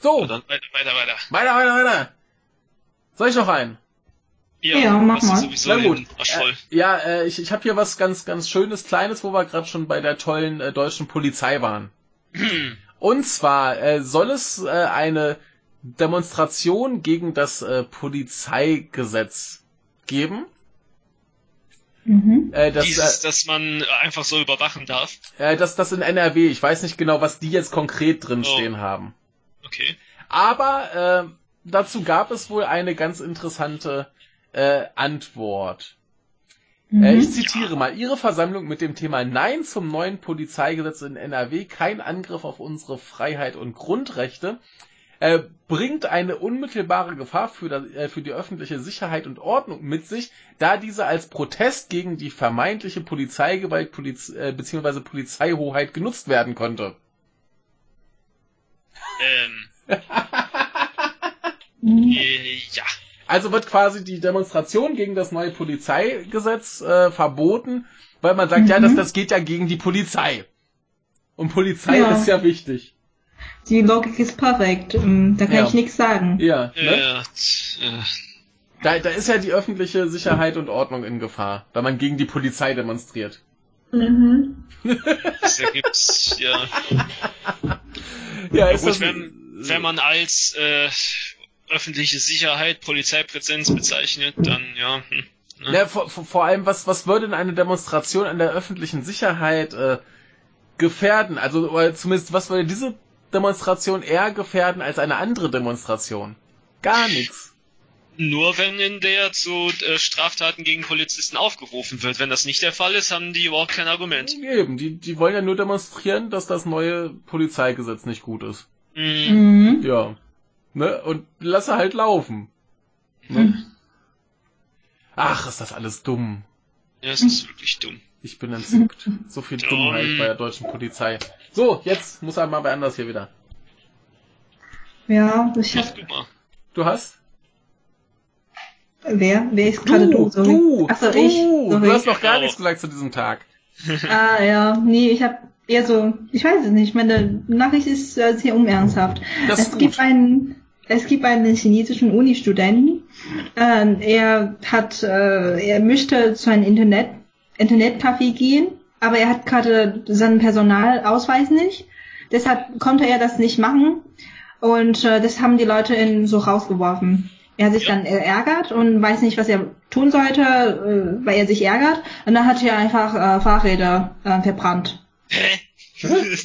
So, dann weiter, weiter, weiter. weiter, weiter, weiter. Soll ich noch einen? Ja, mach hast du mal. sowieso Na gut. Äh, ja, äh, ich, ich habe hier was ganz, ganz Schönes, Kleines, wo wir gerade schon bei der tollen äh, deutschen Polizei waren. Hm. Und zwar äh, soll es äh, eine Demonstration gegen das äh, Polizeigesetz geben. Mhm. Äh, das, Dieses, dass man einfach so überwachen darf. äh, äh, das, das in NRW. Ich weiß nicht genau, was die jetzt konkret drin Oh. stehen haben. Okay. Aber äh, dazu gab es wohl eine ganz interessante äh, Antwort. Äh, ich Mhm. zitiere mal, Ihre Versammlung mit dem Thema Nein zum neuen Polizeigesetz in NRW, kein Angriff auf unsere Freiheit und Grundrechte, äh, bringt eine unmittelbare Gefahr für, das, äh, für die öffentliche Sicherheit und Ordnung mit sich, da diese als Protest gegen die vermeintliche Polizeigewalt Poliz äh, bzw. Polizeihoheit genutzt werden konnte. Ähm, Mhm. äh, ja. Also wird quasi die Demonstration gegen das neue Polizeigesetz äh, verboten, weil man sagt, Mhm. ja, das, das geht ja gegen die Polizei. Und Polizei Ja. ist ja wichtig. Die Logik ist perfekt. Ähm, Da kann Ja. ich nichts sagen. Ja, ne? Äh, t- äh, Da, da ist ja die öffentliche Sicherheit und Ordnung in Gefahr, weil man gegen die Polizei demonstriert. Mhm. das ergibt, ja. Ja, ist gut, das, wenn, wenn man als äh, öffentliche Sicherheit Polizeipräsenz bezeichnet, dann ja. Hm. Ne? Ja, vor, vor vor allem, was, was würde denn eine Demonstration an der öffentlichen Sicherheit äh, gefährden? Also, oder zumindest, was würde diese Demonstration eher gefährden als eine andere Demonstration? Gar nichts. Nur wenn in der zu äh, Straftaten gegen Polizisten aufgerufen wird. Wenn das nicht der Fall ist, haben die überhaupt kein Argument. Eben, die, die wollen ja nur demonstrieren, dass das neue Polizeigesetz nicht gut ist. Mhm. Mhm. Ja. Ne? Und lasse halt laufen. Ne? Hm. Ach, ist das alles dumm. Ja, es ist wirklich dumm. Ich bin entzückt. So viel Dumm. Dummheit bei der deutschen Polizei. So, jetzt muss er mal bei anders hier wieder. Ja, ich Mach hab, du mal. Du hast? Wer? Wer ist gerade Du, du? Du, Achso, ich. Sorry. du hast noch gar nichts gesagt zu diesem Tag. Ah, ja, nee, ich habe eher so, ich weiß es nicht, meine Nachricht ist äh, sehr unernsthaft. Das es gibt einen, es gibt einen chinesischen Uni-Studenten, ähm, er hat, äh, er möchte zu einem Internet, Internetcafé gehen, aber er hat gerade seinen Personalausweis nicht, deshalb konnte er das nicht machen und äh, das haben die Leute ihn so rausgeworfen. Er hat sich Ja. dann ärgert und weiß nicht, was er tun sollte, äh, weil er sich ärgert. Und dann hat er einfach äh, Fahrräder äh, verbrannt. Hä?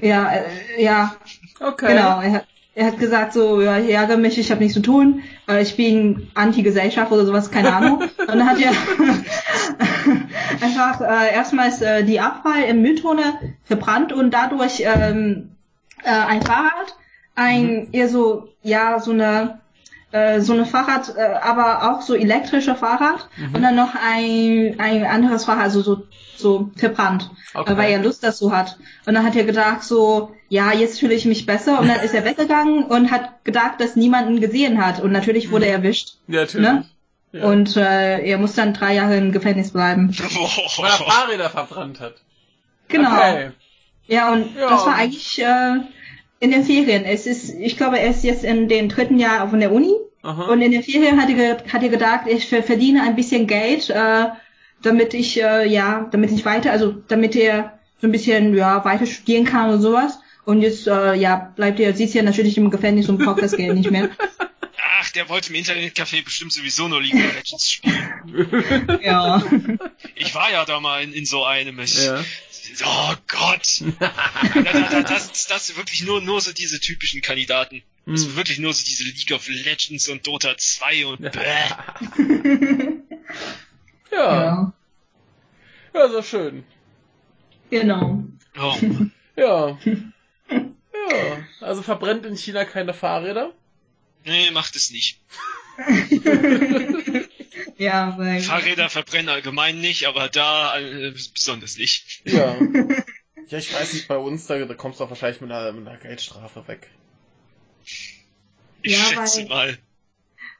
Ja, äh, ja, Okay. genau. Er hat, er hat gesagt so, ja, ich ärgere mich, ich habe nichts zu tun, äh, ich bin Anti-Gesellschaft oder sowas, keine Ahnung. Und dann hat er einfach äh, erstmals äh, die Abfall im Mülltonne verbrannt und dadurch ähm, äh, ein Fahrrad, ein eher so, ja, so eine äh, so eine Fahrrad, äh, aber auch so elektrische Fahrrad und dann noch ein, ein anderes Fahrrad, also so, so verbrannt, Okay. weil er Lust dazu hat. Und dann hat er gedacht so, ja, jetzt fühle ich mich besser und dann ist er weggegangen und hat gedacht, dass niemanden gesehen hat und natürlich wurde er erwischt. Ja, natürlich. Ne? Ja. Und äh, er muss dann drei Jahre im Gefängnis bleiben. Weil er Fahrräder verbrannt hat. Genau. Okay. Ja, und Ja. das war eigentlich äh, in den Ferien. Es ist, ich glaube, er ist jetzt in dem dritten Jahr von der Uni. Aha. Und in den Ferien hat er, hat er gedacht, ich ver- verdiene ein bisschen Geld, äh, damit ich, äh, ja, damit ich weiter, also damit er so ein bisschen, ja, weiter studieren kann und sowas. Und jetzt, äh, ja, bleibt er, sitzt er natürlich im Gefängnis und braucht das Geld nicht mehr. Ach, der wollte im Internetcafé bestimmt sowieso nur League of Legends spielen. Ja. Ich war ja da mal in, in so einem. Ich, ja. Oh Gott. da, da, da, das, das sind wirklich nur, nur so diese typischen Kandidaten. Das sind Hm. wirklich nur so diese League of Legends und Dota 2 und bäh. Ja. ja. Ja, so schön. Genau. Oh. Ja. Ja. Also verbrennt in China keine Fahrräder. Nee, macht es nicht. Ja, weil. Fahrräder verbrennen allgemein nicht, aber da äh, besonders nicht. Ja. Ja, ich weiß nicht, bei uns, da, da kommst du auch wahrscheinlich mit einer, mit einer Geldstrafe weg. Ich Ja, schätze weil- mal.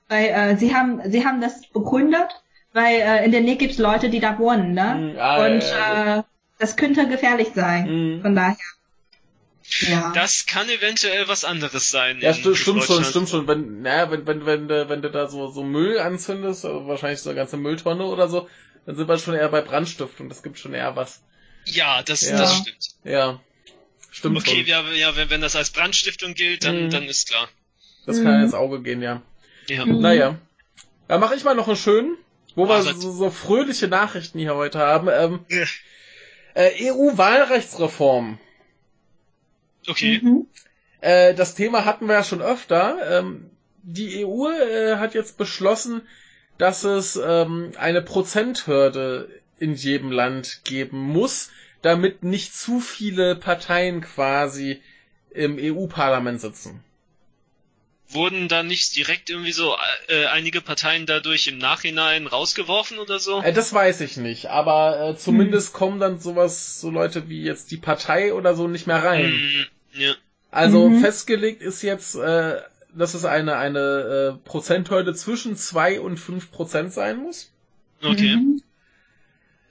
Weil äh, sie haben sie haben das begründet, weil äh, in der Nähe gibt's Leute, die da wohnen, ne? Mhm, ah, Und ja, ja, äh, das könnte gefährlich sein. Mhm. Von daher. Ja. Das kann eventuell was anderes sein. Ja, stimmt, stimmt schon, stimmt schon. Wenn, naja, wenn, wenn, wenn, du- wenn du da so, so Müll anzündest, also wahrscheinlich so eine ganze Mülltonne oder so, dann sind wir schon eher bei Brandstiftung. Das gibt schon eher was. Ja, das, Ja. das stimmt. Ja. Stimmt Okay, schon. ja, ja wenn, wenn das als Brandstiftung gilt, dann, Mhm. dann ist klar. Das kann Mhm. ins Auge gehen, ja. Ja. Mhm. Naja. Da mache ich mal noch einen schönen, wo wir Mach es. so, so fröhliche Nachrichten hier heute haben. Ähm, äh, EU-Wahlrechtsreform. Okay. Mhm. Äh, das Thema hatten wir ja schon öfter. Ähm, die EU äh, hat jetzt beschlossen, dass es ähm, eine Prozenthürde in jedem Land geben muss, damit nicht zu viele Parteien quasi im EU-Parlament sitzen. Wurden da nicht direkt irgendwie so äh, einige Parteien dadurch im Nachhinein rausgeworfen oder so? Äh, das weiß ich nicht, aber äh, zumindest kommen dann sowas, so Leute wie jetzt die Partei oder so nicht mehr rein. Hm, ja. Also Mhm. festgelegt ist jetzt, äh, dass es eine, eine äh, Prozenthürde zwischen zwei und fünf Prozent sein muss. Okay. Mhm.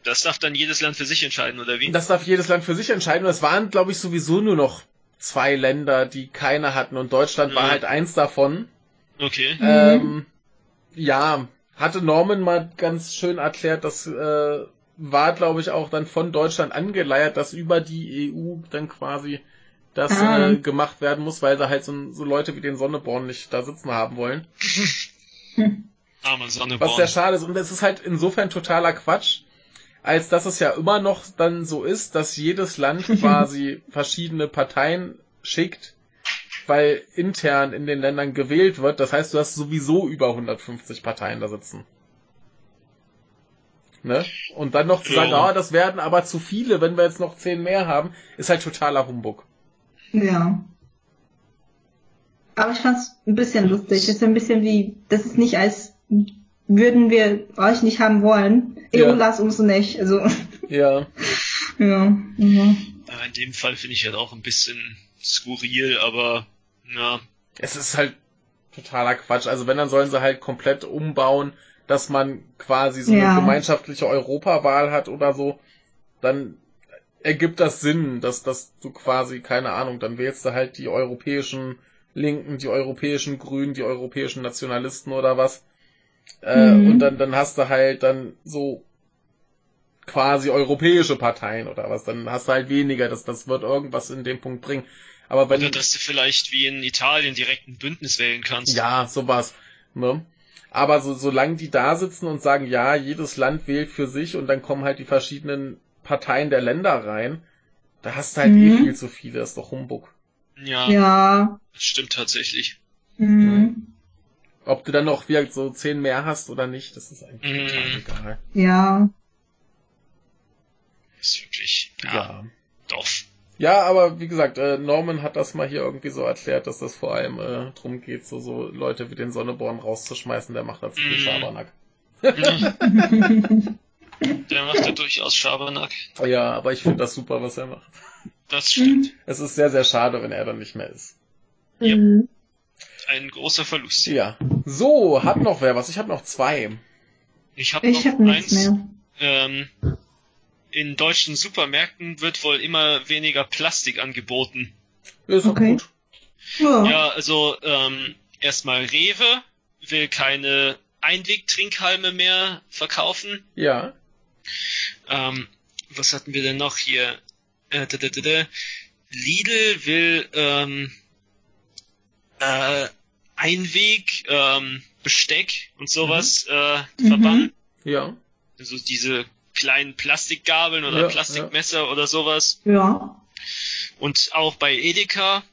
Das darf dann jedes Land für sich entscheiden, oder wie? Das darf jedes Land für sich entscheiden. Und es waren, glaube ich, sowieso nur noch zwei Länder, die keine hatten. Und Deutschland war Mhm. halt eins davon. Okay. Mhm. Ähm, ja, hatte Norman mal ganz schön erklärt, das äh, war, glaube ich, auch dann von Deutschland angeleiert, dass über die EU dann quasi das Ah. äh, gemacht werden muss, weil sie halt so, so Leute wie den Sonneborn nicht da sitzen haben wollen. Arme Sonneborn. Was sehr schade ist. Und es ist halt insofern totaler Quatsch, als dass es ja immer noch dann so ist, dass jedes Land quasi verschiedene Parteien schickt, weil intern in den Ländern gewählt wird. Das heißt, du hast sowieso über 150 Parteien da sitzen. Ne? Und dann noch zu sagen, Ja. ah, das werden aber zu viele, wenn wir jetzt noch zehn mehr haben, ist halt totaler Humbug. Ja. Aber ich fand's ein bisschen lustig. Das ist ein bisschen wie, das ist nicht als würden wir euch nicht haben wollen. Ja. EU lasst uns nicht. Also, Ja. ja. Mhm. In dem Fall finde ich halt auch ein bisschen skurril, aber ja. Es ist halt totaler Quatsch. Also wenn, dann sollen sie halt komplett umbauen, dass man quasi so Ja. eine gemeinschaftliche Europawahl hat oder so. Dann ergibt das Sinn, dass, dass du quasi, keine Ahnung, dann wählst du halt die europäischen Linken, die europäischen Grünen, die europäischen Nationalisten oder was. Äh, Mhm. Und dann, dann hast du halt dann so quasi europäische Parteien oder was. Dann hast du halt weniger. Das, das wird irgendwas in dem Punkt bringen. Aber wenn Oder dass du vielleicht wie in Italien direkt ein Bündnis wählen kannst. Ja, sowas. Ne? Aber so, solange die da sitzen und sagen, ja, jedes Land wählt für sich und dann kommen halt die verschiedenen Parteien der Länder rein, da hast du halt eh Mhm. viel zu viele, ist doch Humbug. Ja, Ja. das stimmt tatsächlich. Mhm. Ob du dann noch wieder so zehn mehr hast oder nicht, das ist eigentlich Mhm. total egal. Ja. Ist wirklich, ja, Ja. doof. Ja, aber wie gesagt, äh, Norman hat das mal hier irgendwie so erklärt, dass das vor allem äh, drum geht, so, so Leute wie den Sonneborn rauszuschmeißen, der macht da zu viel Mhm. Schabernack. Der macht ja durchaus Schabernack. Ja, aber ich finde das super, was er macht. Das stimmt. Es ist sehr, sehr schade, wenn er dann nicht mehr ist. Ja. Mhm. Ein großer Verlust. Ja. So, hat noch wer was? Ich habe noch zwei. Ich habe Ich noch hab nichts eins. mehr. Ähm, in deutschen Supermärkten wird wohl immer weniger Plastik angeboten. Ist Okay. gut. Ja. Ja, also ähm, erstmal Rewe will keine Einwegtrinkhalme mehr verkaufen. Ja. Ähm, was hatten wir denn noch hier? Äh, da, da, da. Lidl will ähm, äh, Einweg, ähm, Besteck und sowas äh, Mhm. verbannen. Ja. Also diese kleinen Plastikgabeln oder Ja, Plastikmesser oder sowas. Ja. Und auch bei Edeka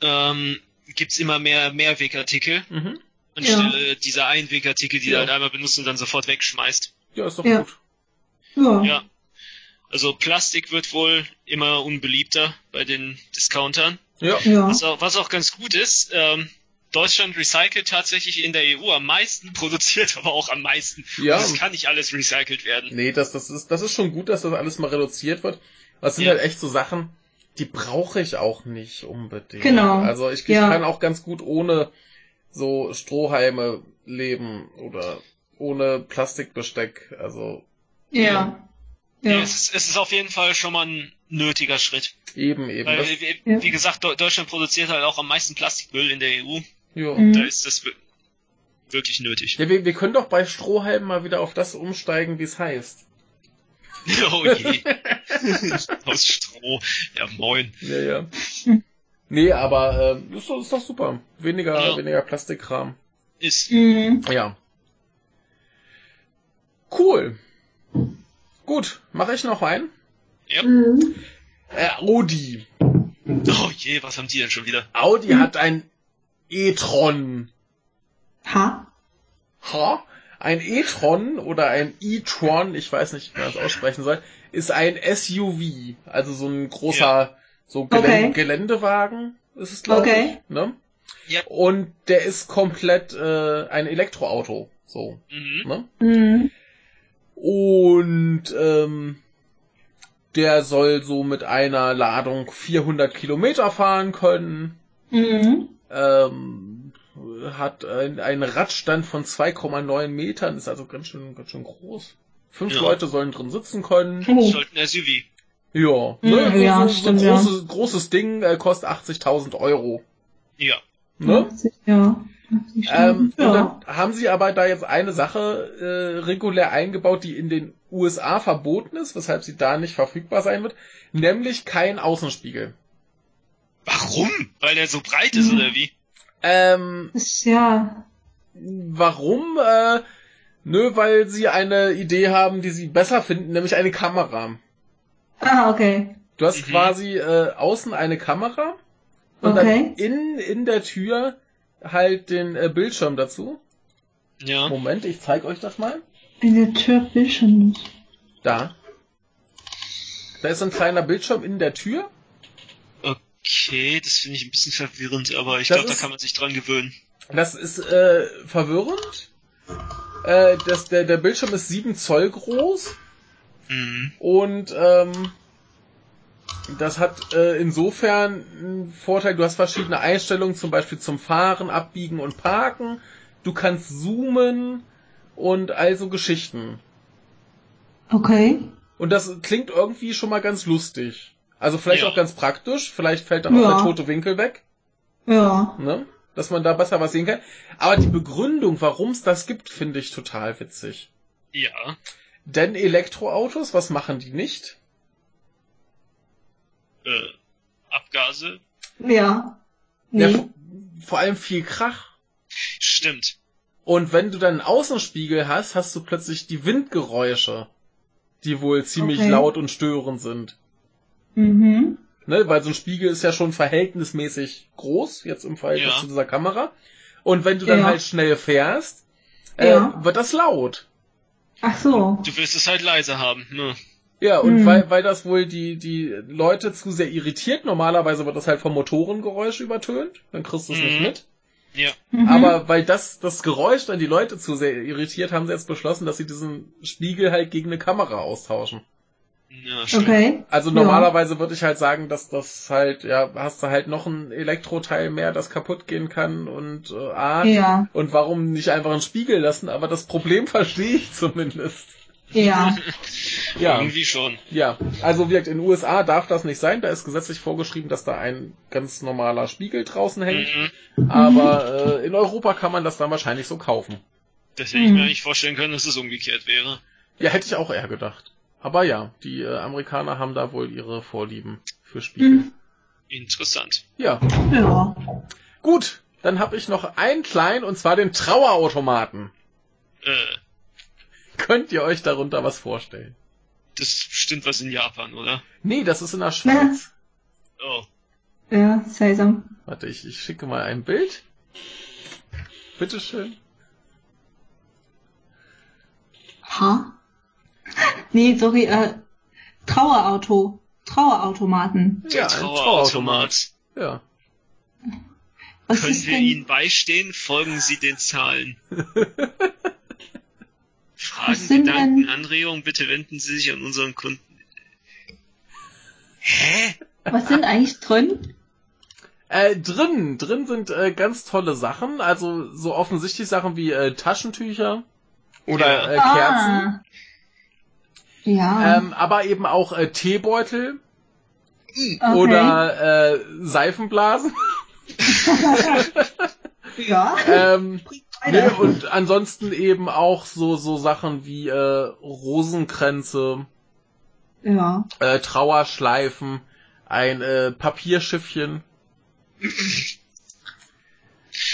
ähm, gibt's immer mehr Mehrwegartikel Mhm. anstelle dieser Einwegartikel, die Ja. du halt einmal benutzt und dann sofort wegschmeißt. Ja, ist doch Ja. gut. Ja. Ja. Also Plastik wird wohl immer unbeliebter bei den Discountern. Ja. Ja. Was auch, was auch ganz gut ist, ähm, Deutschland recycelt tatsächlich in der EU am meisten, produziert aber auch am meisten. Ja. Und es kann nicht alles recycelt werden. Nee, das, das ist, das ist schon gut, dass das alles mal reduziert wird. Das sind Ja. halt echt so Sachen, die brauche ich auch nicht unbedingt. Genau. Also ich, ich Ja. kann auch ganz gut ohne so Strohhalme leben oder ohne Plastikbesteck. Also Ja. Nee, Ja. es, ist, es ist auf jeden Fall schon mal ein nötiger Schritt. eben, eben. Weil, wie, Ja. wie gesagt, Deu- Deutschland produziert halt auch am meisten Plastikmüll in der EU. ja. Mhm. Da ist das wir- wirklich nötig. ja wir, wir können doch bei Strohhalmen mal wieder auf das umsteigen, wie es heißt. oh je. Aus Stroh. Ja, moin. Ja, ja. Nee, aber ähm, ist, doch, ist doch super. Weniger, Ja. weniger Plastikkram. Ist. Mhm. Ja. Cool. Gut, mache ich noch einen? Ja. Mhm. Äh, Audi. Oh je, was haben die denn schon wieder? Audi hat ein e-tron. Ha? Ha? Ein e-tron oder ein e-tron, ich weiß nicht, wie man das aussprechen soll, ist ein SUV. Also so ein großer, so Gelän Okay. Geländewagen ist es, glaube Okay. ich. Ne? Ja. Und der ist komplett äh, ein Elektroauto. So. Mhm. Ne? Mhm. Und ähm, der soll so mit einer Ladung 400 Kilometer fahren können. Mhm. Ähm, hat ein, einen Radstand von 2,9 Metern, ist also ganz schön, ganz schön groß. Fünf Ja. Leute sollen drin sitzen können. Oh. Sollte ein SUV. Ja, Mhm, ne? so, ja, so, so stimmt, ein ja. großes, großes Ding äh, kostet 80.000 Euro. Ja. Ne? Ja. Ähm, ja. Und dann haben sie aber da jetzt eine Sache äh, regulär eingebaut, die in den USA verboten ist, weshalb sie da nicht verfügbar sein wird, nämlich kein Außenspiegel. Warum? Weil er so breit ist Mhm. oder wie? Ähm, ist ja. warum? Äh, nö, weil sie eine Idee haben, die sie besser finden, nämlich eine Kamera. Ah, okay. Du hast Mhm. quasi äh, außen eine Kamera und Okay. dann in, in der Tür halt den äh, Bildschirm dazu. Ja. Moment, ich zeig euch das mal. In der Tür Bildschirm. Da. Da ist so ein kleiner Bildschirm in der Tür. Okay, das finde ich ein bisschen verwirrend, aber ich glaube, da kann man sich dran gewöhnen. Das ist äh, verwirrend. Äh, das, der, der Bildschirm ist 7 Zoll groß Mhm. und ähm, das hat äh, insofern einen Vorteil, du hast verschiedene Einstellungen, zum Beispiel zum Fahren, Abbiegen und Parken. Du kannst zoomen und also Geschichten. Okay. Und das klingt irgendwie schon mal ganz lustig. Also vielleicht Ja. auch ganz praktisch. Vielleicht fällt dann auch Ja. der tote Winkel weg, Ja. ne? Dass man da besser was sehen kann. Aber die Begründung, warum es das gibt, finde ich total witzig. Ja. Denn Elektroautos, was machen die nicht? Äh, Abgase. Ja. Ja, Nee. vor, vor allem viel Krach. Stimmt. Und wenn du dann einen Außenspiegel hast, hast du plötzlich die Windgeräusche, die wohl ziemlich Okay. laut und störend sind. Mhm. Ne, weil so ein Spiegel ist ja schon verhältnismäßig groß, jetzt im Verhältnis Ja. zu dieser Kamera. Und wenn du dann Ja. halt schnell fährst, äh, Ja. wird das laut. Ach so. Du willst es halt leise haben, ne? Ja, und Mhm. weil, weil das wohl die, die Leute zu sehr irritiert, normalerweise wird das halt vom Motorengeräusch übertönt, dann kriegst du es nicht Mhm. mit. Ja. Mhm. Aber weil das, das Geräusch dann die Leute zu sehr irritiert, haben sie jetzt beschlossen, dass sie diesen Spiegel halt gegen eine Kamera austauschen. Ja, stimmt. Okay. Also Ja. normalerweise würde ich halt sagen, dass das halt, ja, hast du halt noch ein Elektroteil mehr, das kaputt gehen kann und äh, A. Ja. Und warum nicht einfach einen Spiegel lassen? Aber das Problem verstehe ich zumindest. Ja. Ja, Irgendwie schon. ja. Also wirkt in den USA darf das nicht sein. Da ist gesetzlich vorgeschrieben, dass da ein ganz normaler Spiegel draußen hängt. Mhm. Aber äh, in Europa kann man das dann wahrscheinlich so kaufen. Das hätte ich Mhm. mir eigentlich vorstellen können, dass es umgekehrt wäre. Ja, hätte ich auch eher gedacht. Aber ja, die äh, Amerikaner haben da wohl ihre Vorlieben für Spiegel. Mhm. Interessant. Ja, Ja. gut. Dann habe ich noch einen kleinen, und zwar den Trauerautomaten. Äh, Könnt ihr euch darunter was vorstellen? das ist bestimmt was in Japan, oder? Nee, das ist in der Schweiz. Oh. Ja, seltsam. Warte, ich, ich schicke mal ein Bild. Bitteschön. Ha? Nee, sorry, äh, Trauerauto. Trauerautomaten. Ja, ein Trauerautomat. Ja. Was Können wir denn? Ihnen beistehen? Folgen Sie den Zahlen. Fragen, Was sind Gedanken, denn- Anregungen, bitte wenden Sie sich an unseren Kunden. Hä? Was sind eigentlich drin? Äh, drin, drin sind äh, ganz tolle Sachen. Also so offensichtlich Sachen wie äh, Taschentücher oder Ja. äh, Kerzen. Ah. Ja. Ähm, aber eben auch äh, Teebeutel okay. oder äh, Seifenblasen. ja. ähm, nee, Weiter. und ansonsten eben auch so so Sachen wie äh, Rosenkränze, Ja. äh, Trauerschleifen, ein äh, Papierschiffchen.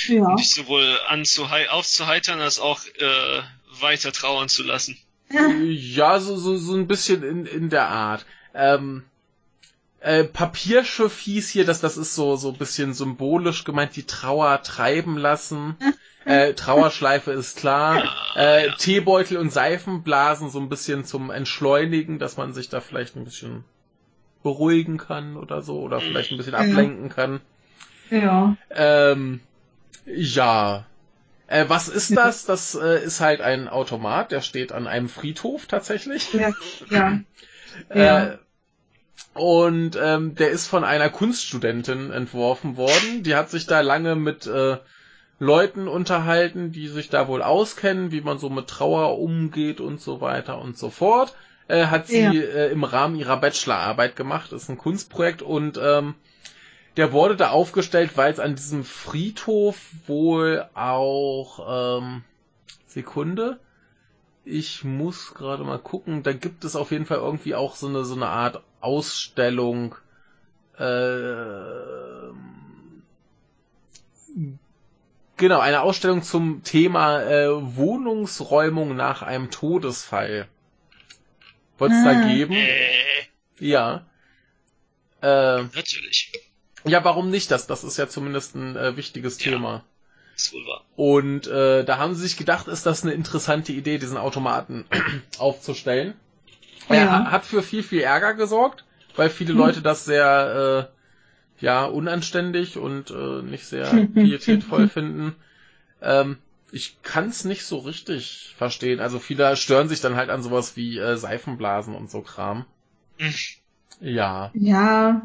Ja. Um dich sowohl anzuhei aufzuheitern, als auch äh, weiter trauern zu lassen. Ja, so, so, so ein bisschen in, in der Art. Ähm, äh, Papierschiff hieß hier, dass das ist so, so ein bisschen symbolisch gemeint, die Trauer treiben lassen. Äh, Trauerschleife ist klar. Äh. Teebeutel und Seifenblasen so ein bisschen zum Entschleunigen, dass man sich da vielleicht ein bisschen beruhigen kann oder so, oder vielleicht ein bisschen ablenken kann. Ja. Ähm, ja. Äh, was ist das? Das äh, ist halt ein Automat, der steht an einem Friedhof tatsächlich. Ja. Ja. Ja. Und ähm, der ist von einer Kunststudentin entworfen worden. Die hat sich da lange mit äh, Leuten unterhalten, die sich da wohl auskennen, wie man so mit Trauer umgeht und so weiter und so fort. Äh, hat sie Ja. äh, im Rahmen ihrer Bachelorarbeit gemacht. Ist ein Kunstprojekt und ähm, der wurde da aufgestellt, weil es an diesem Friedhof wohl auch ähm, Sekunde. Ich muss gerade mal gucken. Da gibt es auf jeden Fall irgendwie auch so eine so eine Art Ähm, Genau, eine Ausstellung zum Thema äh, Wohnungsräumung nach einem Todesfall. Wird es Ah. da geben? Äh, Ja. Äh, natürlich. ja, warum nicht? Das, das ist ja zumindest ein äh, wichtiges Ja. Thema. Ist wohl wahr. Und äh, da haben sie sich gedacht, ist das eine interessante Idee, diesen Automaten aufzustellen. Er Ja. hat für viel, viel Ärger gesorgt, weil viele Leute das sehr äh, ja unanständig und äh, nicht sehr pietätvoll finden. Ähm, ich kann es nicht so richtig verstehen. Also viele stören sich dann halt an sowas wie äh, Seifenblasen und so Kram. Hm. Ja. Ja,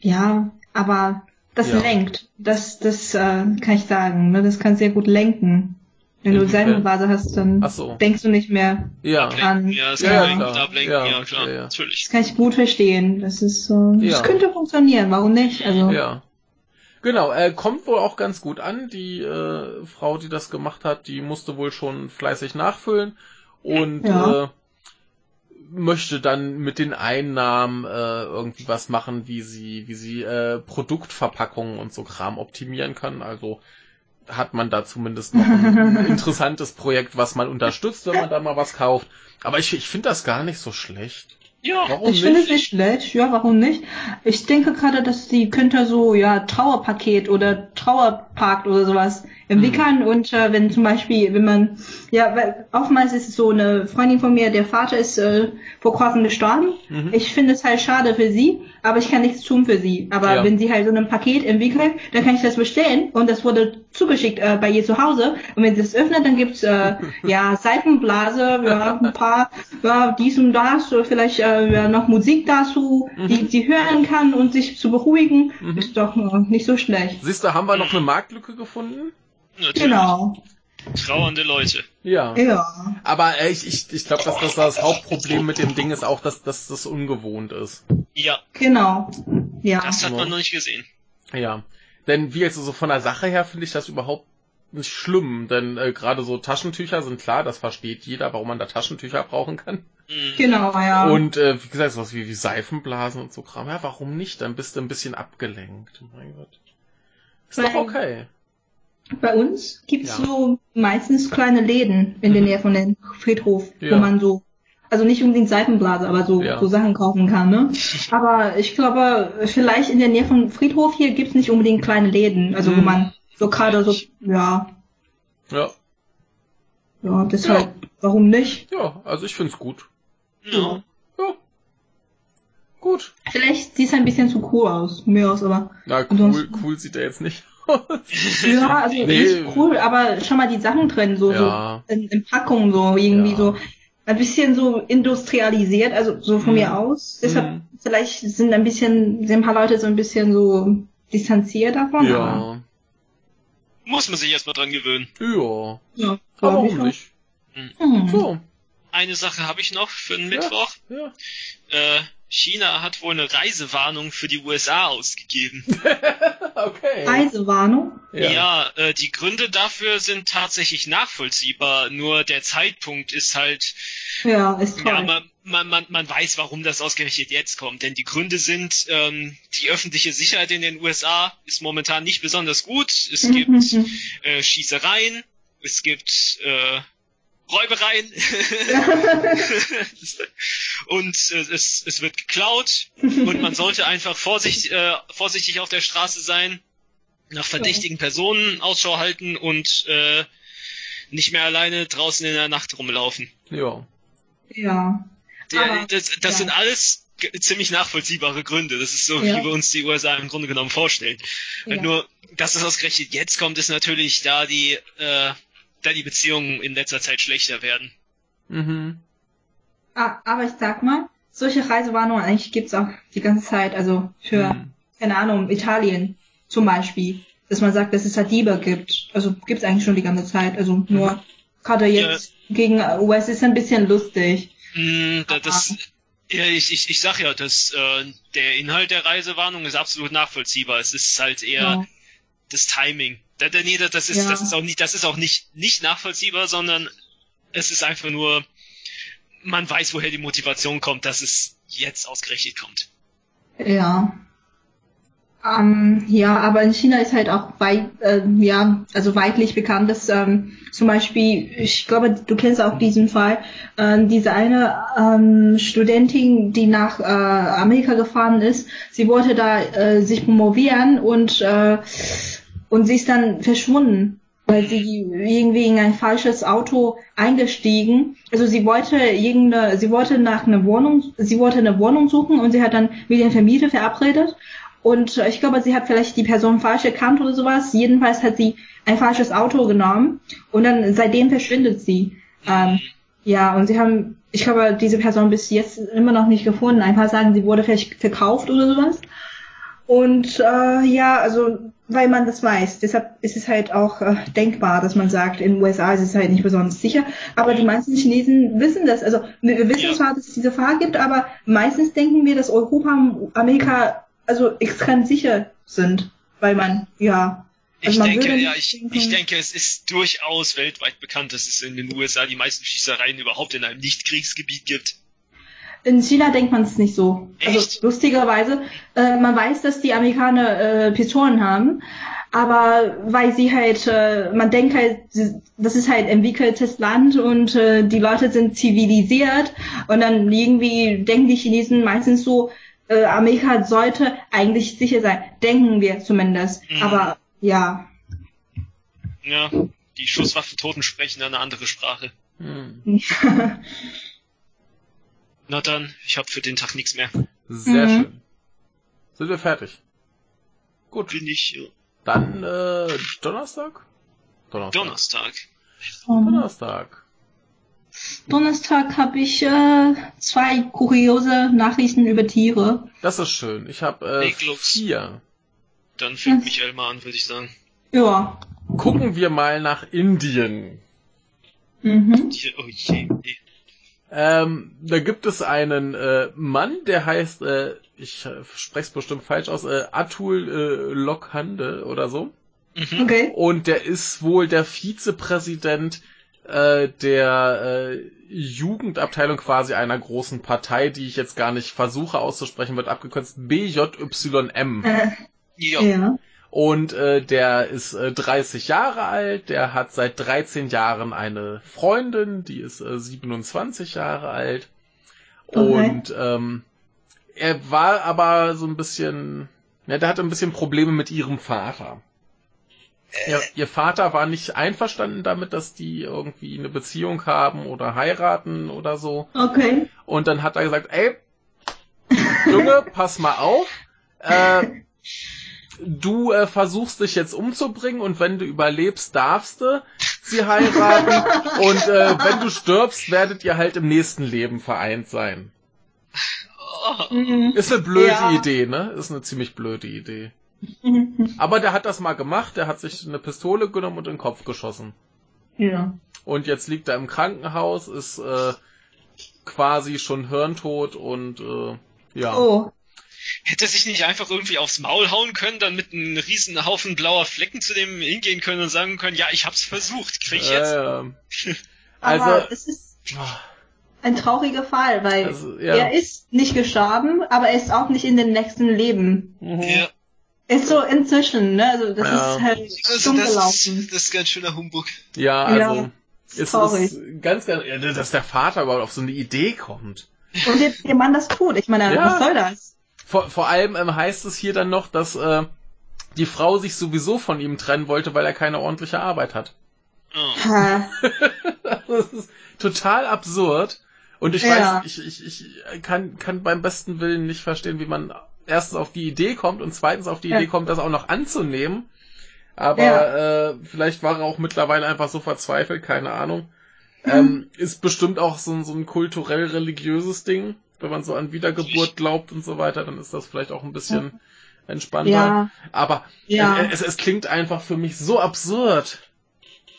ja, aber das Ja. lenkt. Das, das äh, kann ich sagen. Ne? Das kann sehr gut lenken. Wenn du? Seifenblase hast, dann so. denkst du nicht mehr. Ja. Ablenken, ja, das Ja, kann ja, klar. ablenken, Ja, ja, klar, ja, ja. natürlich. Das kann ich gut verstehen. Das ist so. Ja. Das könnte funktionieren. Warum nicht? Also. Ja. Genau, äh, kommt wohl auch ganz gut an. Die äh, Frau, die das gemacht hat, die musste wohl schon fleißig nachfüllen und Ja. äh, möchte dann mit den Einnahmen äh, irgendwie was machen, wie sie, wie sie äh, Produktverpackungen und so Kram optimieren kann. Also hat man da zumindest noch ein, ein interessantes Projekt, was man unterstützt, wenn man da mal was kauft. Aber ich, ich finde das gar nicht so schlecht. Ja, Warum Ich finde es nicht? nicht schlecht, ja, warum nicht? Ich denke gerade, dass die könnte so, ja, Trauerpaket oder Trauerpark oder sowas entwickeln und äh, wenn zum Beispiel, wenn man, ja, weil oftmals ist es so eine Freundin von mir, der Vater ist äh, vor kurzem gestorben. Mhm. Ich finde es halt schade für sie, aber ich kann nichts tun für sie. Aber Ja. wenn sie halt so ein Paket entwickelt, dann kann ich das bestellen und das wurde zugeschickt äh, bei ihr zu Hause und wenn sie das öffnet, dann gibt's äh, ja Seifenblase, ja, ein paar, ja, dies und das, vielleicht äh, ja, noch Musik dazu, die sie hören kann und sich zu beruhigen, Mhm. ist doch äh, nicht so schlecht. Siehst du, haben wir noch eine Marktlücke gefunden? Natürlich. Genau. Trauernde Leute. Ja. Ja. Aber äh, ich, ich, ich glaube, dass das das Hauptproblem mit dem Ding ist auch, dass, dass das ungewohnt ist. Ja, Genau. Ja. das hat man noch nicht gesehen. Ja. Denn wie also so von der Sache her finde ich das überhaupt nicht schlimm. Denn äh, gerade so Taschentücher sind klar, das versteht jeder, warum man da Taschentücher brauchen kann. Hm. Genau, ja. Und äh, wie gesagt, sowas wie, wie Seifenblasen und so Kram. Ja, warum nicht? Dann bist du ein bisschen abgelenkt. Mein Gott. Ist doch Weil- okay. Bei uns gibt's Ja. so meistens kleine Läden in der Mhm. Nähe von dem Friedhof, Ja. wo man so, also nicht unbedingt Seifenblase, aber so, Ja. so Sachen kaufen kann, ne? Aber ich glaube, vielleicht in der Nähe vom Friedhof hier gibt's nicht unbedingt kleine Läden, also wo Mhm. man so gerade so, ja, Ja. ja, deshalb, warum nicht? Ja, also ich find's gut. Ja. Ja. Gut. Vielleicht sieht's ein bisschen zu cool aus, mir aus, aber Na, cool, Ansonsten- cool sieht er jetzt nicht. ja, also Nee. cool, aber schon mal die Sachen drin, so, Ja. so in, in Packungen so irgendwie Ja. so ein bisschen so industrialisiert, also so von Mhm. mir aus. Deshalb Mhm. vielleicht sind ein bisschen, sind ein paar Leute so ein bisschen so distanziert davon. aber- Ja. Muss man sich erstmal dran gewöhnen. Ja. ja. Aber warum nicht? Mhm. So. Eine Sache habe ich noch für den Ja. Mittwoch. Ja. Äh, China hat wohl eine Reisewarnung für die USA ausgegeben. okay. Reisewarnung. Ja, äh, die Gründe dafür sind tatsächlich nachvollziehbar, nur der Zeitpunkt ist halt, Ja, ist toll. ja, man, man, man, man weiß, warum das ausgerechnet jetzt kommt. Denn die Gründe sind, ähm, die öffentliche Sicherheit in den USA ist momentan nicht besonders gut. Es gibt äh, Schießereien, es gibt äh, Räubereien und äh, es, es wird geklaut und man sollte einfach vorsichtig, äh, vorsichtig auf der Straße sein, nach verdächtigen Personen Ausschau halten und äh, nicht mehr alleine draußen in der Nacht rumlaufen. Ja. ja. Der, Aber- das das ja. sind alles ziemlich nachvollziehbare Gründe. Das ist so, Ja. wie wir uns die USA im Grunde genommen vorstellen. Ja. Nur, dass es ausgerechnet jetzt kommt, ist natürlich, da die, äh, da die Beziehungen in letzter Zeit schlechter werden. Mhm. Ah, aber ich sag mal, solche Reisewarnungen eigentlich gibt's auch die ganze Zeit, also für, Mhm. keine Ahnung, Italien zum Beispiel, dass man sagt, dass es da Diebe gibt. Also gibt's eigentlich schon die ganze Zeit. Also nur gerade jetzt gegen US ist ein bisschen lustig. Mm, da, das, ja, ich, ich, ich sag ja, dass äh, der Inhalt der Reisewarnung ist absolut nachvollziehbar. Es ist halt eher Ja. das Timing. Da, da, nee, das ist, Ja. das ist auch nicht, das ist auch nicht, nicht nachvollziehbar, sondern es ist einfach nur, man weiß, woher die Motivation kommt, dass es jetzt ausgerechnet kommt. Ja. Ähm, ja, aber in China ist halt auch weit, äh, ja, also weitlich bekannt, dass ähm, zum Beispiel, ich glaube, du kennst auch diesen Fall, äh, diese eine ähm, Studentin, die nach äh, Amerika gefahren ist, sie wollte da äh, sich promovieren und äh, und sie ist dann verschwunden, weil sie irgendwie in ein falsches Auto eingestiegen. Also sie wollte irgendeine, sie wollte nach einer Wohnung, sie wollte eine Wohnung suchen und sie hat dann mit dem Vermieter verabredet und ich glaube, sie hat vielleicht die Person falsch erkannt oder sowas. Jedenfalls hat sie ein falsches Auto genommen und dann seitdem verschwindet sie. Ähm, ja, und sie haben, ich glaube, diese Person bis jetzt immer noch nicht gefunden. Ein paar sagen, sie wurde vielleicht verkauft oder sowas. Und äh, ja, also weil man das weiß. Deshalb ist es halt auch äh, denkbar, dass man sagt, in den USA ist es halt nicht besonders sicher. Aber die meisten Chinesen wissen das. Also wir wissen zwar, dass es diese Gefahr gibt, aber meistens denken wir, dass Europa und Amerika also extrem sicher sind, weil man ja. Ich Also man denke, ja, ich, denken- ich denke, es ist durchaus weltweit bekannt, dass es in den USA die meisten Schießereien überhaupt in einem Nicht-Kriegsgebiet gibt. In China denkt man es nicht so. Also Echt? lustigerweise, äh, man weiß, dass die Amerikaner äh, Pistolen haben, aber weil sie halt, äh, man denkt halt, das ist halt entwickeltes Land und äh, die Leute sind zivilisiert und dann irgendwie denken die Chinesen meistens so, äh, Amerika sollte eigentlich sicher sein, denken wir zumindest. Mhm. Aber ja, Ja, die Schusswaffentoten sprechen eine andere Sprache. Hm. Na dann, ich habe für den Tag nichts mehr. Sehr Mhm. schön. Sind wir fertig? Gut. Bin ich äh, Dann äh, Donnerstag? Donnerstag. Donnerstag. um, Donnerstag. Donnerstag habe ich äh, zwei kuriose Nachrichten über Tiere. Das ist schön. Ich habe äh, vier. Dann fängt Ja. Michael mal an, würde ich sagen. Ja. Gucken wir mal nach Indien. Mhm. Die, oh je, nee. Ähm, da gibt es einen äh, Mann, der heißt, äh, ich spreche es bestimmt falsch aus, äh, Atul äh, Lokhande oder so. Mhm. Okay. Und der ist wohl der Vizepräsident äh, der äh, Jugendabteilung quasi einer großen Partei, die ich jetzt gar nicht versuche auszusprechen, wird abgekürzt BJYM. Äh, Ja. ja. Und äh, der ist äh, 30 Jahre alt, der hat seit 13 Jahren eine Freundin, die ist äh, 27 Jahre alt. Okay. Und ähm, er war aber so ein bisschen, ja, der hatte ein bisschen Probleme mit ihrem Vater. Ja, ihr Vater war nicht einverstanden damit, dass die irgendwie eine Beziehung haben oder heiraten oder so. Okay. Und dann hat er gesagt, ey, Junge, pass mal auf. Äh, du äh, versuchst dich jetzt umzubringen und wenn du überlebst, darfst du sie heiraten. und äh, wenn du stirbst, werdet ihr halt im nächsten Leben vereint sein. Mhm. Ist eine blöde Ja. Idee, ne? Ist eine ziemlich blöde Idee. Aber der hat das mal gemacht, der hat sich eine Pistole genommen und in den Kopf geschossen. ja. Und jetzt liegt er im Krankenhaus, ist äh, quasi schon hirntot und äh, ja. Oh. Hätte er sich nicht einfach irgendwie aufs Maul hauen können, dann mit einem riesen Haufen blauer Flecken zu dem hingehen können und sagen können, ja, ich hab's versucht, krieg ich jetzt? Äh, Aber also, es ist ein trauriger Fall, weil Also, ja. er ist nicht gestorben, aber er ist auch nicht in den nächsten Leben. mhm. Ja, ist so inzwischen, ne? Also das Ja. ist halt also dumm das gelaufen. ist, das ist ganz schöner Humbug. ja, also Ja, es traurig. ist ganz, ganz, dass der Vater überhaupt auf so eine Idee kommt. Und der, der Mann das tut. Ich meine, Ja. was soll das? Vor, vor allem ähm, heißt es hier dann noch, dass äh, die Frau sich sowieso von ihm trennen wollte, weil er keine ordentliche Arbeit hat. Oh. Ha. das ist total absurd. Und ich Ja. weiß, ich, ich, ich kann, kann beim besten Willen nicht verstehen, wie man erstens auf die Idee kommt und zweitens auf die Ja. Idee kommt, das auch noch anzunehmen. Aber Ja. äh, vielleicht war er auch mittlerweile einfach so verzweifelt, keine Ahnung. Ähm, ist bestimmt auch so, ein- so ein kulturell-religiöses Ding. Wenn man so an Wiedergeburt glaubt und so weiter, dann ist das vielleicht auch ein bisschen entspannter. Ja. Aber Ja. es, es, es klingt einfach für mich so absurd.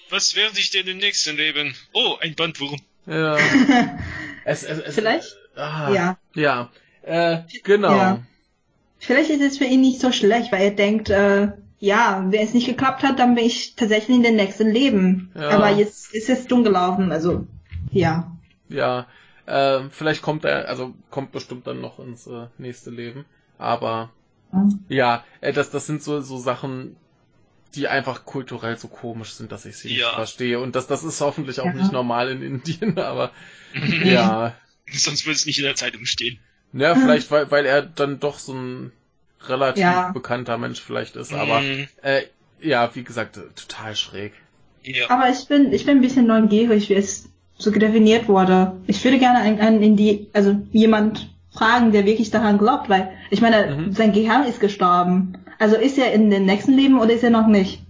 Was werde ich denn im nächsten Leben? Oh, ein Bandwurm. Ja. es, es, es, Vielleicht? Ah, Ja. Ja. Äh, genau. Ja. Vielleicht ist es für ihn nicht so schlecht, weil er denkt, äh, ja, wenn es nicht geklappt hat, dann bin ich tatsächlich in den nächsten Leben. Ja. Aber jetzt ist es dumm gelaufen, also ja. Ja. Äh, vielleicht kommt er, also kommt bestimmt dann noch ins äh, nächste Leben. Aber Ja, äh, das, das sind so, so Sachen, die einfach kulturell so komisch sind, dass ich sie nicht Ja. verstehe. Und das, das ist hoffentlich auch Ja. nicht normal in Indien, aber ja. Sonst würde es nicht in der Zeitung stehen. Ja, vielleicht, weil, weil er dann doch so ein relativ Ja. bekannter Mensch vielleicht ist. Aber Mhm. äh, ja, wie gesagt, total schräg. Ja. Aber ich bin, ich bin ein bisschen neugierig, wie es so definiert wurde. Ich würde gerne einen, einen in die, also jemand fragen, der wirklich daran glaubt, weil ich meine, Mhm. sein Gehirn ist gestorben. Also ist er in dem nächsten Leben oder ist er noch nicht?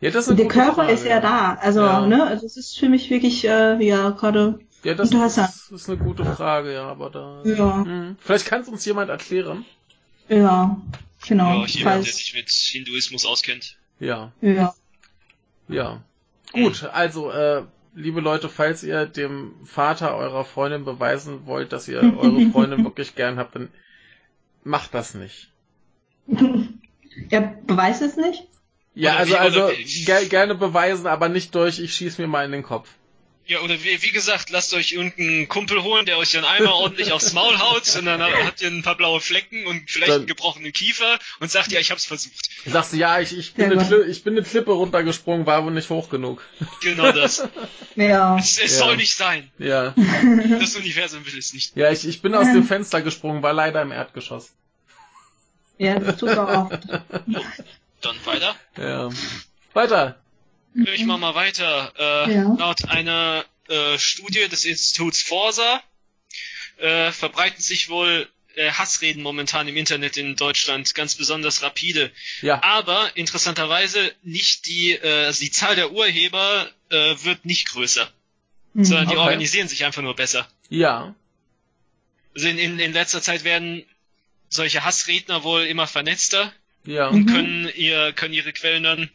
Ja, das ist Der Körper Frage, ist ja da. Also, Ja. ne, also es ist für mich wirklich, äh, ja, gerade, Ja, das Interessant. ist, ist eine gute Frage, ja, aber da. ja, Hm. Vielleicht kann es uns jemand erklären. ja, genau. ja, jemand, der sich mit Hinduismus auskennt. Ja, ja. ja. Gut, also, äh, liebe Leute, falls ihr dem Vater eurer Freundin beweisen wollt, dass ihr eure Freundin wirklich gern habt, dann macht das nicht. er beweist es nicht? Ja, also, also ger gerne beweisen, aber nicht durch, ich schieß mir mal in den Kopf. Ja, oder wie, wie gesagt, lasst euch irgendeinen Kumpel holen, der euch dann einmal ordentlich aufs Maul haut und dann habt ihr ein paar blaue Flecken und vielleicht Dann- einen gebrochenen Kiefer und sagt, ja, ich hab's versucht. Sagst du, ja, ich, ich, bin Ja, eine. Kli- ich bin eine Klippe runtergesprungen, war wohl nicht hoch genug. Genau das. Ja. Es, es Ja. soll nicht sein. Ja. Das Universum will es nicht. Ja, ich, ich bin aus dem Fenster gesprungen, war leider im Erdgeschoss. Ja, das tut auch. Dann weiter. Ja. Weiter. Ich mach mal weiter. Äh, Ja. Laut einer äh, Studie des Instituts Forsa äh, verbreiten sich wohl äh, Hassreden momentan im Internet in Deutschland ganz besonders rapide. Ja. Aber interessanterweise nicht die, äh, also die Zahl der Urheber äh, wird nicht größer, Hm. sondern die Okay. organisieren sich einfach nur besser. Ja. Also in, in, in letzter Zeit werden solche Hassredner wohl immer vernetzter Ja. Mhm. können ihr können ihre Quellen dann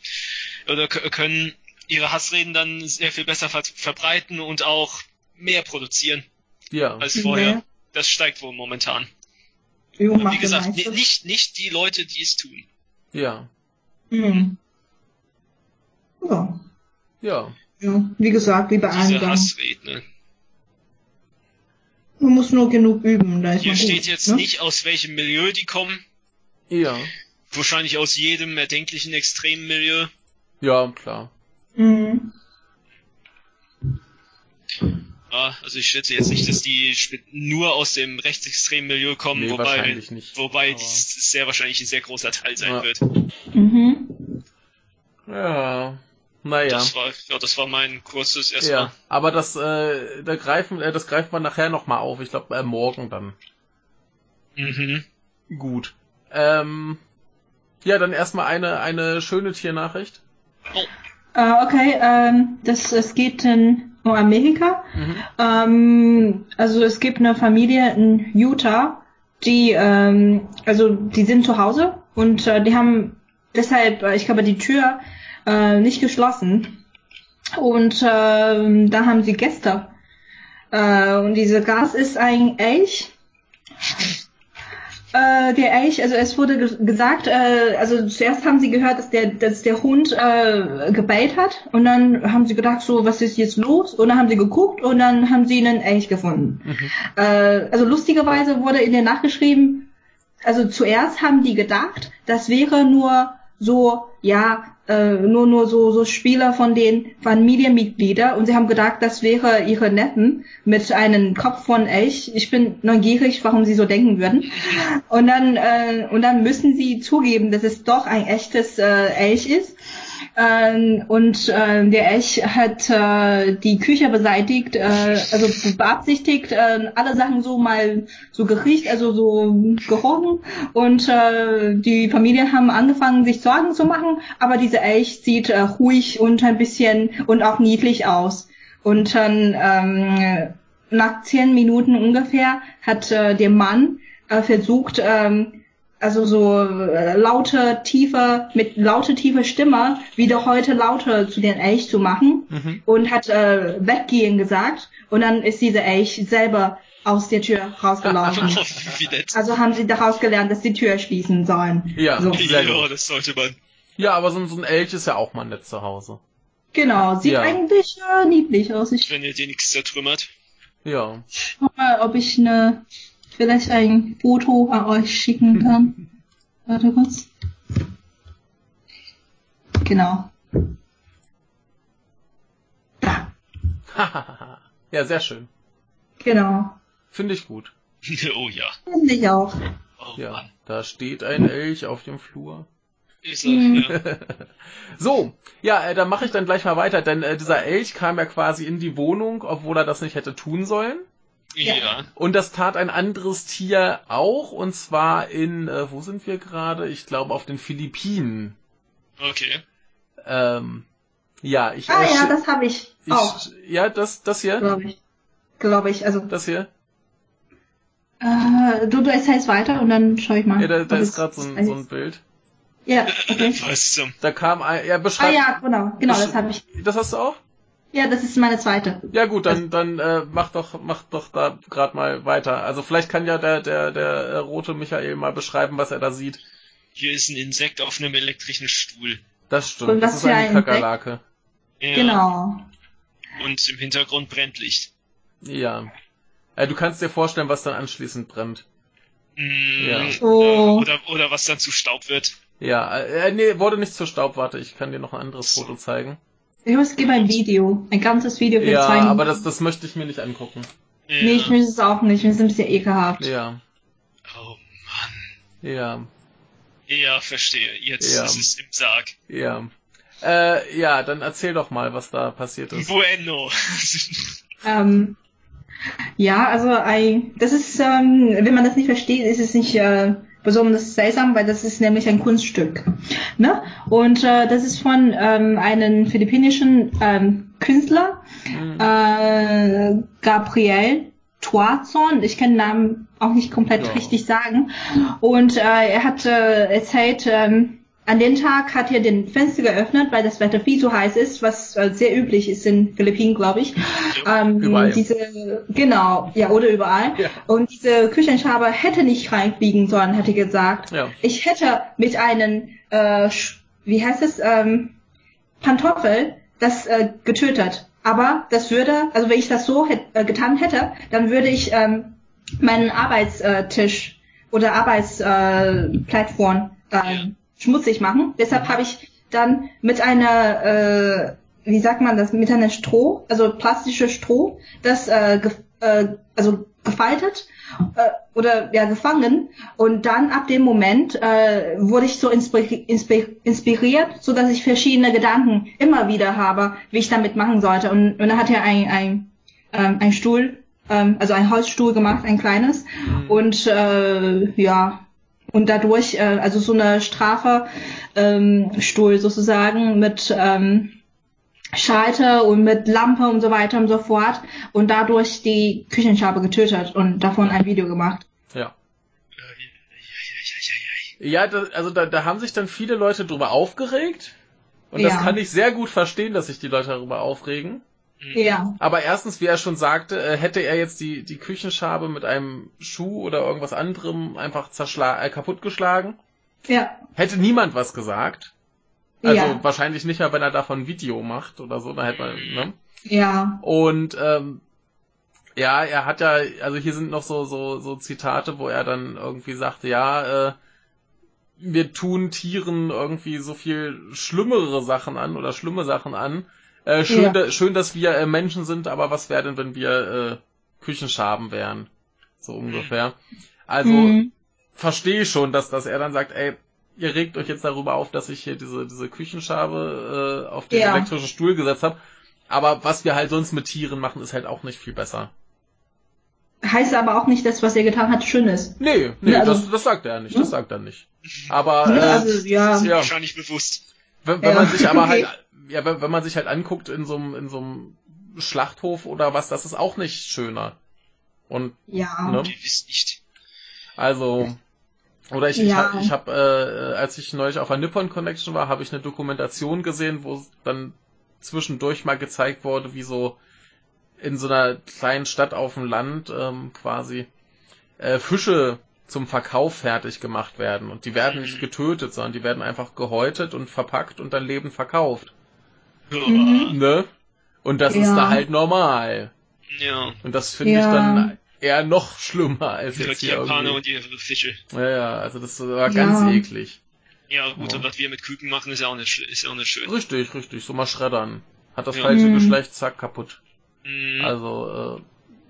oder können ihre Hassreden dann sehr viel besser ver verbreiten und auch mehr produzieren Ja. als vorher. Ja. Das steigt wohl momentan. Jo, wie gesagt, nicht nicht die Leute, die es tun. Ja. Hm. Ja. Ja. ja. Wie gesagt, wie bei allen Diese. Hassredner. Man muss nur genug üben, da ist Hier man gut, steht jetzt ne? nicht aus welchem Milieu die kommen. Ja. Wahrscheinlich aus jedem erdenklichen extremen Milieu. Ja, klar. Mhm. Ja, also ich schätze jetzt nicht, dass die nur aus dem rechtsextremen Milieu kommen, Nee, wobei, nicht. wobei dies sehr wahrscheinlich ein sehr großer Teil sein Ja. wird. Mhm. Ja. Naja. Das war, ja, das war mein kurzes erstmal. Ja. Aber das, äh, da greifen, äh, das greifen wir nachher nochmal auf. Ich glaube, äh, morgen dann. Mhm. Gut. Ähm, ja, dann erstmal eine, eine schöne Tiernachricht. Äh, okay, ähm, das, es geht in um Amerika. Mhm. Ähm, also es gibt eine Familie in Utah, die, ähm, also die sind zu Hause und äh, die haben deshalb, äh, ich glaube, die Tür äh, nicht geschlossen. Und ähm, da haben sie Gäste. Äh, und dieser Gast ist ein Elch. Äh, der Elch, also es wurde ge gesagt, äh, also zuerst haben sie gehört, dass der, dass der Hund äh, gebellt hat und dann haben sie gedacht, so, was ist jetzt los? Und dann haben sie geguckt und dann haben sie einen Elch gefunden. Mhm. Äh, also lustigerweise wurde in der Nacht geschrieben, also zuerst haben die gedacht, das wäre nur so, ja, äh, nur nur so so Spieler von den Familienmitglieder und sie haben gedacht, das wäre ihre Neffen mit einem Kopf von Elch. Ich bin neugierig, warum sie so denken würden. Und dann äh, und dann müssen sie zugeben, dass es doch ein echtes äh, Elch ist. Ähm, und äh, der Elch hat äh, die Küche beseitigt, äh, also beabsichtigt, äh, alle Sachen so mal so geriecht, also so gerochen. Und äh, die Familie haben angefangen, sich Sorgen zu machen, aber dieser Elch sieht äh, ruhig und ein bisschen und auch niedlich aus. Und dann ähm, nach zehn Minuten ungefähr hat äh, der Mann äh, versucht, ähm, also so äh, laute, tiefe, mit laute, tiefe Stimme wieder heute lauter zu den Elch zu machen Mhm. und hat äh, weggehen gesagt und dann ist dieser Elch selber aus der Tür rausgelaufen. wie nett. Also haben sie daraus gelernt, dass die Tür schließen sollen. Ja, So. Ja, das sollte man. Ja, aber so, ein- so ein Elch ist ja auch mal nett zu Hause. Genau, sieht Ja. eigentlich äh, niedlich aus. Ich Wenn ihr dir nichts zertrümmert. Ja. schau mal, ob ich eine, vielleicht ein Foto an euch schicken kann. Warte kurz. Genau. Da. ja, sehr schön. Genau. Finde ich gut. oh ja. Finde ich auch. Oh Ja, Mann. da steht ein Elch auf dem Flur. Ist er, Hm. ja. So, ja, äh, dann mache ich dann gleich mal weiter, denn äh, dieser Elch kam ja quasi in die Wohnung, obwohl er das nicht hätte tun sollen. Ja. Und das tat ein anderes Tier auch, und zwar in, äh, wo sind wir gerade? Ich glaube auf den Philippinen. Okay. Ähm, ja, ich. Ah äh, ja, das habe ich, ich auch, Ja, das, das hier, glaube ich. Glaube ich. Also, das hier. äh, du, du erzählst weiter und dann schaue ich mal. Ja, da, da ist gerade so ein, so ein Bild. Ja, okay. Da kam ein, ja, Ah beschreib. ja, genau, genau, das habe ich. Das hast du auch? Ja, das ist meine zweite. Ja gut, dann dann äh, mach doch mach doch da gerade mal weiter. Also vielleicht kann ja der der der äh, rote Michael mal beschreiben, was er da sieht. Hier ist ein Insekt auf einem elektrischen Stuhl. Das stimmt. Und das was ist eine ein? Kakerlake. Ja. Genau. Und im Hintergrund brennt Licht. Ja. Äh, du kannst dir vorstellen, was dann anschließend brennt. Mm, Ja. äh, Oh. Oder, oder was dann zu Staub wird. Ja, äh, nee, wurde nicht zur Staub. Warte, ich kann dir noch ein anderes Foto zeigen. Ich muss gebe ein Video, ein ganzes Video für Ja, zwei Minuten. aber das das möchte ich mir nicht angucken. Ja. Nee, ich möchte es auch nicht. Ich finde es ein bisschen ekelhaft. Ja, Oh Mann. ja, Ja, verstehe. Jetzt Ja. ist es im Sarg. ja. Äh, ja, dann erzähl doch mal, was da passiert ist. Bueno. Ähm, ja, also ein, das ist, ähm, wenn man das nicht versteht, ist es nicht äh, besonders seltsam, weil das ist nämlich ein Kunststück. Ne? Und äh, das ist von ähm, einem philippinischen ähm, Künstler, Hm. äh, Gabriel Tuazon. Ich kann den Namen auch nicht komplett Ja. richtig sagen. Und äh, er hat äh, erzählt, ähm, an dem Tag hat er den Fenster geöffnet, weil das Wetter viel zu heiß ist, was äh, sehr üblich ist in Philippinen, glaube ich. Ähm, Überall. diese, genau, ja, oder überall. Ja. Und diese Küchenschabe hätte nicht reinfliegen sollen, hat er gesagt. Ja. Ich hätte mit einem, äh, wie heißt es, ähm, Pantoffel das äh, getötet. Aber das würde, also wenn ich das so hätt, äh, getan hätte, dann würde ich ähm, meinen Arbeitstisch oder Arbeitsplattform äh, ähm, schmutzig machen. Deshalb habe ich dann mit einer, äh, wie sagt man das, mit einer Stroh, also plastische Stroh, das äh, ge äh, also gefaltet äh, oder ja gefangen. Und dann ab dem Moment äh, wurde ich so inspiri inspi inspiriert, so dass ich verschiedene Gedanken immer wieder habe, wie ich damit machen sollte. Und, und dann hat er ein ein ähm, ein Stuhl, ähm, also ein Holzstuhl gemacht, ein kleines. Und äh, ja und dadurch äh, also so eine Strafe ähm, Stuhl sozusagen mit ähm, Schalter und mit Lampe und so weiter und so fort und dadurch die Küchenschabe getötet und davon ein Video gemacht. Ja. Ja, das, also da, da haben sich dann viele Leute drüber aufgeregt. Und das Ja. kann ich sehr gut verstehen, dass sich die Leute darüber aufregen. Ja, Aber erstens, wie er schon sagte, äh, hätte er jetzt die, die Küchenschabe mit einem Schuh oder irgendwas anderem einfach zerschla äh, kaputtgeschlagen, ja, hätte niemand was gesagt. Also ja, wahrscheinlich nicht mal, wenn er davon ein Video macht oder so, dann hätte man, ne? ja, Und ähm, ja, er hat ja, also hier sind noch so so so Zitate, wo er dann irgendwie sagte, ja, äh, wir tun Tieren irgendwie so viel schlimmere Sachen an oder schlimme Sachen an. Äh, schön, Ja. da, schön, dass wir äh, Menschen sind, aber was wäre denn, wenn wir äh, Küchenschaben wären? So ungefähr. Also Mhm. verstehe ich schon, dass, dass er dann sagt, ey, ihr regt euch jetzt darüber auf, dass ich hier diese, diese Küchenschabe äh, auf den Ja. elektrischen Stuhl gesetzt habe. Aber was wir halt sonst mit Tieren machen, ist halt auch nicht viel besser. heißt aber auch nicht, dass was er getan hat schön ist. Nee, nee, Ja, also- das, das sagt er nicht, das Hm? sagt er nicht. Aber Ne, äh, also ja, Das ist ja. wahrscheinlich bewusst. wenn, wenn Ja, man sich aber okay. halt, ja, wenn, wenn man sich halt anguckt in so einem, in so einem Schlachthof oder was, das ist auch nicht schöner. Und ja, Ne? Gewiss nicht. Also, oder ich, Ja. ich, ich habe, äh, als ich neulich auf der Nippon Connection war, habe ich eine Dokumentation gesehen, wo dann zwischendurch mal gezeigt wurde, wie so in so einer kleinen Stadt auf dem Land ähm, quasi äh, Fische zum Verkauf fertig gemacht werden. Und die werden nicht getötet, sondern die werden einfach gehäutet und verpackt und dann lebend verkauft. Mhm. Ne? Und das ist Ja. da halt normal. Ja. Und das finde Ja. ich dann eher noch schlimmer als Für jetzt die hier Japaner irgendwie. und ihre Fische. Ja, ja, also das war Ja. ganz eklig. Ja, gut, Ja. und was wir mit Küken machen, ist ja auch nicht, ist ja auch nicht schön. Richtig, richtig, so mal schreddern. Hat das Ja. falsche Mhm. Geschlecht, zack, kaputt. Mhm. Also, äh,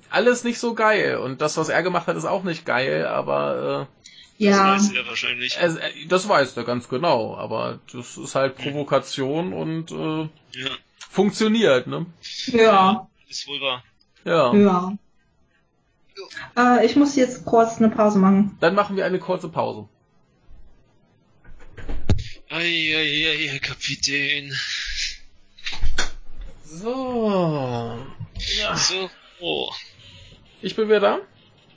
alles nicht so geil. Und das, was er gemacht hat, ist auch nicht geil, aber das Ja. weiß er wahrscheinlich. äh, es, das weiß er ganz genau. Aber das ist halt Mhm. Provokation und äh, ja, funktioniert, ne? Ja. ist wohl wahr. Ja. Ja. Äh, ich muss jetzt kurz eine Pause machen. Dann machen wir eine kurze Pause. Eieiei, Herr Kapitän. So. Ja. So, oh, Ich bin wieder da.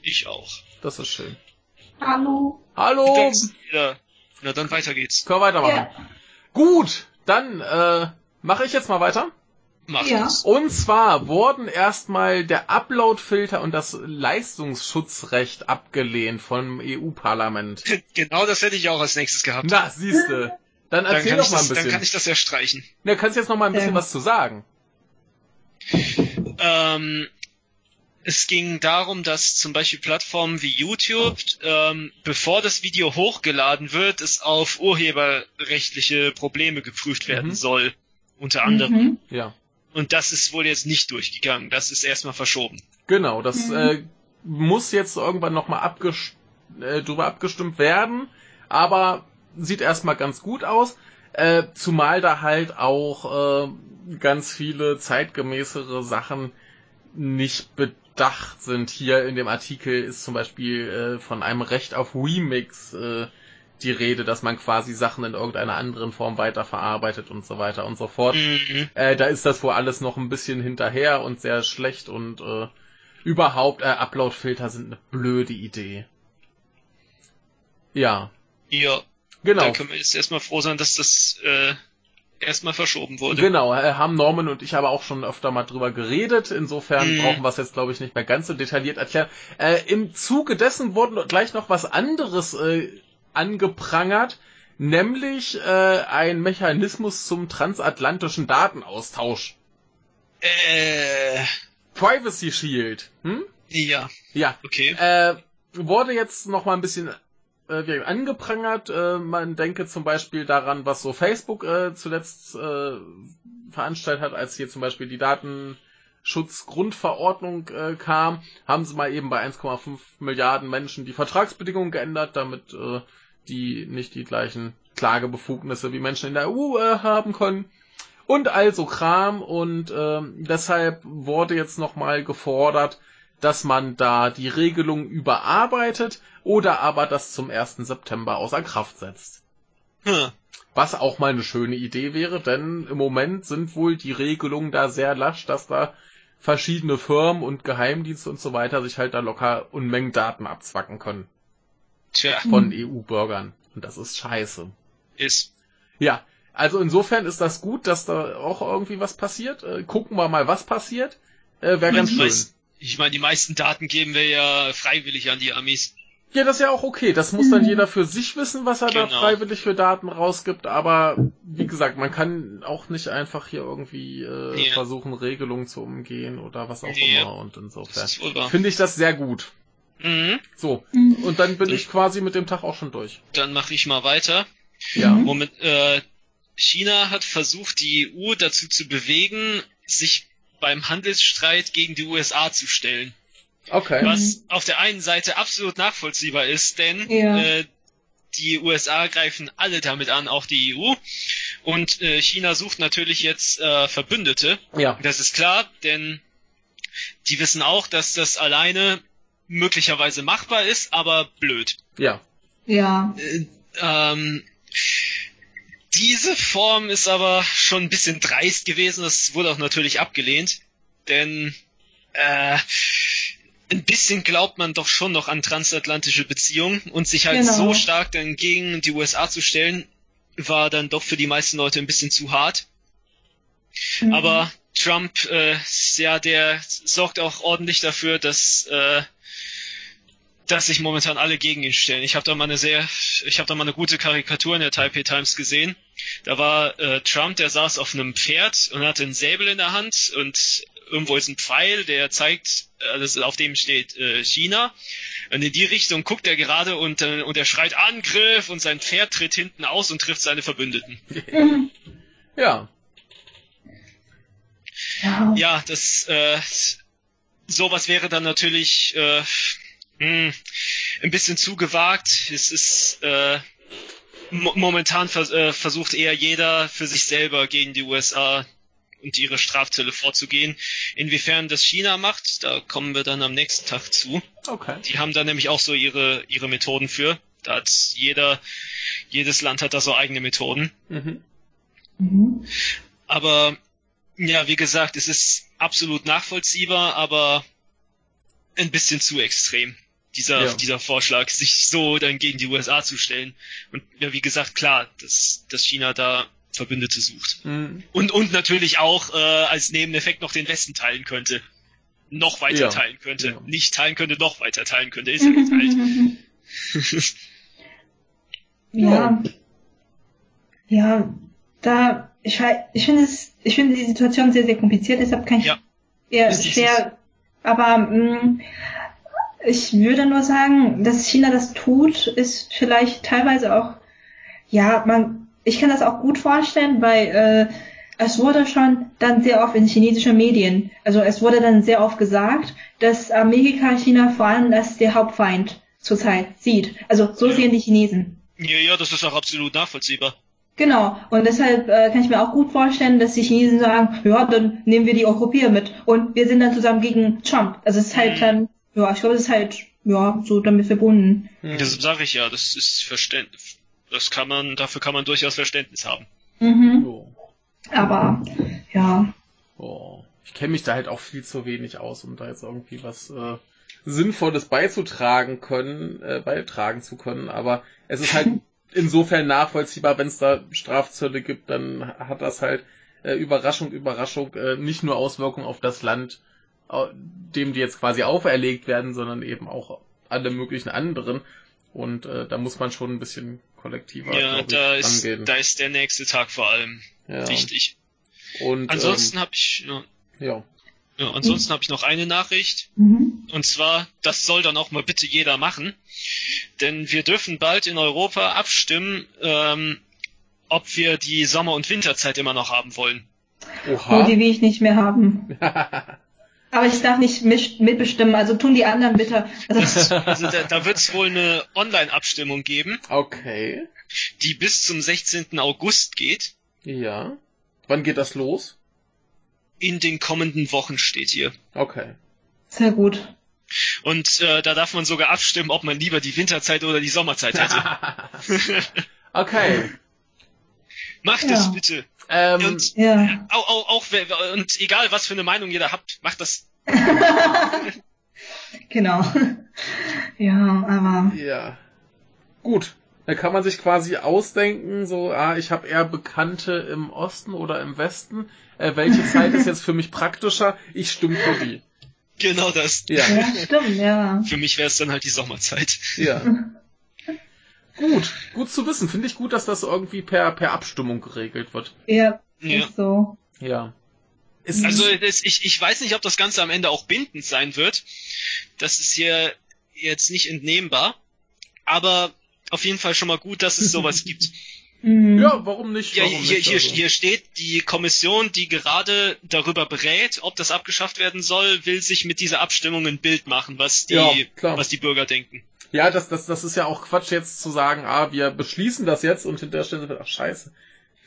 ich auch. Das ist schön. Hallo. Hallo. Na dann weiter geht's. Können wir weitermachen. Ja. Gut, dann äh, mache ich jetzt mal weiter. Mach Ja. es. Und zwar wurden erstmal der Upload-Filter und das Leistungsschutzrecht abgelehnt vom EU-Parlament. Genau das hätte ich auch als nächstes gehabt. Na, siehste. Dann dann, erzähl kann doch mal ein das, dann bisschen. kann ich das ja streichen. Na, kannst jetzt noch mal ein bisschen Ja. was zu sagen. Ähm, es ging darum, dass zum Beispiel Plattformen wie YouTube, ähm, bevor das Video hochgeladen wird, es auf urheberrechtliche Probleme geprüft werden Mhm. soll. Unter anderem. Mhm. Ja. Und das ist wohl jetzt nicht durchgegangen. Das ist erstmal verschoben. Genau, das Mhm. äh, muss jetzt irgendwann nochmal abgest äh, drüber abgestimmt werden, aber sieht erstmal ganz gut aus. Äh, zumal da halt auch äh, ganz viele zeitgemäßere Sachen nicht bedacht sind. Hier in dem Artikel ist zum Beispiel äh, von einem Recht auf Remix äh, die Rede, dass man quasi Sachen in irgendeiner anderen Form weiterverarbeitet und so weiter und so fort. Mhm. Äh, da ist das wohl alles noch ein bisschen hinterher und sehr schlecht und äh, überhaupt äh, Upload-Filter sind eine blöde Idee. Ja, Ja, genau. da können wir jetzt erstmal froh sein, dass das äh, erstmal verschoben wurde. Genau, äh, haben Norman und ich aber auch schon öfter mal drüber geredet. Insofern Mhm. brauchen wir es jetzt, glaube ich, nicht mehr ganz so detailliert erklären. Äh, Im Zuge dessen wurde gleich noch was anderes äh, angeprangert, nämlich äh, ein Mechanismus zum transatlantischen Datenaustausch. Äh, Privacy Shield. Hm? ja, Ja, okay. äh, wurde jetzt noch mal ein bisschen äh, wie angeprangert. Äh, man denke zum Beispiel daran, was so Facebook äh, zuletzt äh, veranstaltet hat, als hier zum Beispiel die Datenschutzgrundverordnung äh, kam, haben sie mal eben bei 1,5 Milliarden Menschen die Vertragsbedingungen geändert, damit äh, die nicht die gleichen Klagebefugnisse wie Menschen in der EU äh, haben können. Und also Kram und ähm, deshalb wurde jetzt nochmal gefordert, dass man da die Regelung überarbeitet oder aber das zum 1. September außer Kraft setzt. Hm. Was auch mal eine schöne Idee wäre, denn im Moment sind wohl die Regelungen da sehr lasch, dass da verschiedene Firmen und Geheimdienste und so weiter sich halt da locker Unmengen Daten abzwacken können Tja, von. EU-Bürgern. Und das ist scheiße. ist. Ja, also insofern ist das gut, dass da auch irgendwie was passiert. Äh, gucken wir mal, was passiert. Äh, Wäre ganz schön. meisten- Ich meine, die meisten Daten geben wir ja freiwillig an die Amis. Ja, das ist ja auch okay. Das muss dann Mhm. jeder für sich wissen, was er da Genau. freiwillig für Daten rausgibt. Aber wie gesagt, man kann auch nicht einfach hier irgendwie äh, Ja. versuchen, Regelungen zu umgehen oder was auch Ja. immer. Und insofern finde ich das sehr gut. Mhm. So, Mhm. und dann bin ich quasi mit dem Tag auch schon durch. Dann mache ich mal weiter. Ja. Mhm. Moment, äh, China hat versucht, die EU dazu zu bewegen, sich beim Handelsstreit gegen die USA zu stellen. Okay. Was auf der einen Seite absolut nachvollziehbar ist, denn Ja. äh, die USA greifen alle damit an, auch die EU. Und äh, China sucht natürlich jetzt äh, Verbündete. Ja. Das ist klar, denn die wissen auch, dass das alleine möglicherweise machbar ist, aber blöd. Ja. Ja. Äh, ähm, diese Form ist aber schon ein bisschen dreist gewesen. Das wurde auch natürlich abgelehnt, denn äh, ein bisschen glaubt man doch schon noch an transatlantische Beziehungen und sich halt Genau. so stark dann gegen die USA zu stellen, war dann doch für die meisten Leute ein bisschen zu hart. Mhm. Aber Trump, äh, ja, der sorgt auch ordentlich dafür, dass äh, dass sich momentan alle gegen ihn stellen. Ich habe da mal eine sehr, ich habe da mal eine gute Karikatur in der Taipei Times gesehen. Da war äh, Trump, der saß auf einem Pferd und hatte einen Säbel in der Hand und irgendwo ist ein Pfeil, der zeigt, also auf dem steht äh, China. Und in die Richtung guckt er gerade und, äh, und er schreit Angriff und sein Pferd tritt hinten aus und trifft seine Verbündeten. ja. Ja, ja das äh, sowas wäre dann natürlich äh, mh, hm, ein bisschen zu gewagt. Es ist äh, momentan vers äh, versucht eher jeder für sich selber gegen die USA und ihre Strafzölle vorzugehen. Inwiefern das China macht, da kommen wir dann am nächsten Tag zu. Okay. Die haben da nämlich auch so ihre, ihre Methoden für. Da hat jeder, jedes Land hat da so eigene Methoden. Mhm. Mhm. Aber ja, wie gesagt, es ist absolut nachvollziehbar, aber ein bisschen zu extrem dieser, ja. dieser Vorschlag, sich so dann gegen die USA zu stellen. Und ja, wie gesagt, klar, dass, dass China da Verbündete sucht. Mhm. Und, und natürlich auch äh, als Nebeneffekt noch den Westen teilen könnte. Noch weiter ja. teilen könnte. Ja. Nicht teilen könnte, noch weiter teilen könnte. Ist ja geteilt. ja. Ja, da, ich, ich finde es, ich finde die Situation sehr, sehr kompliziert, deshalb kann ich ja. eher schwer, aber mh, mm, ich würde nur sagen, dass China das tut, ist vielleicht teilweise auch, ja, man, ich kann das auch gut vorstellen, weil äh, es wurde schon dann sehr oft in chinesischen Medien, also es wurde dann sehr oft gesagt, dass Amerika China vor allem als der Hauptfeind zurzeit sieht. Also so ja. sehen die Chinesen. Ja, ja, das ist auch absolut nachvollziehbar. Genau, und deshalb äh, kann ich mir auch gut vorstellen, dass die Chinesen sagen, ja, dann nehmen wir die Europäer mit und wir sind dann zusammen gegen Trump. Also es ist halt mhm. dann ja, ich glaube, das ist halt, ja, so damit verbunden. Mhm. Das sage ich ja, das ist Verständnis. Das kann man, dafür kann man durchaus Verständnis haben. Mhm. Oh. Aber, ja. Oh. Ich kenne mich da halt auch viel zu wenig aus, um da jetzt irgendwie was äh, Sinnvolles beizutragen können, äh, beitragen zu können. Aber es ist halt insofern nachvollziehbar, wenn es da Strafzölle gibt, dann hat das halt äh, Überraschung, Überraschung, äh, nicht nur Auswirkungen auf das Land, dem die jetzt quasi auferlegt werden, sondern eben auch alle möglichen anderen. Und äh, da muss man schon ein bisschen kollektiver ja, da ich, ist, Da ist der nächste Tag vor allem ja. wichtig. Und ansonsten ähm, habe ich ja, ja. ja ansonsten mhm. habe ich noch eine Nachricht. Mhm. Und zwar, das soll dann auch mal bitte jeder machen, denn wir dürfen bald in Europa abstimmen, ähm, ob wir die Sommer- und Winterzeit immer noch haben wollen. Oha. Oh, die will ich nicht mehr haben. Aber ich darf nicht mitbestimmen, also tun die anderen bitte. Also, also da, da wird es wohl eine Online-Abstimmung geben. Okay. Die bis zum 16. August geht. Ja. Wann geht das los? In den kommenden Wochen steht hier. Okay. Sehr gut. Und äh, da darf man sogar abstimmen, ob man lieber die Winterzeit oder die Sommerzeit hätte. okay. Macht ja. es bitte. Ähm, und, ja. auch, auch, auch, und egal was für eine Meinung jeder habt, macht das. genau. Ja, aber. Ja. Gut. Dann kann man sich quasi ausdenken, so, ah, ich habe eher Bekannte im Osten oder im Westen. Äh, welche Zeit ist jetzt für mich praktischer? Ich stimme für die. Genau das. Ja, ja stimmt, ja. Für mich wäre es dann halt die Sommerzeit. Ja. Gut, gut zu wissen. Finde ich gut, dass das irgendwie per, per Abstimmung geregelt wird. Ja, ja. ist so. Ja. Ist also das, ich, ich weiß nicht, ob das Ganze am Ende auch bindend sein wird. Das ist hier jetzt nicht entnehmbar. Aber auf jeden Fall schon mal gut, dass es sowas gibt. Mhm. Ja, warum nicht? Ja, warum hier, nicht, hier, also. hier steht, die Kommission, die gerade darüber berät, ob das abgeschafft werden soll, will sich mit dieser Abstimmung ein Bild machen, was die, ja, was die Bürger denken. Ja, das, das, das ist ja auch Quatsch jetzt zu sagen, ah, wir beschließen das jetzt und hinterher stellen sie, ach scheiße.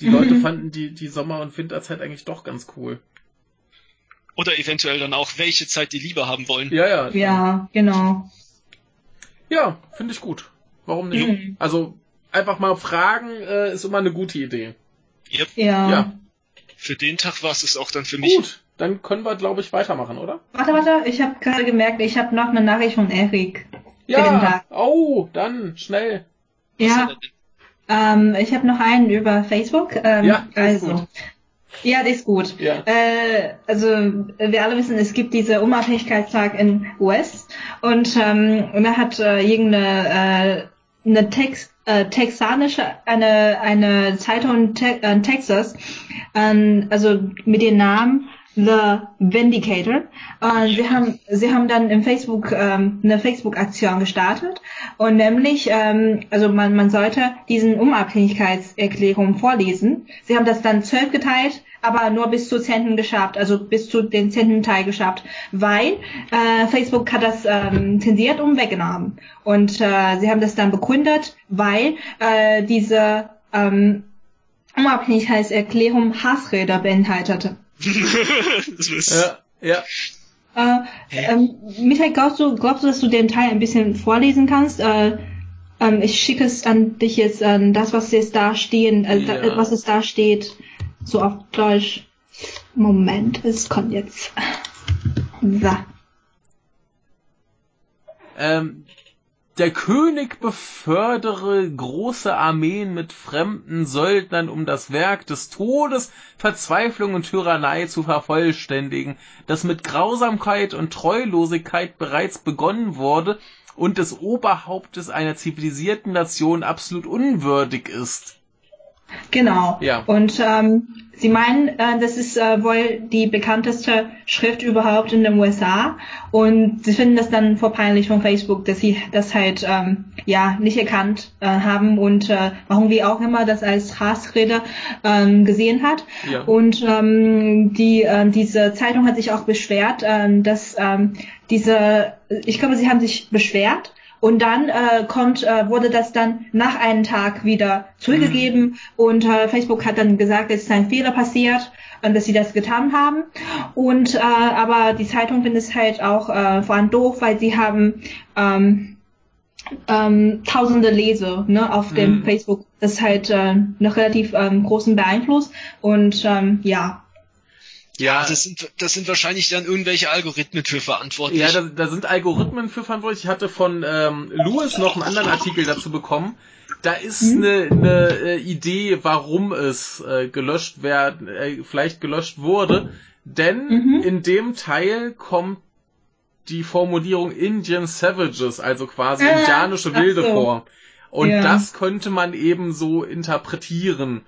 Die Leute mhm. fanden die, die Sommer- und Winterzeit eigentlich doch ganz cool. Oder eventuell dann auch, welche Zeit die lieber haben wollen. Ja, ja. Ja, genau. Ja, finde ich gut. Warum nicht? Mhm. Also einfach mal fragen äh, ist immer eine gute Idee. Yep. Ja. ja. Für den Tag war es es auch dann für mich. Gut, dann können wir, glaube ich, weitermachen, oder? Warte, warte, ich habe gerade gemerkt, ich habe noch eine Nachricht von Erik. Ja, oh, dann schnell. Ja, ähm, ich habe noch einen über Facebook. Ähm, ja, also. Gut. Ja, das ist gut. Ja. Äh, also wir alle wissen, es gibt diese Unabhängigkeitstag in US und, ähm, und da hat äh, irgendeine äh, eine Tex, äh, texanische eine eine Zeitung te äh, Texas, ähm, also mit dem Namen The Vindicator. Und sie haben, sie haben dann im Facebook ähm, eine Facebook-Aktion gestartet und nämlich, ähm, also man, man sollte diesen Unabhängigkeitserklärung vorlesen. Sie haben das dann zwölf geteilt, aber nur bis zu Zenten geschafft, also bis zu den zehnten Teil geschafft, weil äh, Facebook hat das ähm, zensiert und weggenommen. Und äh, sie haben das dann begründet, weil äh, diese ähm, Unabhängigkeitserklärung Hassräder beinhaltete. Ja, ja. Äh, ähm, Michael, glaubst du, glaubst du, dass du den Teil ein bisschen vorlesen kannst? Äh, ähm, ich schicke es an dich jetzt an das, was jetzt da stehen, äh, ja. da, was es da steht, so auf Deutsch. Moment, es kommt jetzt. So. Ähm, der König befördere große Armeen mit fremden Söldnern, um das Werk des Todes, Verzweiflung und Tyrannei zu vervollständigen, das mit Grausamkeit und Treulosigkeit bereits begonnen wurde und des Oberhauptes einer zivilisierten Nation absolut unwürdig ist. Genau. Ja. Und ähm, Sie meinen, äh, das ist äh, wohl die bekannteste Schrift überhaupt in den USA und Sie finden das dann vorpeinlich von Facebook, dass Sie das halt ähm, ja nicht erkannt äh, haben und äh, warum wie auch immer das als Hassrede ähm, gesehen hat. Ja. Und ähm, die äh, diese Zeitung hat sich auch beschwert, äh, dass ähm, diese, ich glaube, sie haben sich beschwert und dann äh, kommt, äh, wurde das dann nach einem Tag wieder zurückgegeben mhm. und äh, Facebook hat dann gesagt, es ist ein Fehler passiert und dass sie das getan haben. Und äh, aber die Zeitung findet es halt auch äh, vor allem doof, weil sie haben ähm, ähm, tausende Leser ne, auf dem mhm. Facebook. Das ist halt äh, noch relativ ähm, großen Beeinfluss. Und ähm, ja, ja, das sind, das sind wahrscheinlich dann irgendwelche Algorithmen für verantwortlich. Ja, da, da sind Algorithmen für verantwortlich. Ich hatte von ähm, Louis noch einen anderen Artikel dazu bekommen. Da ist mhm. eine, eine äh, Idee, warum es äh, gelöscht werden, äh, vielleicht gelöscht wurde. Denn mhm. in dem Teil kommt die Formulierung Indian Savages, also quasi äh, indianische Wilde so. vor. Und ja. das könnte man eben so interpretieren.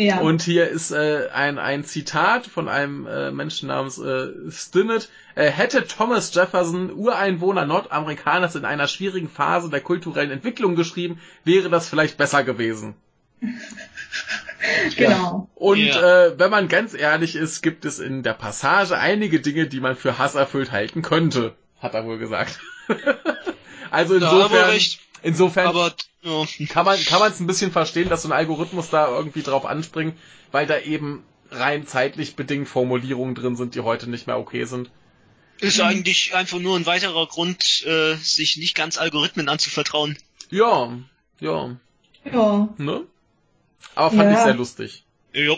Ja. Und hier ist äh, ein, ein Zitat von einem äh, Menschen namens äh, Stinnett. Äh, hätte Thomas Jefferson, Ureinwohner Nordamerikaners in einer schwierigen Phase der kulturellen Entwicklung geschrieben, wäre das vielleicht besser gewesen. genau. Ja. Und ja. äh, wenn man ganz ehrlich ist, gibt es in der Passage einige Dinge, die man für hasserfüllt halten könnte, hat er wohl gesagt. also insofern, insofern aber ja. Kann man kann man es ein bisschen verstehen, dass so ein Algorithmus da irgendwie drauf anspringt, weil da eben rein zeitlich bedingt Formulierungen drin sind, die heute nicht mehr okay sind. Ist eigentlich einfach nur ein weiterer Grund, äh, sich nicht ganz Algorithmen anzuvertrauen. Ja, ja. Ja. Ne? Aber fand ja. ich sehr lustig. Ja.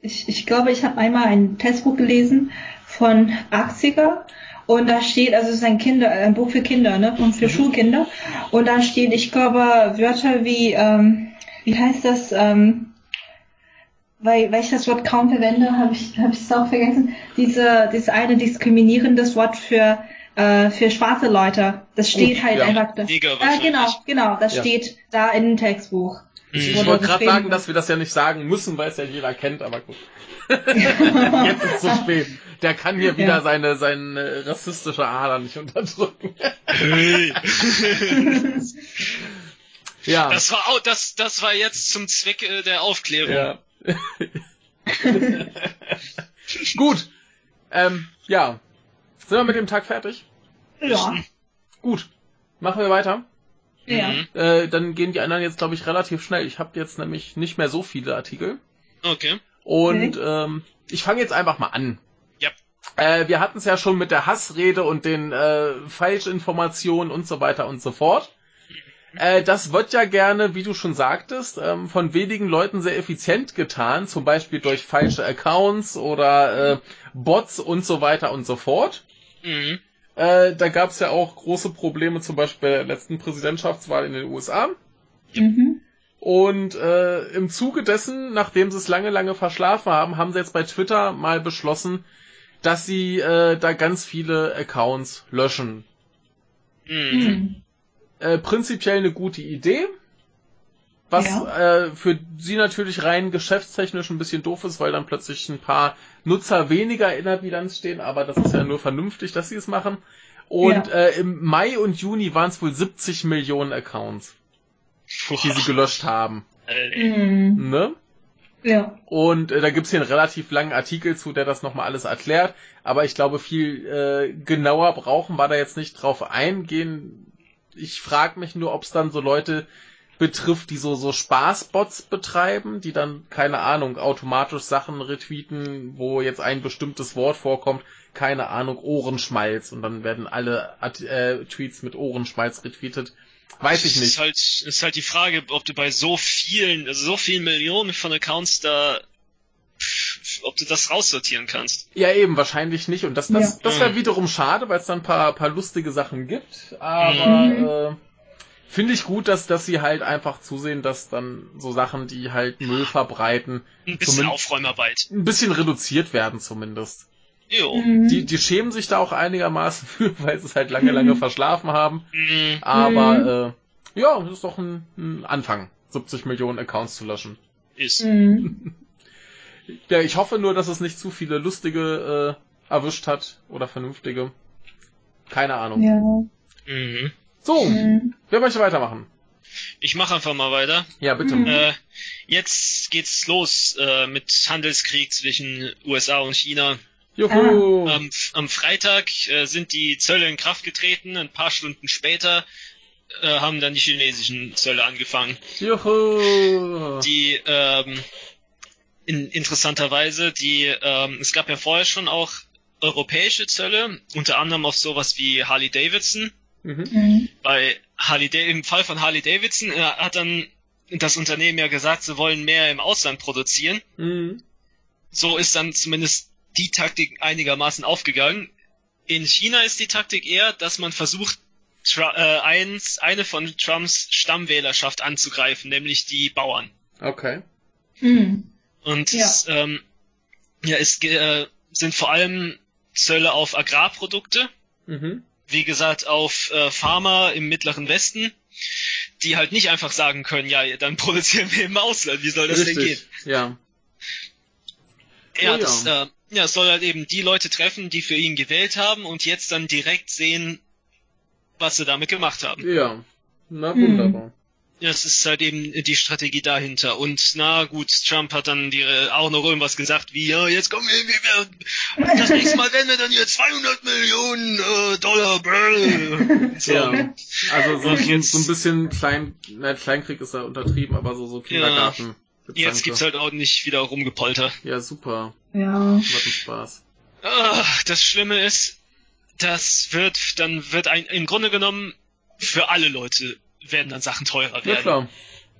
Ich, ich glaube, ich habe einmal ein Testbuch gelesen von 80er und da steht, also es ist ein Kinder, ein Buch für Kinder, ne? Und für mhm. Schulkinder. Und da steht, ich glaube, Wörter wie, ähm, wie heißt das, ähm, weil, weil ich das Wort kaum verwende, habe ich habe ich es auch vergessen. Diese dieses eine diskriminierendes Wort für äh, für schwarze Leute. Das steht oh, halt ja. einfach da. Äh, genau, genau, das ja. steht da in dem Textbuch. Ich, ich wollte gerade sagen, dass wir das ja nicht sagen müssen, weil es ja jeder kennt, aber gut. Jetzt ist es zu spät. Der kann hier wieder ja. seine, seine rassistische Ader nicht unterdrücken. Ja. Das war auch, das, das war jetzt zum Zwecke der Aufklärung. Ja. Gut. Ähm, ja. Sind wir mit dem Tag fertig? Ja. Gut. Machen wir weiter. Ja. Äh, dann gehen die anderen jetzt, glaube ich, relativ schnell. Ich habe jetzt nämlich nicht mehr so viele Artikel. Okay. Und okay. ähm, ich fange jetzt einfach mal an. Ja. Äh, wir hatten es ja schon mit der Hassrede und den äh, Falschinformationen und so weiter und so fort. Äh, das wird ja gerne, wie du schon sagtest, ähm, von wenigen Leuten sehr effizient getan, zum Beispiel durch falsche Accounts oder äh, Bots und so weiter und so fort. Mhm. Äh, da gab es ja auch große Probleme, zum Beispiel bei der letzten Präsidentschaftswahl in den USA. Mhm. Und äh, im Zuge dessen, nachdem sie es lange, lange verschlafen haben, haben sie jetzt bei Twitter mal beschlossen, dass sie äh, da ganz viele Accounts löschen. Mhm. Äh, prinzipiell eine gute Idee. Was Ja. äh, für sie natürlich rein geschäftstechnisch ein bisschen doof ist, weil dann plötzlich ein paar Nutzer weniger in der Bilanz stehen, aber das ist ja nur vernünftig, dass sie es machen. Und Ja. äh, im Mai und Juni waren es wohl 70 Millionen Accounts, die sie gelöscht haben. Mhm. Ne? Ja. Und äh, da gibt's hier einen relativ langen Artikel zu, der das nochmal alles erklärt. Aber ich glaube, viel äh, genauer brauchen wir da jetzt nicht drauf eingehen. Ich frage mich nur, ob es dann so Leute betrifft, die so, so Spaßbots betreiben, die dann, keine Ahnung, automatisch Sachen retweeten, wo jetzt ein bestimmtes Wort vorkommt, keine Ahnung, Ohrenschmalz. Und dann werden alle At äh, Tweets mit Ohrenschmalz retweetet. Weiß ich Es nicht. Ist halt, ist halt die Frage, ob du bei so vielen, also so vielen Millionen von Accounts da, ob du das raussortieren kannst. Ja, eben, wahrscheinlich nicht. Und das, das, Ja. das wäre Mhm. wiederum schade, weil es dann ein paar, paar lustige Sachen gibt. Aber äh, finde ich gut, dass, dass sie halt einfach zusehen, dass dann so Sachen, die halt Müll verbreiten, Ein bisschen Aufräumarbeit. ein bisschen reduziert werden zumindest. Jo. Mhm. Die, die schämen sich da auch einigermaßen für, weil sie es halt lange, lange verschlafen haben. Mhm. Aber äh, ja, das ist doch ein, ein Anfang, 70 Millionen Accounts zu löschen. Ist. Mhm. Ja, ich hoffe nur, dass es nicht zu viele lustige äh, erwischt hat oder vernünftige. Keine Ahnung. Ja. Mhm. So, Mhm. wer möchte weitermachen? Ich mache einfach mal weiter. Ja, bitte. Mhm. Äh, jetzt geht's los äh, mit Handelskrieg zwischen USA und China. Juhu. Am, am Freitag äh, sind die Zölle in Kraft getreten. Ein paar Stunden später äh, haben dann die chinesischen Zölle angefangen. Juhu. Die ähm, in, interessanterweise, die ähm, es gab ja vorher schon auch europäische Zölle, unter anderem auf sowas wie Harley Davidson. Mhm. Mhm. Bei Harley Da- im Fall von Harley Davidson äh, hat dann das Unternehmen ja gesagt, sie wollen mehr im Ausland produzieren. Mhm. So ist dann zumindest die Taktik einigermaßen aufgegangen. In China ist die Taktik eher, dass man versucht, Tru äh, eins, eine von Trumps Stammwählerschaft anzugreifen, nämlich die Bauern. Okay. Mhm. Und Ja. es, ähm, ja, es ge- äh, sind vor allem Zölle auf Agrarprodukte, Mhm. Wie gesagt auf äh, Pharma im Mittleren Westen, die halt nicht einfach sagen können, ja, dann produzieren wir im Ausland, wie soll das denn gehen? Ja. Ja, Oh ja. das äh, ja, es soll halt eben die Leute treffen, die für ihn gewählt haben und jetzt dann direkt sehen, was sie damit gemacht haben. Ja. Na Mhm. wunderbar. Ja, Das ist halt eben die Strategie dahinter. Und na gut, Trump hat dann die, äh, auch noch irgendwas gesagt, wie, ja, jetzt kommen wir, wir, wir das nächste Mal werden wir dann hier 200 Millionen äh, Dollar, brr. So. Ja. Also so, Und so, jetzt- so ein bisschen Klein, na, Kleinkrieg ist da untertrieben, aber so, so Kindergarten. Jetzt gibt's halt auch nicht wieder rumgepolter. Ja, super. Ja. Macht einen Spaß. Ah, das Schlimme ist, das wird, dann wird ein, im Grunde genommen für alle Leute werden dann Sachen teurer Ja, werden. klar.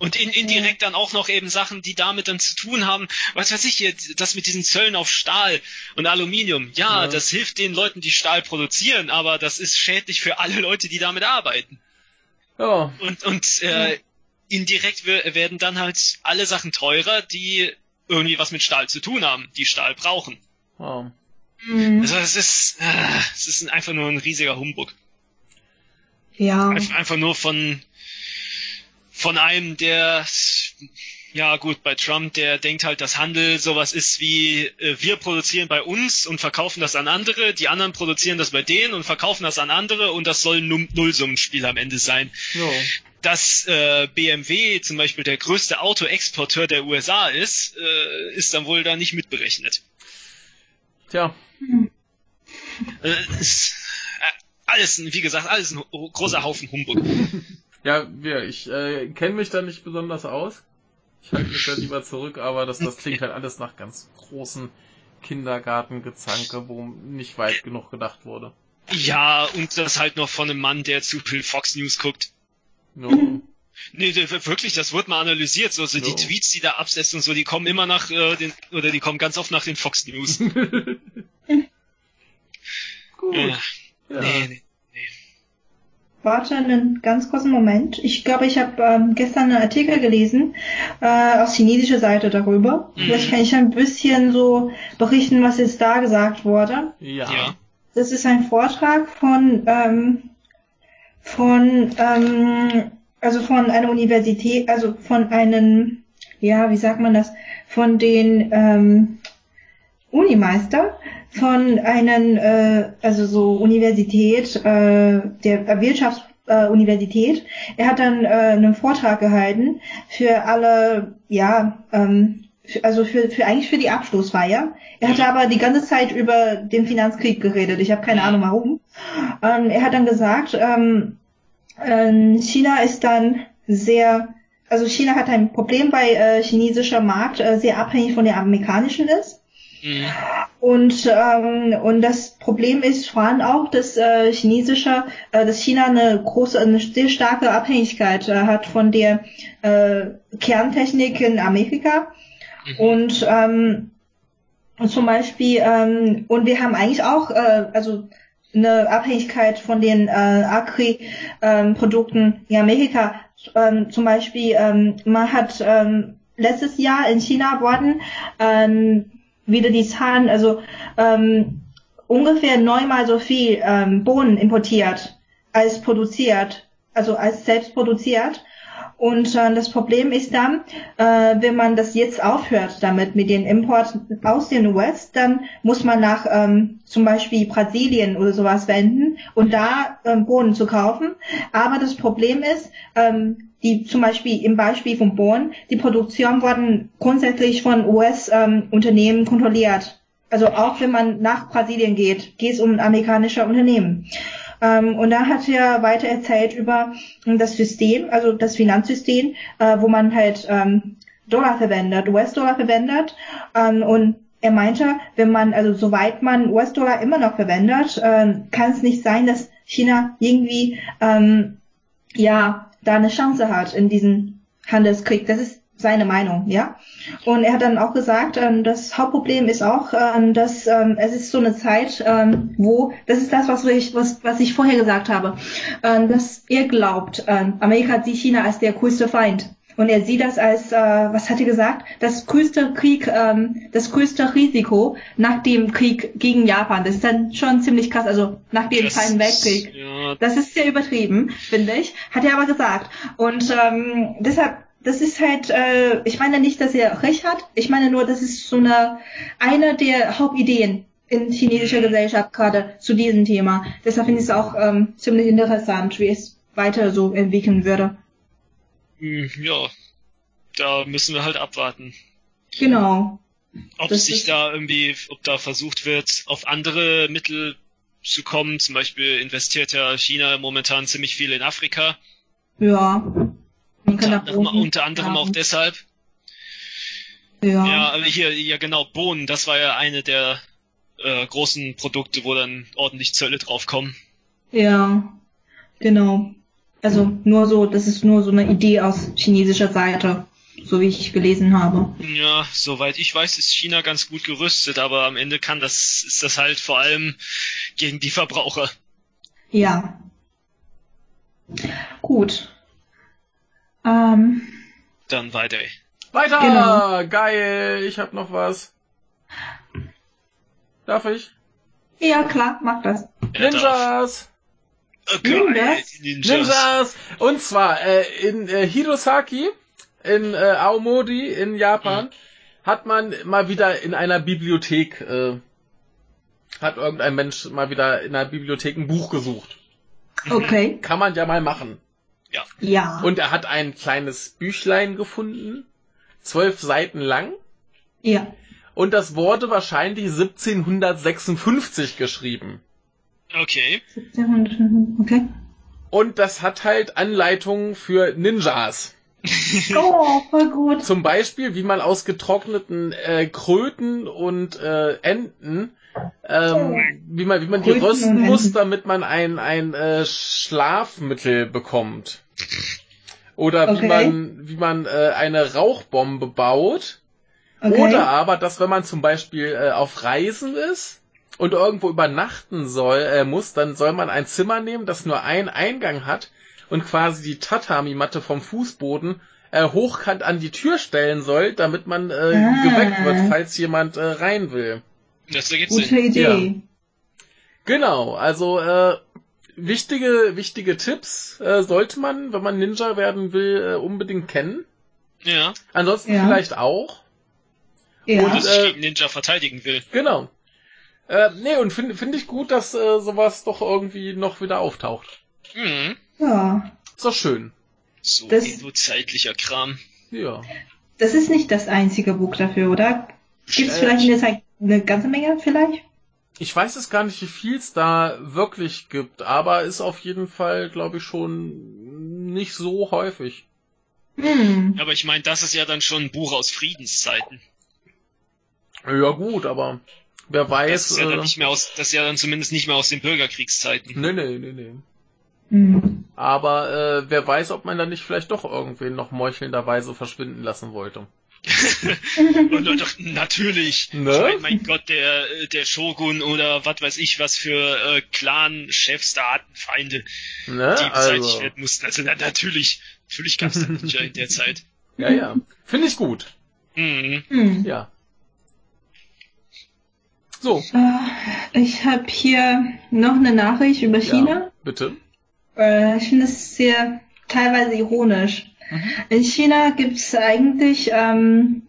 Und in, indirekt dann auch noch eben Sachen, die damit dann zu tun haben. Was weiß ich jetzt, das mit diesen Zöllen auf Stahl und Aluminium. Ja, Ja. das hilft den Leuten, die Stahl produzieren, aber das ist schädlich für alle Leute, die damit arbeiten. Ja. Und, und äh, indirekt wer- werden dann halt alle Sachen teurer, die irgendwie was mit Stahl zu tun haben, die Stahl brauchen. ja. Mhm. Also es ist, äh, es ist einfach nur ein riesiger Humbug. Ja. Einf- Einfach nur von, von einem, der, ja gut, bei Trump, der denkt halt, dass Handel sowas ist wie, äh, wir produzieren bei uns und verkaufen das an andere, die anderen produzieren das bei denen und verkaufen das an andere und das soll ein Null- Nullsummenspiel am Ende sein. Ja. Dass äh, BMW zum Beispiel der größte Autoexporteur der USA ist, äh, ist dann wohl da nicht mitberechnet. Tja. Äh, äh, alles, wie gesagt, alles ein großer Haufen Humbug. Ja, ja ich äh, kenne mich da nicht besonders aus. Ich halte mich da lieber zurück, aber das, das klingt halt alles nach ganz großen Kindergartengezanke, wo nicht weit genug gedacht wurde. Ja, und das halt noch von einem Mann, der zu viel Fox News guckt. No. Nee, wirklich, das wird mal analysiert. So, so die Jo. Tweets, die da absetzt und so, die kommen immer nach äh, den, oder die kommen ganz oft nach den Fox News. Gut. äh, Ja. Nee, nee. Warte einen ganz kurzen Moment. Ich glaube, ich habe ähm, gestern einen Artikel gelesen äh, auf chinesischer Seite darüber. Mhm. Vielleicht kann ich ein bisschen so berichten, was jetzt da gesagt wurde. Ja. Das ist ein Vortrag von ähm, von ähm, also von einer Universität, also von einem, ja, wie sagt man das, von den ähm, Unimeister von einem, äh, also so Universität, äh, der Wirtschaftsuniversität. Äh, er hat dann äh, einen Vortrag gehalten für alle, ja, ähm, für, also für, für eigentlich für die Abschlussfeier. Er hatte aber die ganze Zeit über den Finanzkrieg geredet. Ich habe keine Ahnung warum. Ähm, er hat dann gesagt, ähm, äh, China ist dann sehr also China hat ein Problem, weil äh, chinesischer Markt äh, sehr abhängig von der amerikanischen ist. Mhm. Und, ähm, und das Problem ist vor allem auch, dass äh, chinesischer, äh, dass China eine große, eine sehr starke Abhängigkeit äh, hat von der äh, Kerntechnik in Amerika. Mhm. Und ähm, zum Beispiel, ähm, und wir haben eigentlich auch, äh, also eine Abhängigkeit von den äh, Agri-Produkten ähm, in Amerika. Ähm, zum Beispiel, ähm, man hat ähm, letztes Jahr in China wurden ähm, wieder die Zahlen, also ähm, ungefähr neunmal so viel ähm, Bohnen importiert als produziert, also als selbst produziert. Und äh, das Problem ist dann, äh, wenn man das jetzt aufhört damit mit den Importen aus den US, dann muss man nach ähm, zum Beispiel Brasilien oder sowas wenden und da ähm, Bohnen zu kaufen. Aber das Problem ist, ähm, die zum Beispiel im Beispiel von Bohnen, die Produktion wurden grundsätzlich von US-Unternehmen ähm, kontrolliert. Also auch wenn man nach Brasilien geht, geht es um amerikanische Unternehmen. Ähm, und da hat er weiter erzählt über das System, also das Finanzsystem, äh, wo man halt ähm, Dollar verwendet, US-Dollar verwendet. Ähm, und er meinte, wenn man, also soweit man US-Dollar immer noch verwendet, äh, kann es nicht sein, dass China irgendwie ähm, ja da eine Chance hat in diesem Handelskrieg. Das ist seine Meinung, ja. Und er hat dann auch gesagt, ähm, das Hauptproblem ist auch, ähm, dass ähm, es ist so eine Zeit, wo, das ist das, was ich, was, was ich vorher gesagt habe, dass er glaubt, Amerika sieht China als der größte Feind. Und er sieht das als, äh, was hat er gesagt, das größte Krieg, ähm, das größte Risiko nach dem Krieg gegen Japan. Das ist dann schon ziemlich krass, also nach dem Zweiten Weltkrieg. Ja. Das ist sehr übertrieben, finde ich. Hat er aber gesagt. Und ähm, deshalb das ist halt, äh, ich meine nicht, dass er recht hat. Ich meine nur, das ist so eine, eine der Hauptideen in chinesischer Gesellschaft gerade zu diesem Thema. Deshalb finde ich es auch ähm, ziemlich interessant, wie es weiter so entwickeln würde. Hm, ja, da müssen wir halt abwarten. Genau. Ob das sich da irgendwie, ob da versucht wird, auf andere Mittel zu kommen. Zum Beispiel investiert ja China momentan ziemlich viel in Afrika. Ja. Unter anderem, unter anderem auch deshalb. Ja. Ja, aber hier, ja genau, Bohnen, das war ja eine der äh, großen Produkte, wo dann ordentlich Zölle draufkommen. Ja, genau. Also nur so, das ist nur so eine Idee aus chinesischer Seite, so wie ich gelesen habe. Ja, soweit ich weiß, ist China ganz gut gerüstet, aber am Ende kann das, ist das halt vor allem gegen die Verbraucher. Ja. Gut. Ähm, Dann weiter. Weiter! Genau. Geil! Ich hab noch was. Darf ich? Ja, klar, mach das. Ninjas! Okay, Ninjas. Ninjas! Ninjas! Und zwar äh, in äh, Hirosaki, in äh, Aomori in Japan, mhm. hat man mal wieder in einer Bibliothek, äh, hat irgendein Mensch mal wieder in einer Bibliothek ein Buch gesucht. Okay. Kann man ja mal machen. Ja. Ja. Und er hat ein kleines Büchlein gefunden, zwölf Seiten lang. Ja. Und das wurde wahrscheinlich 1756 geschrieben. Okay. 1755, okay. Und das hat halt Anleitungen für Ninjas. oh, voll gut. Zum Beispiel, wie man aus getrockneten äh, Kröten und äh, Enten ähm, wie man, wie man die rösten muss, damit man ein, ein äh, Schlafmittel bekommt. Oder okay. wie man, wie man äh, eine Rauchbombe baut. Okay. Oder aber, dass wenn man zum Beispiel äh, auf Reisen ist und irgendwo übernachten soll, äh, muss, dann soll man ein Zimmer nehmen, das nur einen Eingang hat und quasi die Tatami-Matte vom Fußboden äh, hochkant an die Tür stellen soll, damit man äh, ah. geweckt wird, falls jemand äh, rein will. Das ergibt Gute Sinn. Idee. Ja. Genau, also äh, wichtige, wichtige Tipps äh, sollte man, wenn man Ninja werden will, äh, unbedingt kennen. Ja. Ansonsten Ja. vielleicht auch. Ja. Und, Und äh, gegen Ninja verteidigen will. Genau. Äh, nee, und finde find ich gut, dass äh, sowas doch irgendwie noch wieder auftaucht. Mhm. ja. Ist doch schön. So Das- endozeitlicher Kram. Ja. Das ist nicht das einzige Buch dafür, oder? Gibt es Äh, vielleicht in der Zeit eine ganze Menge vielleicht? Ich weiß es gar nicht, wie viel es da wirklich gibt, aber ist auf jeden Fall, glaube ich, schon nicht so häufig. Hm. Aber ich meine, das ist ja dann schon ein Buch aus Friedenszeiten. Ja gut, aber wer Das weiß. ist ja dann äh, nicht mehr aus, das ist ja dann zumindest nicht mehr aus den Bürgerkriegszeiten. nee, nee, nee, nee. Hm. Aber äh, wer weiß, ob man da nicht vielleicht doch irgendwen noch meuchelnderweise verschwinden lassen wollte. Und doch, doch, natürlich. Ne? Ich mein, mein Gott, der, äh, der Shogun oder was weiß ich, was für äh, Clan-Chefs da hatten, Feinde, Ne? die beseitigt Also, werden mussten. Also na, natürlich, natürlich gab's da Ninja in der Zeit. ja, ja. Finde ich gut. Mhm. Hm. Ja. So, Äh, Ich habe hier noch eine Nachricht über China. ja, bitte. Äh, ich finde es sehr teilweise ironisch. In China gibt es eigentlich ähm,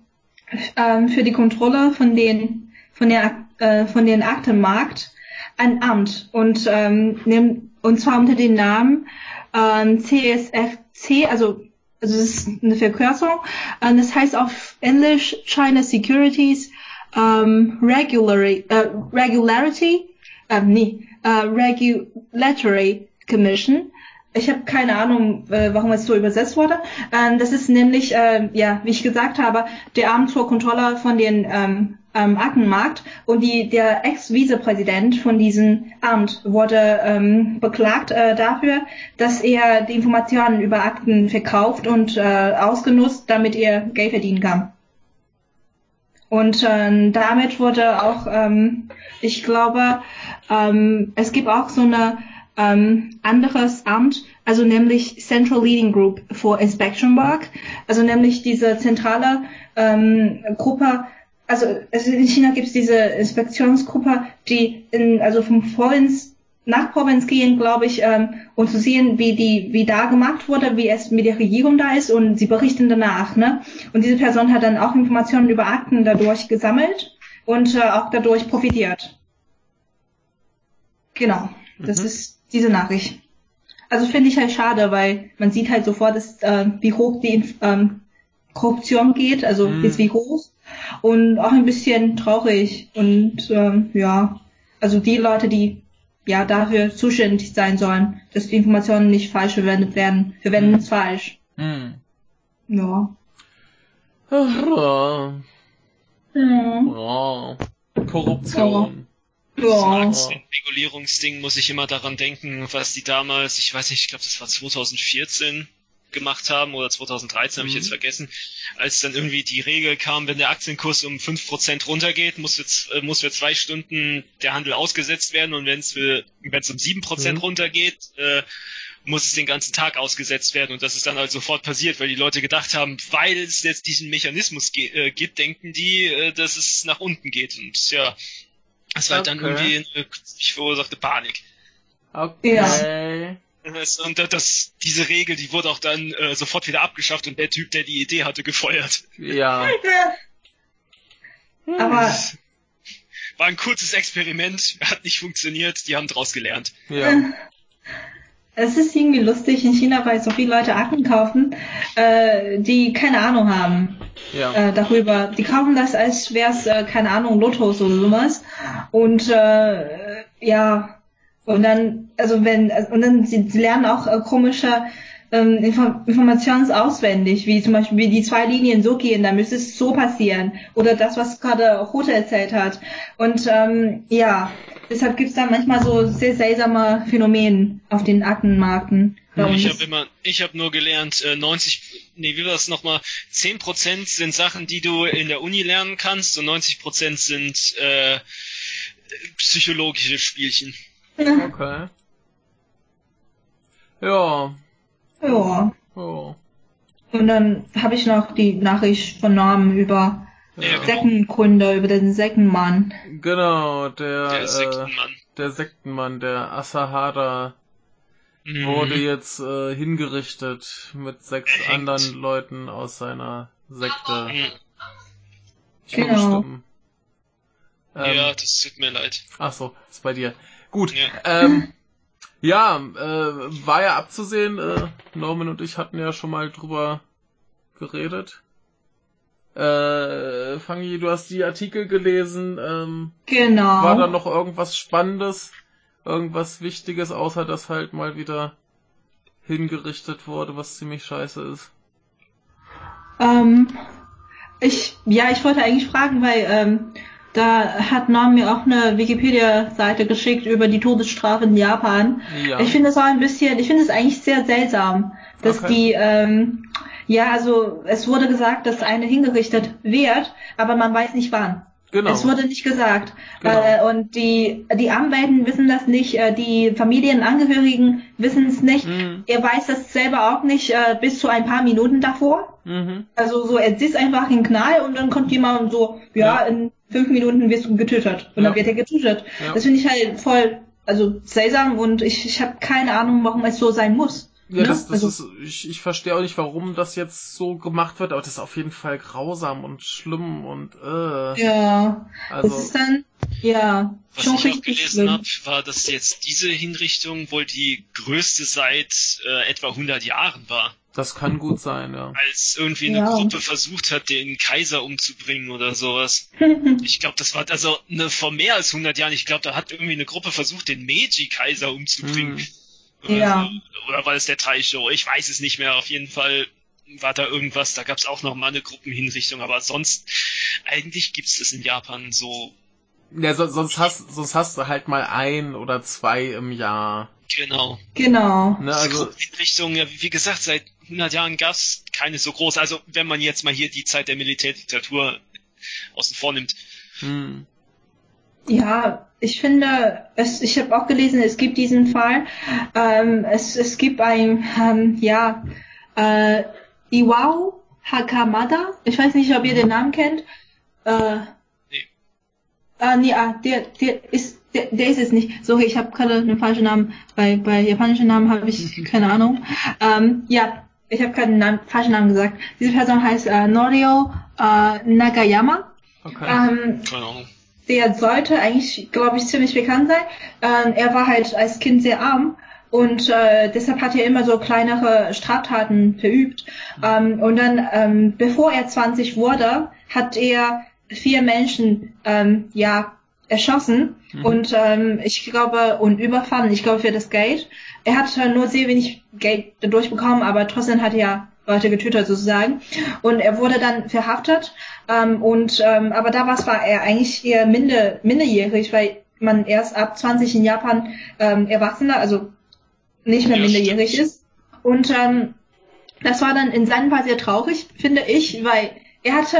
ähm, für die Kontrolle von den von der äh, von den Aktenmarkt ein Amt und ähm, und zwar unter dem Namen ähm, CSFC, also also das ist eine Verkürzung. Ähm, das heißt auf Englisch China Securities ähm, Regularity, äh, Regularity, ähm, nee, äh, Regulatory Commission. Ich habe keine Ahnung, äh, warum es so übersetzt wurde. Ähm, das ist nämlich, äh, ja, wie ich gesagt habe, der Amt zur Kontrolle von den ähm, ähm, Aktenmarkt und die, der Ex-Vizepräsident von diesem Amt wurde ähm, beklagt äh, dafür, dass er die Informationen über Akten verkauft und äh, ausgenutzt, damit er Geld verdienen kann. Und ähm, damit wurde auch, ähm, ich glaube, ähm, es gibt auch so eine ähm, anderes Amt, also nämlich Central Leading Group for Inspection Work, also nämlich diese zentrale ähm, Gruppe, also es, in China gibt es diese Inspektionsgruppe, die in, also vom Provinz nach Provinz gehen, glaube ich, ähm, und zu sehen, wie die, wie da gemacht wurde, wie es mit der Regierung da ist und sie berichten danach, ne? Und diese Person hat dann auch Informationen über Akten dadurch gesammelt und äh, auch dadurch profitiert. Genau, das Mhm. ist diese Nachricht. Also finde ich halt schade, weil man sieht halt sofort, dass, äh, wie hoch die ähm, Korruption geht, also Mhm. ist wie hoch und auch ein bisschen traurig und ähm, ja, also die Leute, die ja dafür zuständig sein sollen, dass die Informationen nicht falsch verwendet werden, verwenden es falsch. Hm. Ja. Ja. Ja. Ja. Korruption. Ja. Das Regulierungsding muss ich immer daran denken, was die damals, ich weiß nicht, ich glaube, das war 2014 gemacht haben oder 2013, habe ich Mhm. jetzt vergessen, als dann irgendwie die Regel kam, wenn der Aktienkurs um 5% runtergeht, muss für, äh, muss für zwei Stunden der Handel ausgesetzt werden und wenn es es um 7% Mhm. runtergeht, äh, muss es den ganzen Tag ausgesetzt werden und das ist dann halt sofort passiert, weil die Leute gedacht haben, weil es jetzt diesen Mechanismus ge äh, gibt, denken die, äh, dass es nach unten geht und ja, das war halt dann Okay. irgendwie eine künstlich verursachte Panik. Okay. Das- Und das, diese Regel, die wurde auch dann äh, sofort wieder abgeschafft und der Typ, der die Idee hatte, gefeuert. Ja. Aber War ein kurzes Experiment, hat nicht funktioniert, die haben draus gelernt. Ja. es ist irgendwie lustig in China, weil so viele Leute Akten kaufen, äh, die keine Ahnung haben. Ja. äh, darüber. Die kaufen das, als wäre es, äh, keine Ahnung, Lotos oder sowas. Und äh, ja, und dann, also wenn, und dann sie, sie lernen auch äh, komische ähm, Info Informationen auswendig, wie zum Beispiel, wie die zwei Linien so gehen, dann müsste es so passieren. Oder das, was gerade Hote erzählt hat. Und ähm, ja, deshalb gibt es da manchmal so sehr seltsame Phänomene auf den Aktenmarken. Hm, Ich habe immer, ich habe nur gelernt, äh, 90, nee, wie war das nochmal? 10% sind Sachen, die du in der Uni lernen kannst und 90% sind äh, psychologische Spielchen. Okay. Ja. ja. Ja. Und dann habe ich noch die Nachricht von Norm über Ja, genau. Sektenkunde, über den Sektenmann. Genau, der, Der äh, Sektenmann. der Sektenmann, der Asahara mhm. wurde jetzt äh, hingerichtet mit sechs anderen Leuten aus seiner Sekte. Mhm. Genau. Ähm, ja, das tut mir leid. Ach so, ist bei dir. Gut. Ja, ähm, ja äh, war ja abzusehen. Äh, Norman und ich hatten ja schon mal drüber geredet. Äh, Fangi, du hast die Artikel gelesen. Ähm, genau. War da noch irgendwas Spannendes, irgendwas Wichtiges, außer dass halt mal wieder hingerichtet wurde, was ziemlich scheiße ist? Ähm, ich, ja, ich wollte eigentlich fragen, weil ähm, da hat Norm mir auch eine Wikipedia-Seite geschickt über die Todesstrafe in Japan. Ja. Ich finde es auch ein bisschen, ich finde es eigentlich sehr seltsam, dass okay. die, ähm, ja, also es wurde gesagt, dass eine hingerichtet wird, aber man weiß nicht wann. Genau. Es wurde nicht gesagt. Genau. Äh, und die, die Anwälten wissen das nicht, äh, die Familienangehörigen wissen es nicht. Mhm. Er weiß das selber auch nicht äh, bis zu ein paar Minuten davor. Mhm. Also so, er sitzt einfach in Knall und dann kommt jemand so, ja, ja. in fünf Minuten wirst du getötet. Und ja. dann wird er getötet. Ja. Das finde ich halt voll, also seltsam und ich, ich habe keine Ahnung, warum es so sein muss. Ja, das, das also, ist, ich, ich verstehe auch nicht, warum das jetzt so gemacht wird, aber das ist auf jeden Fall grausam und schlimm und äh. Ja, also, das ist dann, ja, was schon ich auch gelesen habe, war, dass jetzt diese Hinrichtung wohl die größte seit äh, etwa 100 Jahren war. Das kann gut sein, ja. Als irgendwie eine ja. Gruppe versucht hat, den Kaiser umzubringen oder sowas. ich glaube, das war also eine, vor mehr als 100 Jahren. Ich glaube, da hat irgendwie eine Gruppe versucht, den Meiji-Kaiser umzubringen. Hm. Ja. Also, oder war es der Taisho? Ich weiß es nicht mehr. Auf jeden Fall war da irgendwas. Da gab es auch noch mal eine Gruppenhinrichtung. Aber sonst, eigentlich gibt es das in Japan so. Ja, so, sonst, hast, sonst hast du halt mal ein oder zwei im Jahr. Genau. Genau. Ne, also Gruppenhinrichtung, ja, wie gesagt, seit 100 Jahren gab es keine so groß. Also wenn man jetzt mal hier die Zeit der Militärdiktatur außen vor nimmt. Hm. Ja, ich finde, es, ich habe auch gelesen, es gibt diesen Fall. Ähm, es, es gibt ein, ähm, ja, äh, Iwao Hakamada. Ich weiß nicht, ob ihr den Namen kennt. Äh. Ah, nee, ah, der, der ist, der, der ist es nicht. So, ich habe gerade einen falschen Namen. Bei, bei japanischen Namen habe ich keine Ahnung. Ähm, ja, ich habe gerade einen falschen Namen gesagt. Diese Person heißt äh, Norio äh, Nagayama. Okay. Ähm, Ahnung der sollte eigentlich, glaube ich, ziemlich bekannt sein. Ähm, er war halt als Kind sehr arm und äh, deshalb hat er immer so kleinere Straftaten verübt. Ähm, und dann, ähm, bevor er 20 wurde, hat er vier Menschen ähm, ja erschossen mhm. und ähm, ich glaube und überfallen. Ich glaube für das Geld. Er hat nur sehr wenig Geld dadurch bekommen, aber trotzdem hat er Leute getötet sozusagen. Und er wurde dann verhaftet. Ähm, und ähm, aber da war er eigentlich eher minder, minderjährig, weil man erst ab 20 in Japan ähm, Erwachsener, also nicht mehr minderjährig ist. Und ähm, das war dann in seinem Fall sehr traurig, finde ich, weil er hatte,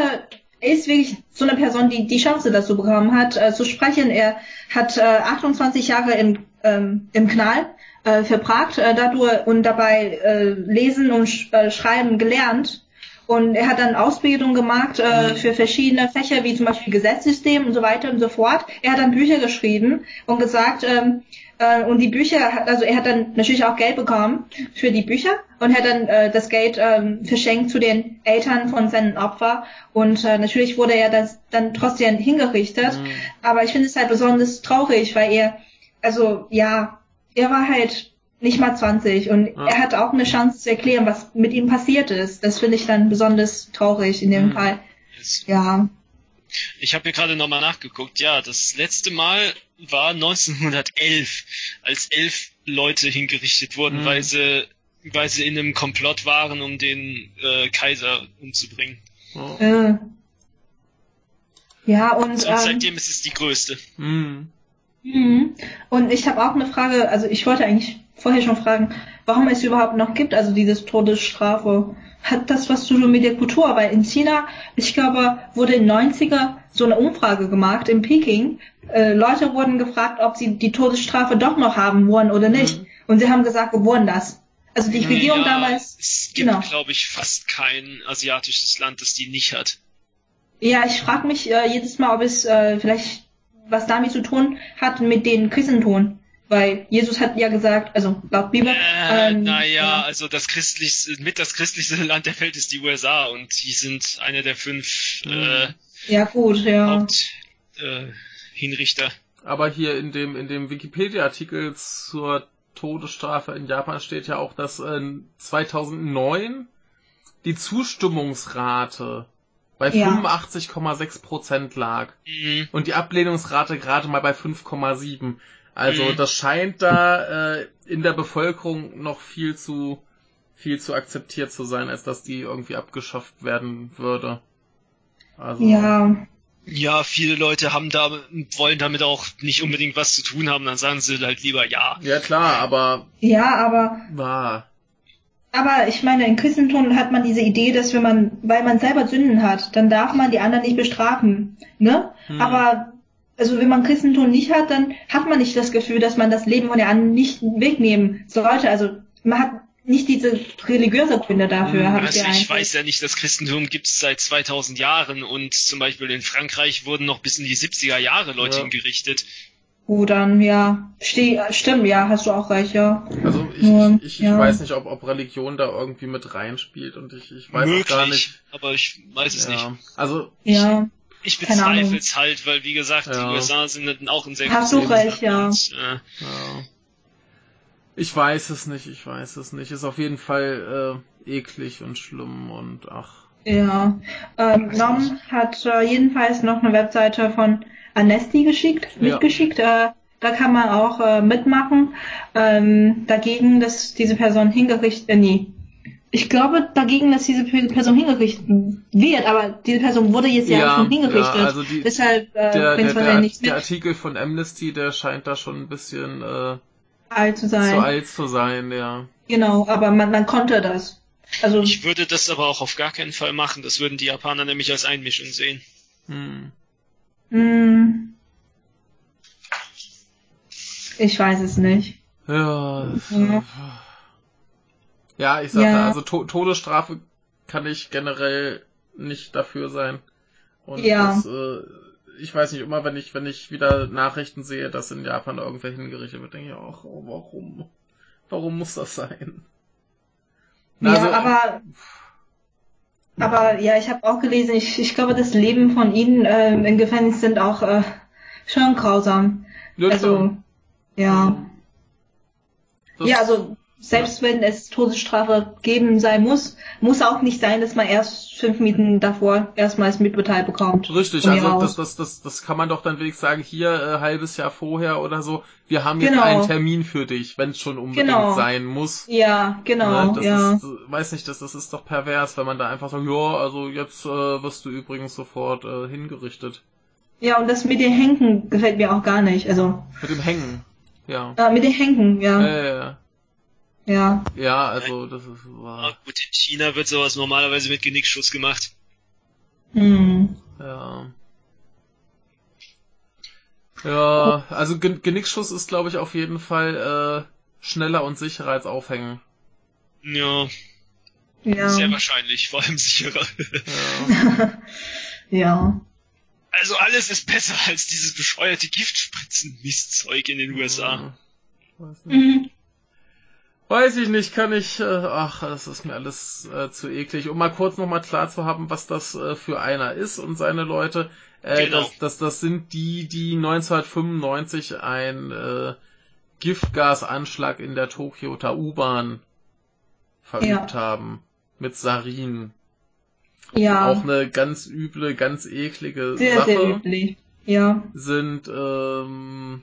er ist wirklich so eine Person, die die Chance dazu bekommen hat, äh, zu sprechen. Er hat äh, 28 Jahre im, ähm, im Knall äh, verbracht äh, dadurch und dabei äh, lesen und sch äh, schreiben gelernt. Und er hat dann Ausbildung gemacht äh, mhm. für verschiedene Fächer, wie zum Beispiel Gesetzssystem und so weiter und so fort. Er hat dann Bücher geschrieben und gesagt, ähm, äh, und die Bücher, also er hat dann natürlich auch Geld bekommen für die Bücher und hat dann äh, das Geld ähm, verschenkt zu den Eltern von seinen Opfern. Und äh, natürlich wurde er das dann trotzdem hingerichtet. Mhm. Aber ich finde es halt besonders traurig, weil er, also ja, er war halt nicht mal 20 und ja. er hat auch eine Chance zu erklären, was mit ihm passiert ist. Das finde ich dann besonders traurig in dem mhm. Fall. Ja. Ich habe hier gerade nochmal nachgeguckt. Ja, das letzte Mal war 1911, als elf Leute hingerichtet wurden, mhm. weil sie weil sie in einem Komplott waren, um den äh, Kaiser umzubringen. Oh. Äh. Ja, und, und ähm, seitdem ist es die größte. Mhm. Mhm. Und ich habe auch eine Frage, also ich wollte eigentlich vorher schon fragen, warum es überhaupt noch gibt, also dieses Todesstrafe. Hat das was zu tun mit der Kultur? Weil in China, ich glaube, wurde in 90er so eine Umfrage gemacht in Peking. Äh, Leute wurden gefragt, ob sie die Todesstrafe doch noch haben wollen oder nicht. Mhm. Und sie haben gesagt, wir wollen das. Also die Regierung ja, damals. Es gibt, genau. glaube ich, fast kein asiatisches Land, das die nicht hat. Ja, ich frage mich äh, jedes Mal, ob es äh, vielleicht was damit zu tun hat mit den Christentum. Weil Jesus hat ja gesagt, also laut Bibel. Äh, ähm, naja, ja. also das christlichste, mit das christlichste Land der Welt ist die USA und die sind einer der fünf Mhm. äh, Ja, gut, ja. Haupt äh, Hinrichter. Aber hier in dem, in dem Wikipedia-Artikel zur Todesstrafe in Japan steht ja auch, dass äh, 2009 die Zustimmungsrate bei Ja. 85,6 Prozent lag Mhm. und die Ablehnungsrate gerade mal bei 5,7. Also Mhm. das scheint da äh, in der Bevölkerung noch viel zu viel zu akzeptiert zu sein, als dass die irgendwie abgeschafft werden würde. Also Ja, Ja, viele Leute haben da, wollen damit auch nicht unbedingt was zu tun haben, dann sagen sie halt lieber ja. ja klar, aber ja, aber war Aber ich meine, im Christentum hat man diese Idee, dass wenn man, weil man selber Sünden hat, dann darf man die anderen nicht bestrafen, ne? Hm. Aber also wenn man Christentum nicht hat, dann hat man nicht das Gefühl, dass man das Leben von der anderen nicht wegnehmen sollte. Also man hat nicht diese religiöse Gründe dafür, Hm, habe ich Also ja ich weiß ja nicht, das Christentum gibt's seit 2000 Jahren und zum Beispiel in Frankreich wurden noch bis in die 70er Jahre Leute Ja. hingerichtet. Gut, dann ja, Steh, stimmt, ja, hast du auch recht, ja. Also ich, Nur, ich, ich ja. weiß nicht, ob, ob Religion da irgendwie mit reinspielt und ich, ich weiß Möglich, auch gar nicht. aber ich weiß es nicht. Also Ja, Ich bezweifle es halt, weil wie gesagt, die Ja. USA sind auch ein sehr Hast du großes recht, ja. Land. Und, äh, ja. ich weiß es nicht, ich weiß es nicht. Ist auf jeden Fall äh, eklig und schlimm und ach. ja. Ähm, Nom hat äh, jedenfalls noch eine Webseite von Amnesty geschickt, Ja. mitgeschickt. Äh, da kann man auch äh, mitmachen. Ähm, dagegen, dass diese Person hingerichtet, äh, nee. Ich glaube dagegen, dass diese Pe- Person hingerichtet wird, aber diese Person wurde jetzt ja, Ja, auch schon hingerichtet. ja, also die- Deshalb äh, Der, bringt der, es der, wahrscheinlich nicht der mit, Artikel von Amnesty, der scheint da schon ein bisschen äh, alt zu sein. zu alt zu sein, ja. Genau, aber man, man konnte das. Also ich würde das aber auch auf gar keinen Fall machen. Das würden die Japaner nämlich als Einmischung sehen. Hm. Hm. Ich weiß es nicht. Ja, Ja. Äh, ja, ich sagte, Ja. also to Todesstrafe kann ich generell nicht dafür sein. Und Ja. das, äh, ich weiß nicht, immer wenn ich, wenn ich wieder Nachrichten sehe, dass in Japan irgendwer hingerichtet wird, denke ich auch, oh, warum? Warum muss das sein? Na, ja, also, aber aber ja, ich habe auch gelesen, ich, ich glaube, das Leben von ihnen ähm, im Gefängnis sind auch äh, schon grausam. ja, also ja. Ja, also selbst wenn es Todesstrafe geben sein muss, muss auch nicht sein, dass man erst fünf Minuten davor erstmals Mitbeteil bekommt. Richtig, also das, das, das, das kann man doch dann wenigstens sagen, hier äh, halbes Jahr vorher oder so, wir haben jetzt Genau. einen Termin für dich, wenn es schon unbedingt Genau. sein muss. Ja, genau, Ne, das ja. ist, äh, weiß nicht, das, das ist doch pervers, wenn man da einfach sagt, ja, also jetzt äh, wirst du übrigens sofort äh, hingerichtet. Ja, und das mit den Henken gefällt mir auch gar nicht. Also Mit dem Hängen. Ja. äh, mit den Henken, ja. Äh, Ja. ja, also das ist Aber wahr. gut, in China wird sowas normalerweise mit Genickschuss gemacht. Hm. Ja. Ja, also Gen Genickschuss ist, glaube ich, auf jeden Fall äh, schneller und sicherer als Aufhängen. Ja, Ja. sehr wahrscheinlich, vor allem sicherer. Ja. ja. Also alles ist besser als dieses bescheuerte Giftspritzen-Mistzeug in den USA. Weiß nicht. Mhm. Weiß ich nicht, kann ich, äh, ach, das ist mir alles äh, zu eklig. Um mal kurz nochmal klar zu haben, was das äh, für einer ist und seine Leute. Äh, Genau. das, das, das sind die, die 1995 ein äh, Giftgasanschlag in der Tokioter U-Bahn verübt haben. Mit Sarin. Ja. Auch eine ganz üble, ganz eklige sehr, Sache. sehr üblich. Ja. sind ähm,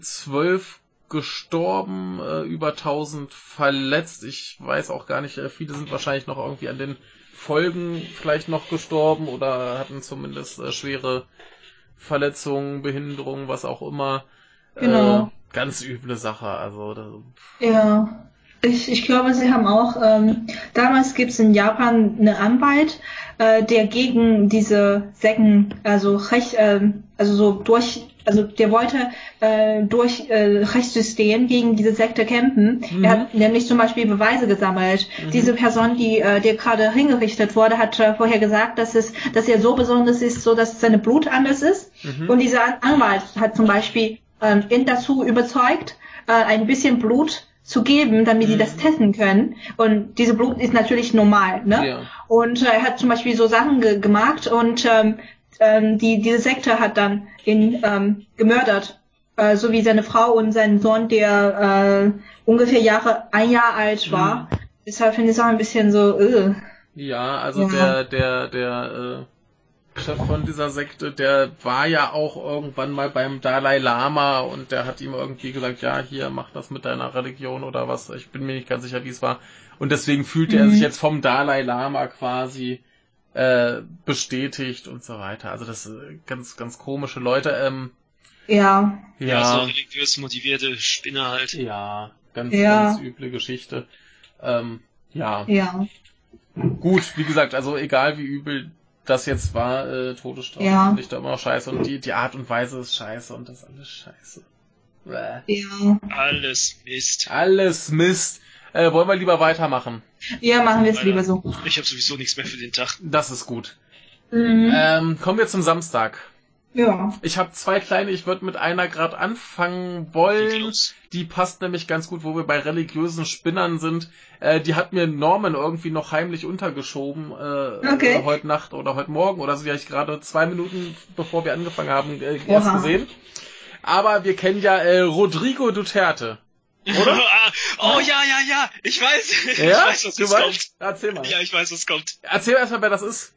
zwölf gestorben, äh, über 1000 verletzt. Ich weiß auch gar nicht, äh, viele sind wahrscheinlich noch irgendwie an den Folgen vielleicht noch gestorben oder hatten zumindest äh, schwere Verletzungen, Behinderungen, was auch immer. Genau. Äh, ganz üble Sache, also da, Ja. Ich, ich glaube, sie haben auch, ähm, damals gibt es in Japan eine Anwalt, äh, der gegen diese Säcken, also recht, ähm, also so durch, also der wollte äh, durch äh, Rechtssystem gegen diese Sekte kämpfen. Mhm. Er hat nämlich zum Beispiel Beweise gesammelt. Diese Person, die äh, der gerade hingerichtet wurde, hat äh, vorher gesagt, dass es, dass er so besonders ist, so dass seine Blut anders ist. Mhm. Und dieser An- Anwalt hat zum Beispiel ähm, ihn dazu überzeugt, äh, ein bisschen Blut zu geben, damit Mhm. das testen können. Und diese Blut ist natürlich normal, ne? Ja. Und äh, er hat zum Beispiel so Sachen ge gemacht und ähm, ähm, die diese Sekte hat dann ihn ähm, gemördert, äh, so wie seine Frau und sein Sohn, der äh, ungefähr Jahre ein Jahr alt war. Mhm. Deshalb finde ich es auch ein bisschen so. Äh. Ja, also Ja. der, der, der äh, Chef von dieser Sekte, der war ja auch irgendwann mal beim Dalai Lama und der hat ihm irgendwie gesagt, ja, hier, mach das mit deiner Religion oder was. Ich bin mir nicht ganz sicher, wie es war. Und deswegen fühlte er Mhm. sich jetzt vom Dalai Lama quasi äh, bestätigt und so weiter. Also das äh, ganz, ganz komische Leute. Ähm, Ja, Ja, so ja, religiös motivierte Spinner halt. ja, ganz, Ja. ganz üble Geschichte. Ähm, ja. ja, Gut, wie gesagt, also egal wie übel das jetzt war, äh, Todesstrafe Ja. finde ich da immer noch scheiße und die, die Art und Weise ist scheiße und das ist alles scheiße. Bäh. ja. Alles Mist. Alles Mist. Äh, wollen wir lieber weitermachen? Ja, machen wir es lieber so. Ich habe sowieso nichts mehr für den Tag. Das ist gut. Mhm. Ähm, kommen wir zum Samstag. Ja. Ich habe zwei kleine, ich würde mit einer gerade anfangen wollen. los. Die passt nämlich ganz gut, wo wir bei religiösen Spinnern sind. Äh, die hat mir Norman irgendwie noch heimlich untergeschoben äh, Okay. äh, heute Nacht oder heute Morgen oder so. Die habe ich gerade zwei Minuten bevor wir angefangen haben äh, erst gesehen. Aber wir kennen ja äh, Rodrigo Duterte. Oder? Ah, oh ja, ja, ja. Ich weiß. Ja? Ich weiß, was du jetzt weißt? kommt. Erzähl mal. Ja, ich weiß, was kommt. Erzähl erstmal, wer das ist.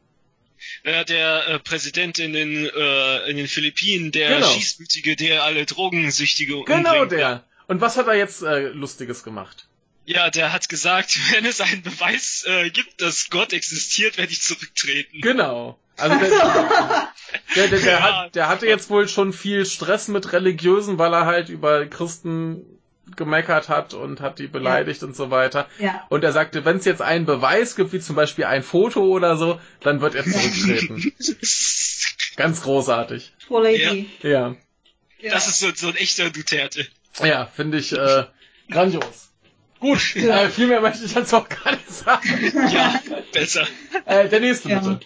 Ja, der äh, Präsident in den äh, in den Philippinen, der Genau. Schießmütige, der alle Drogensüchtige Genau umbringt. der. Und was hat er jetzt äh, Lustiges gemacht? Ja, der hat gesagt, wenn es einen Beweis äh, gibt, dass Gott existiert, werde ich zurücktreten. Genau. Also der, der, der, der, Ja. hat, der hatte jetzt wohl schon viel Stress mit Religiösen, weil er halt über Christen gemeckert hat und hat die beleidigt und so weiter. Ja. Und er sagte, wenn es jetzt einen Beweis gibt, wie zum Beispiel ein Foto oder so, dann wird er zurücktreten. Ganz großartig. Ja. Idee. Ja. Ja. Das ist so, so ein echter Duterte. Ja, finde ich äh, grandios. Gut, Ja. äh, viel mehr möchte ich dazu auch gar nicht sagen. Ja, besser. Äh, der nächste Ja. bitte.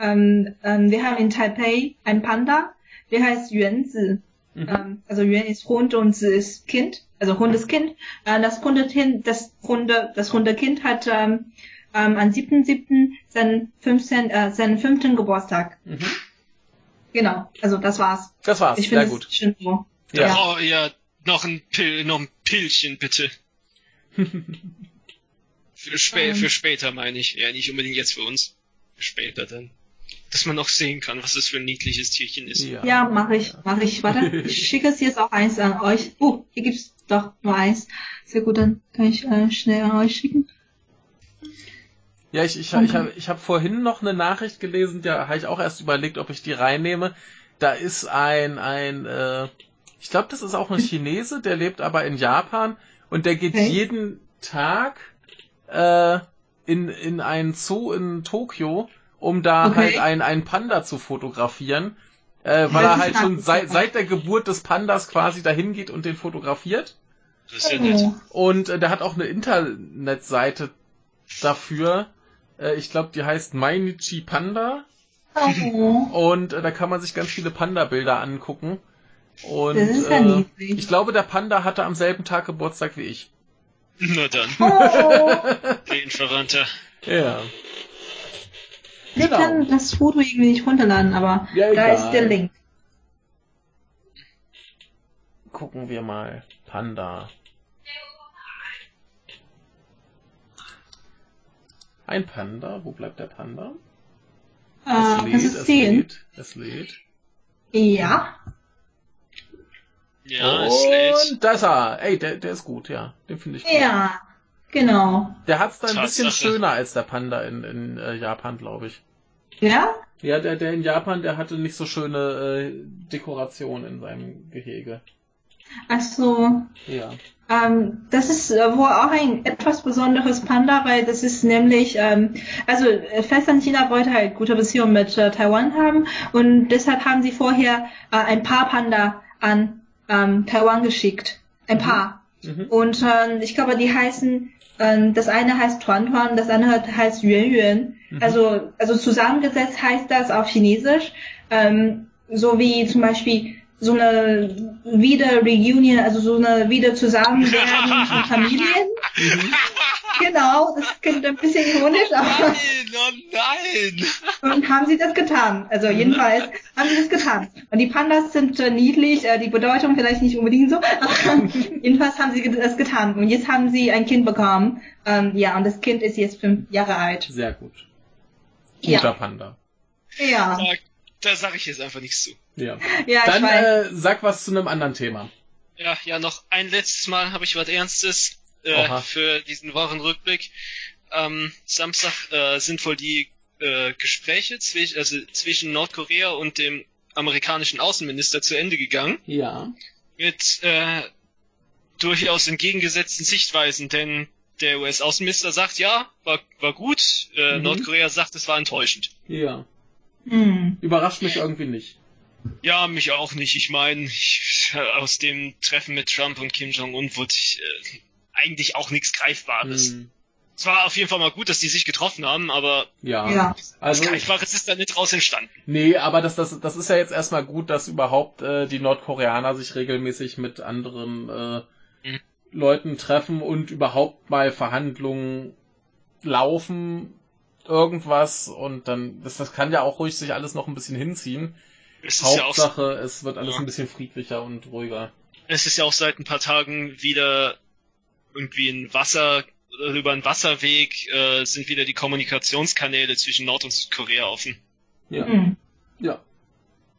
ähm, ähm, wir haben in Taipei einen Panda, der heißt Yuanzi. Mhm. Ähm, also Yuan ist Hund und Zi ist Kind, also Hundeskind. Äh, das Hundekind, das Hunde, das Hundekind hat ähm, ähm, am 7.7. seinen 15, äh, seinen fünften Geburtstag. Mhm. Genau, also das war's. Das war's, Ich sehr finde gut. es schön so. Ja. ich ja noch ein, Pil noch ein Pillchen, bitte. Für, spä Ähm. für später meine ich. Ja, nicht unbedingt jetzt für uns. Für später dann. Dass man auch sehen kann, was das für ein niedliches Tierchen ist. Ja. Ja, mache ich, mache ich. Warte, ich schicke es jetzt auch eins an euch. Oh, hier gibt's doch nur eins. Sehr gut, dann kann ich äh, schnell an euch schicken. Ja, ich, ich, ich habe ich hab vorhin noch eine Nachricht gelesen, da habe ich auch erst überlegt, ob ich die reinnehme. Da ist ein, ein äh, ich glaube, das ist auch ein Chinese, der lebt aber in Japan und der geht Okay. jeden Tag äh, in, in einen Zoo in Tokio, um da Okay. halt einen, einen Panda zu fotografieren. Äh, weil Das er halt schon seit, seit der Geburt des Pandas quasi dahin geht und den fotografiert. Das ist ja nett. Oh, Und äh, der hat auch eine Internetseite dafür. Äh, ich glaube, die heißt Mainichi Panda. oh. Und äh, da kann man sich ganz viele Panda-Bilder angucken. Und Das ist ja äh, ich glaube, der Panda hatte am selben Tag Geburtstag wie ich. Na dann, Oh, den Verwandter. Ja. ich Genau. kann das Foto irgendwie nicht runterladen, aber Ja, da egal. ist der Link. Gucken wir mal. Panda. Ein Panda? Wo bleibt der Panda? Äh, kannst du es sehen? lädt, es lädt. Ja. Ja, es lädt. Und da ist er. Ey, der, der ist gut, ja. Den finde ich gut. Ja. Genau. Der hat's da ein bisschen schöner als der Panda in, in äh, Japan, glaube ich. Ja? Ja, der, der in Japan, der hatte nicht so schöne äh, Dekoration in seinem Gehege. Also, Ja. ähm, das ist äh, wohl auch ein etwas besonderes Panda, weil das ist nämlich, ähm, also äh, Festland China wollte halt gute Beziehungen mit äh, Taiwan haben und deshalb haben sie vorher äh, ein paar Panda an ähm, Taiwan geschickt. Ein Mhm. paar. Mhm. Und ähm, ich glaube, die heißen, ähm, das eine heißt Tuan Tuan, das andere heißt Yuan Yuan. Mhm. Also, also zusammengesetzt heißt das auf Chinesisch, ähm, so wie zum Beispiel so eine Wieder-Reunion, also so eine Wieder-Zusammenwerden von Familien. Mhm. Genau, das klingt ein bisschen ironisch, aber Nein, oh nein! und haben sie das getan. Also jedenfalls haben sie das getan. Und die Pandas sind äh, niedlich, äh, die Bedeutung vielleicht nicht unbedingt so, aber jedenfalls haben sie das getan. Und jetzt haben sie ein Kind bekommen. Ähm, ja, und das Kind ist jetzt fünf Jahre alt. Sehr gut. Ja. Guter Panda. Ja, Da, da sage ich jetzt einfach nichts zu. Ja. ja, ich Dann weiß. äh, sag was zu einem anderen Thema. Ja, ja, noch ein letztes Mal habe ich was Ernstes äh, für diesen Wochenrückblick. Am Samstag äh, sind wohl die äh, Gespräche zwischen, also zwischen Nordkorea und dem amerikanischen Außenminister zu Ende gegangen. Ja. Mit äh, durchaus entgegengesetzten Sichtweisen, denn der US-Außenminister sagt, ja, war, war gut. Äh, Mhm. Nordkorea sagt, es war enttäuschend. Ja. Hm. Überrascht mich irgendwie nicht. Ja, mich auch nicht. Ich meine, ich, aus dem Treffen mit Trump und Kim Jong-un wurde äh, eigentlich auch nichts Greifbares. Hm. Es war auf jeden Fall mal gut, dass die sich getroffen haben, aber Ja. Ja. was Also, Greifbares ist da nicht draus entstanden. nee, aber das, das, das ist ja jetzt erstmal gut, dass überhaupt äh, die Nordkoreaner sich regelmäßig mit anderen äh, Mhm. Leuten treffen und überhaupt mal Verhandlungen laufen, irgendwas und dann, das, das kann ja auch ruhig sich alles noch ein bisschen hinziehen. Es ist ja auch, Hauptsache, es wird alles Ja. ein bisschen friedlicher und ruhiger. es ist ja auch seit ein paar Tagen wieder irgendwie ein Wasser, über einen Wasserweg äh, sind wieder die Kommunikationskanäle zwischen Nord- und Südkorea offen. Ja. Hm. Ja.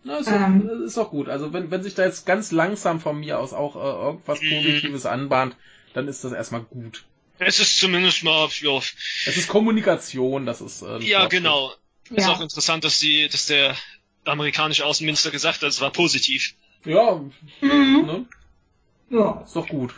Na, ist, doch, Ähm. ist doch gut. Also wenn, wenn sich da jetzt ganz langsam von mir aus auch äh, irgendwas Mhm. Positives anbahnt, dann ist das erstmal gut. Es ist zumindest mal, ja, Es ist Kommunikation, das ist. Äh, ja Fortschritt. genau. Ist Ja. auch interessant, dass die, dass der amerikanische Außenminister gesagt hat, es war positiv. Ja, Mhm. ne? Ja. Ist doch gut.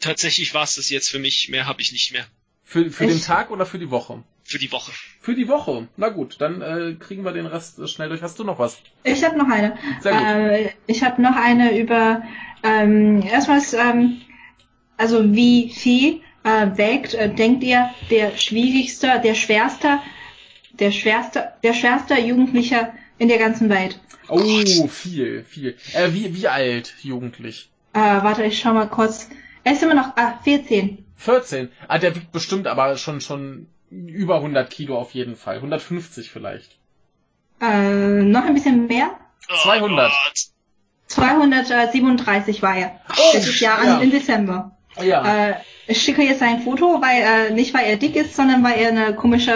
Tatsächlich war es das jetzt für mich. Mehr habe ich nicht mehr. Für, für den? Tag oder für die Woche? Für die Woche. Für die Woche. Na gut, dann äh, kriegen wir den Rest schnell durch. Hast du noch was? Ich habe noch eine. Sehr gut. Äh, ich habe noch eine über ähm, erstmals, ähm, also wie viel äh, wägt, äh, denkt ihr, der schwierigste, der schwerste, der schwerste, der schwerste Jugendliche in der ganzen Welt? Oh, viel, viel. Äh, wie, wie alt, jugendlich? Äh, warte, ich schau mal kurz. Er ist immer noch ah, 14. 14. Ah, der wiegt bestimmt aber schon, schon über 100 Kilo auf jeden Fall. 150 vielleicht. Äh, noch ein bisschen mehr? 200. Oh Gott. 237 war er. Oh, Letztes Jahr ja. im Dezember. Ja. Äh, ich schicke jetzt ein Foto, weil äh, nicht weil er dick ist, sondern weil er eine komische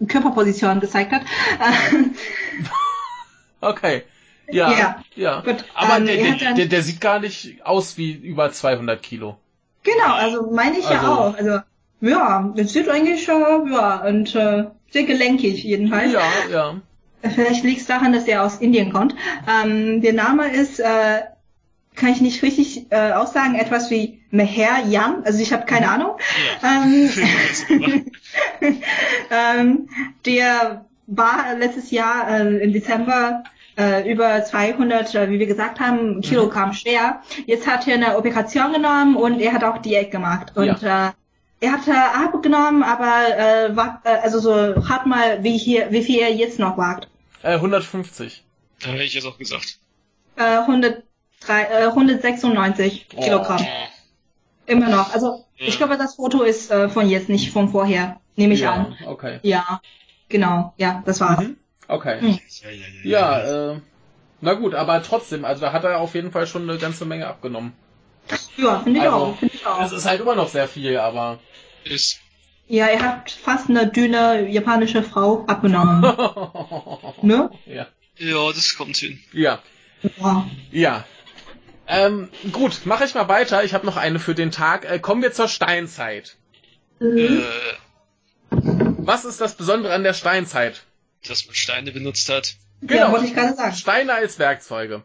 äh, Körperposition gezeigt hat. Okay. Ja. Ja. Ja. Gut, Aber ähm, der, er der, der, der sieht gar nicht aus wie über 200 Kilo. genau, also meine ich Also- ja auch. Also ja, das sieht eigentlich äh, ja und äh, sehr gelenkig jedenfalls. Ja, ja. Vielleicht liegt es daran, dass er aus Indien kommt. Ähm, der Name ist, äh, kann ich nicht richtig äh, aussagen, etwas wie Meher Yang. Also ich habe keine Ahnung. Ja. Ähm, ähm, der war letztes Jahr äh, im Dezember äh, über 200, äh, wie wir gesagt haben, Kilogramm schwer. Jetzt hat er eine Operation genommen und er hat auch Diät gemacht. Und äh, er hat äh, abgenommen, aber äh, war, äh, also so rat mal, wie hier, wie viel er jetzt noch wagt. Äh, 150. Da hätte ich jetzt auch gesagt. Äh, 103, äh, 196 Oh. Kilogramm. Immer noch. Also Ja. ich glaube, das Foto ist äh, von jetzt, nicht von vorher. Nehme ich ja, an. okay. Ja, genau. Ja, das war's. Mhm. Okay. Ja, ja, ja. Ja, äh, na gut, aber trotzdem, also da hat er auf jeden Fall schon eine ganze Menge abgenommen. Ja, finde ich Also, auch. Finde ich auch. Es ist halt immer noch sehr viel, aber. Ist. Ja, er hat fast eine dünne japanische Frau abgenommen. ne? ja. Ja, das kommt hin. Ja. Wow. Ja. Ähm, gut, mache ich mal weiter. Ich habe noch eine für den Tag. Äh, kommen wir zur Steinzeit. Mhm. Äh, Was ist das Besondere an der Steinzeit? Dass man Steine benutzt hat. Ja, wollte ich gerade sagen. Steine als Werkzeuge.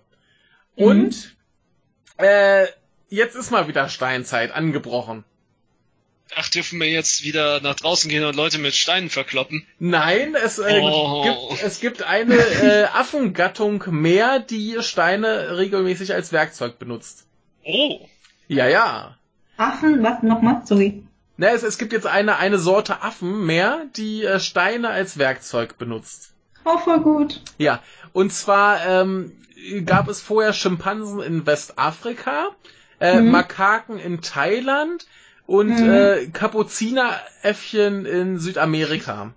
Mhm. Und äh, jetzt ist mal wieder Steinzeit angebrochen. Ach, dürfen wir jetzt wieder nach draußen gehen und Leute mit Steinen verkloppen? Nein, es, äh, Oh. gibt, es gibt eine äh, Affengattung mehr, die Steine regelmäßig als Werkzeug benutzt. Oh. Ja, ja. Affen, was nochmal? Sorry. Na, es, es gibt jetzt eine, eine Sorte Affen mehr, die äh, Steine als Werkzeug benutzt. Oh, voll gut. Ja, und zwar ähm, gab es vorher Schimpansen in Westafrika, äh, Mhm. Makaken in Thailand und Mhm. äh, Kapuzineräffchen in Südamerika.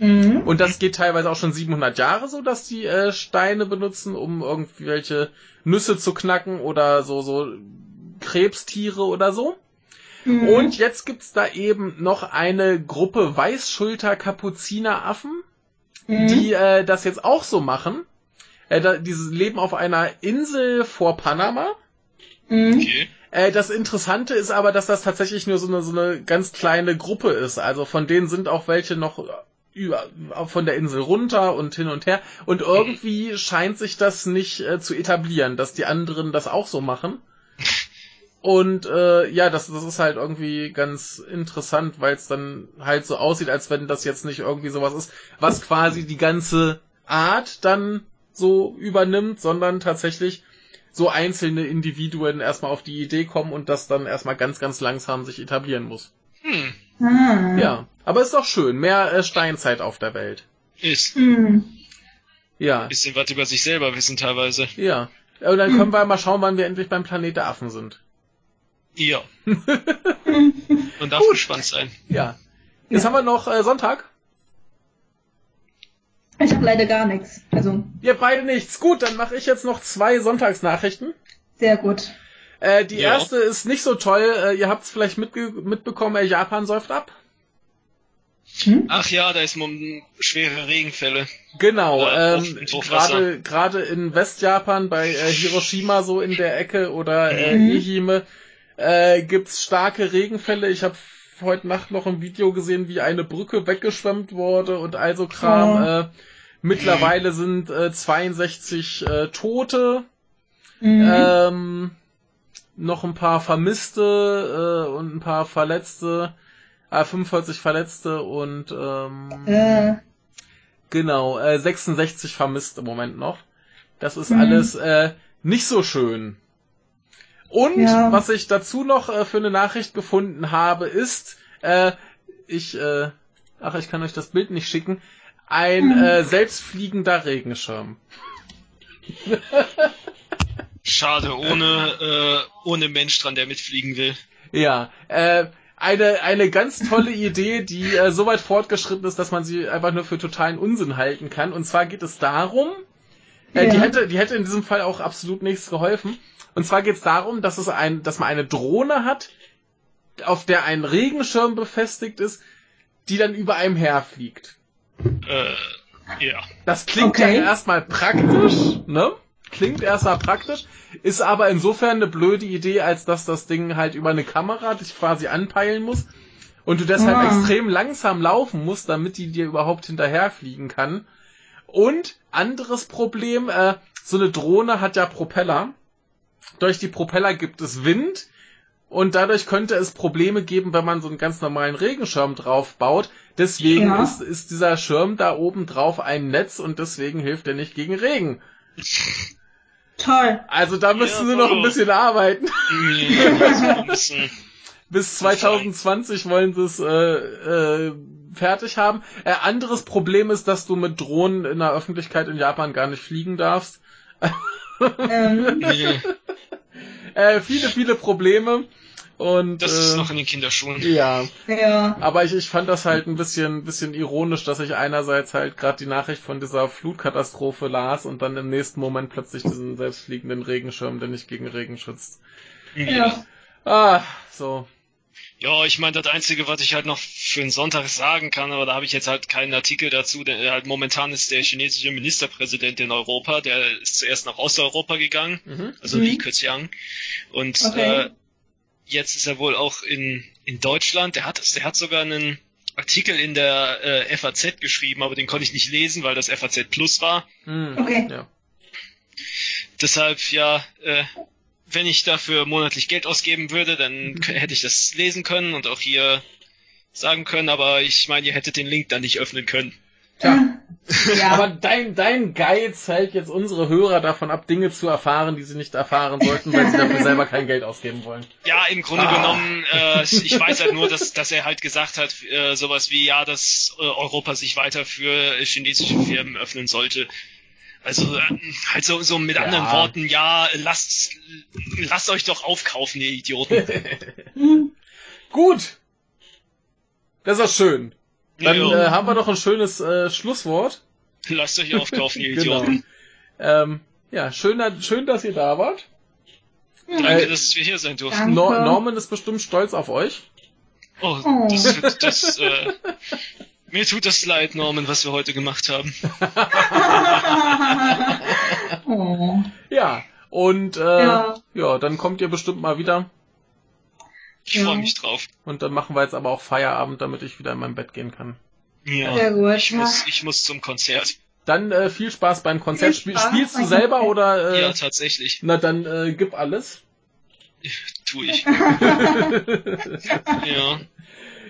Mhm. Und das geht teilweise auch schon 700 Jahre so, dass die äh, Steine benutzen, um irgendwelche Nüsse zu knacken oder so so Krebstiere oder so. Mhm. Und jetzt gibt's da eben noch eine Gruppe Weißschulter-Kapuzineraffen, Mhm. die äh, das jetzt auch so machen. Äh, da, die leben auf einer Insel vor Panama. Mhm. Okay. Äh, das Interessante ist aber, dass das tatsächlich nur so eine, so eine ganz kleine Gruppe ist. Also von denen sind auch welche noch über, von der Insel runter und hin und her. Und irgendwie scheint sich das nicht äh, zu etablieren, dass die anderen das auch so machen. Und äh, ja, das, das ist halt irgendwie ganz interessant, weil es dann halt so aussieht, als wenn das jetzt nicht irgendwie sowas ist, was quasi die ganze Art dann so übernimmt, sondern tatsächlich so einzelne Individuen erstmal auf die Idee kommen und das dann erstmal ganz, ganz langsam sich etablieren muss. Hm. Ah. Ja, aber ist doch schön. Mehr äh, Steinzeit auf der Welt. Ist. Mhm. Ja, Bisschen was über sich selber wissen teilweise. ja. Und dann können wir mal schauen, wann wir endlich beim Planet der Affen sind. Ja. Man darf gespannt sein. Ja. Jetzt Ja. haben wir noch äh, Sonntag. Ich habe leider gar nichts. Also, Ihr beide nichts. Gut, dann mache ich jetzt noch zwei Sonntagsnachrichten. sehr gut. Äh, die Ja. erste ist nicht so toll. Äh, ihr habt es vielleicht mitge mitbekommen, äh, Japan säuft ab. Hm? Ach ja, da ist mom- schwere Regenfälle. Genau, ähm, gerade in Westjapan bei äh, Hiroshima so in der Ecke oder äh, Mhm. Ehime äh, gibt's starke Regenfälle. Ich habe heute Nacht noch ein Video gesehen, wie eine Brücke weggeschwemmt wurde und also Kram. Oh. Äh, mittlerweile sind äh, 62 äh, Tote, Mhm. ähm, noch ein paar Vermisste äh, und ein paar Verletzte, äh, 45 Verletzte und ähm, äh, Genau, äh, 66 vermisst im Moment noch. Das ist Mhm. alles äh, nicht so schön. Und Ja. was ich dazu noch äh, für eine Nachricht gefunden habe, ist, äh, ich, äh, ach, ich kann euch das Bild nicht schicken, ein Mhm. äh, selbstfliegender Regenschirm. Schade, ohne, äh, ohne Mensch dran, der mitfliegen will. Ja, äh, eine, eine ganz tolle Idee, die äh, so weit fortgeschritten ist, dass man sie einfach nur für totalen Unsinn halten kann. Und zwar geht es darum, äh, die, Ja. hätte, die hätte in diesem Fall auch absolut nichts geholfen. Und zwar geht es darum, dass, es ein, dass man eine Drohne hat, auf der ein Regenschirm befestigt ist, die dann über einem herfliegt. Äh, ja. Das klingt Okay. ja erstmal praktisch, ne? Klingt erstmal praktisch, ist aber insofern eine blöde Idee, als dass das Ding halt über eine Kamera dich quasi anpeilen muss und du deshalb Ah. extrem langsam laufen musst, damit die dir überhaupt hinterherfliegen kann. Und anderes Problem, äh, so eine Drohne hat ja Propeller. Durch die Propeller gibt es Wind und dadurch könnte es Probleme geben, wenn man so einen ganz normalen Regenschirm drauf baut. Deswegen Ja. ist, ist dieser Schirm da oben drauf ein Netz und deswegen hilft er nicht gegen Regen. toll. Also da müssen Ja, sie noch ein oh. bisschen arbeiten. Ja, also. Bis 2020 wollen sie es äh, äh, fertig haben. Äh, anderes Problem ist, dass du mit Drohnen in der Öffentlichkeit in Japan gar nicht fliegen darfst. Ähm, Äh, viele, viele Probleme. Und das äh, ist noch in den Kinderschuhen. ja, ja. aber ich, ich fand das halt ein bisschen, bisschen ironisch, dass ich einerseits halt gerade die Nachricht von dieser Flutkatastrophe las und dann im nächsten Moment plötzlich diesen selbstfliegenden Regenschirm, der nicht gegen Regen schützt. Ja. Ah, so. Ja, ich meine, das Einzige, was ich halt noch für einen Sonntag sagen kann, aber da habe ich jetzt halt keinen Artikel dazu, denn halt momentan ist der chinesische Ministerpräsident in Europa, der ist zuerst nach Osteuropa gegangen, Mhm. also Mhm. Li Keqiang. Und Okay. äh, jetzt ist er wohl auch in, in Deutschland. Der hat, der hat sogar einen Artikel in der äh, FAZ geschrieben, aber den konnte ich nicht lesen, weil das FAZ Plus war. Hm, Okay. Ja. Deshalb, ja, äh, wenn ich dafür monatlich Geld ausgeben würde, dann k- hätte ich das lesen können und auch hier sagen können, aber ich meine, ihr hättet den Link dann nicht öffnen können. Tja. Ja. Aber dein, dein Geiz hält jetzt unsere Hörer davon ab, Dinge zu erfahren, die sie nicht erfahren sollten, weil sie dafür selber kein Geld ausgeben wollen. Ja, im Grunde Ah. genommen, äh, ich weiß halt nur, dass, dass er halt gesagt hat, äh, sowas wie, ja, dass äh, Europa sich weiter für chinesische Firmen öffnen sollte. Also äh, halt so, so mit Ja. anderen Worten, ja, lasst, lasst euch doch aufkaufen, ihr Idioten. Gut. Das ist schön. Dann äh, haben wir doch ein schönes äh, Schlusswort. lasst euch aufkaufen, ihr Genau. Idioten. Ähm, ja, schön, schön, dass ihr da wart. Danke, Äh, dass wir hier sein durften. Nor Norman ist bestimmt stolz auf euch. Oh, Oh. das, das, äh, mir tut das leid, Norman, was wir heute gemacht haben. oh. Ja, und äh, ja. Ja. dann kommt ihr bestimmt mal wieder. Ich Ja. freue mich drauf. Und dann machen wir jetzt aber auch Feierabend, damit ich wieder in mein Bett gehen kann. Ja. Sehr gut. Ich muss, ich muss zum Konzert. Dann äh, viel Spaß beim Konzert. Spiel, Spaß spielst du selber oder? Äh, Ja, tatsächlich. Na dann äh, gib alles. Tu ich. Ja.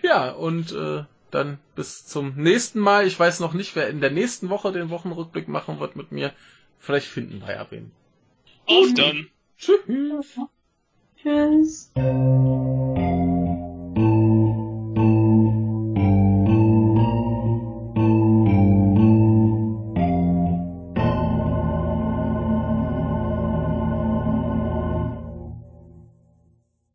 Ja, und äh, dann bis zum nächsten Mal. Ich weiß noch nicht, wer in der nächsten Woche den Wochenrückblick machen wird mit mir. Vielleicht finden wir ja wen. Auf dann. Tschüss. Tschüss.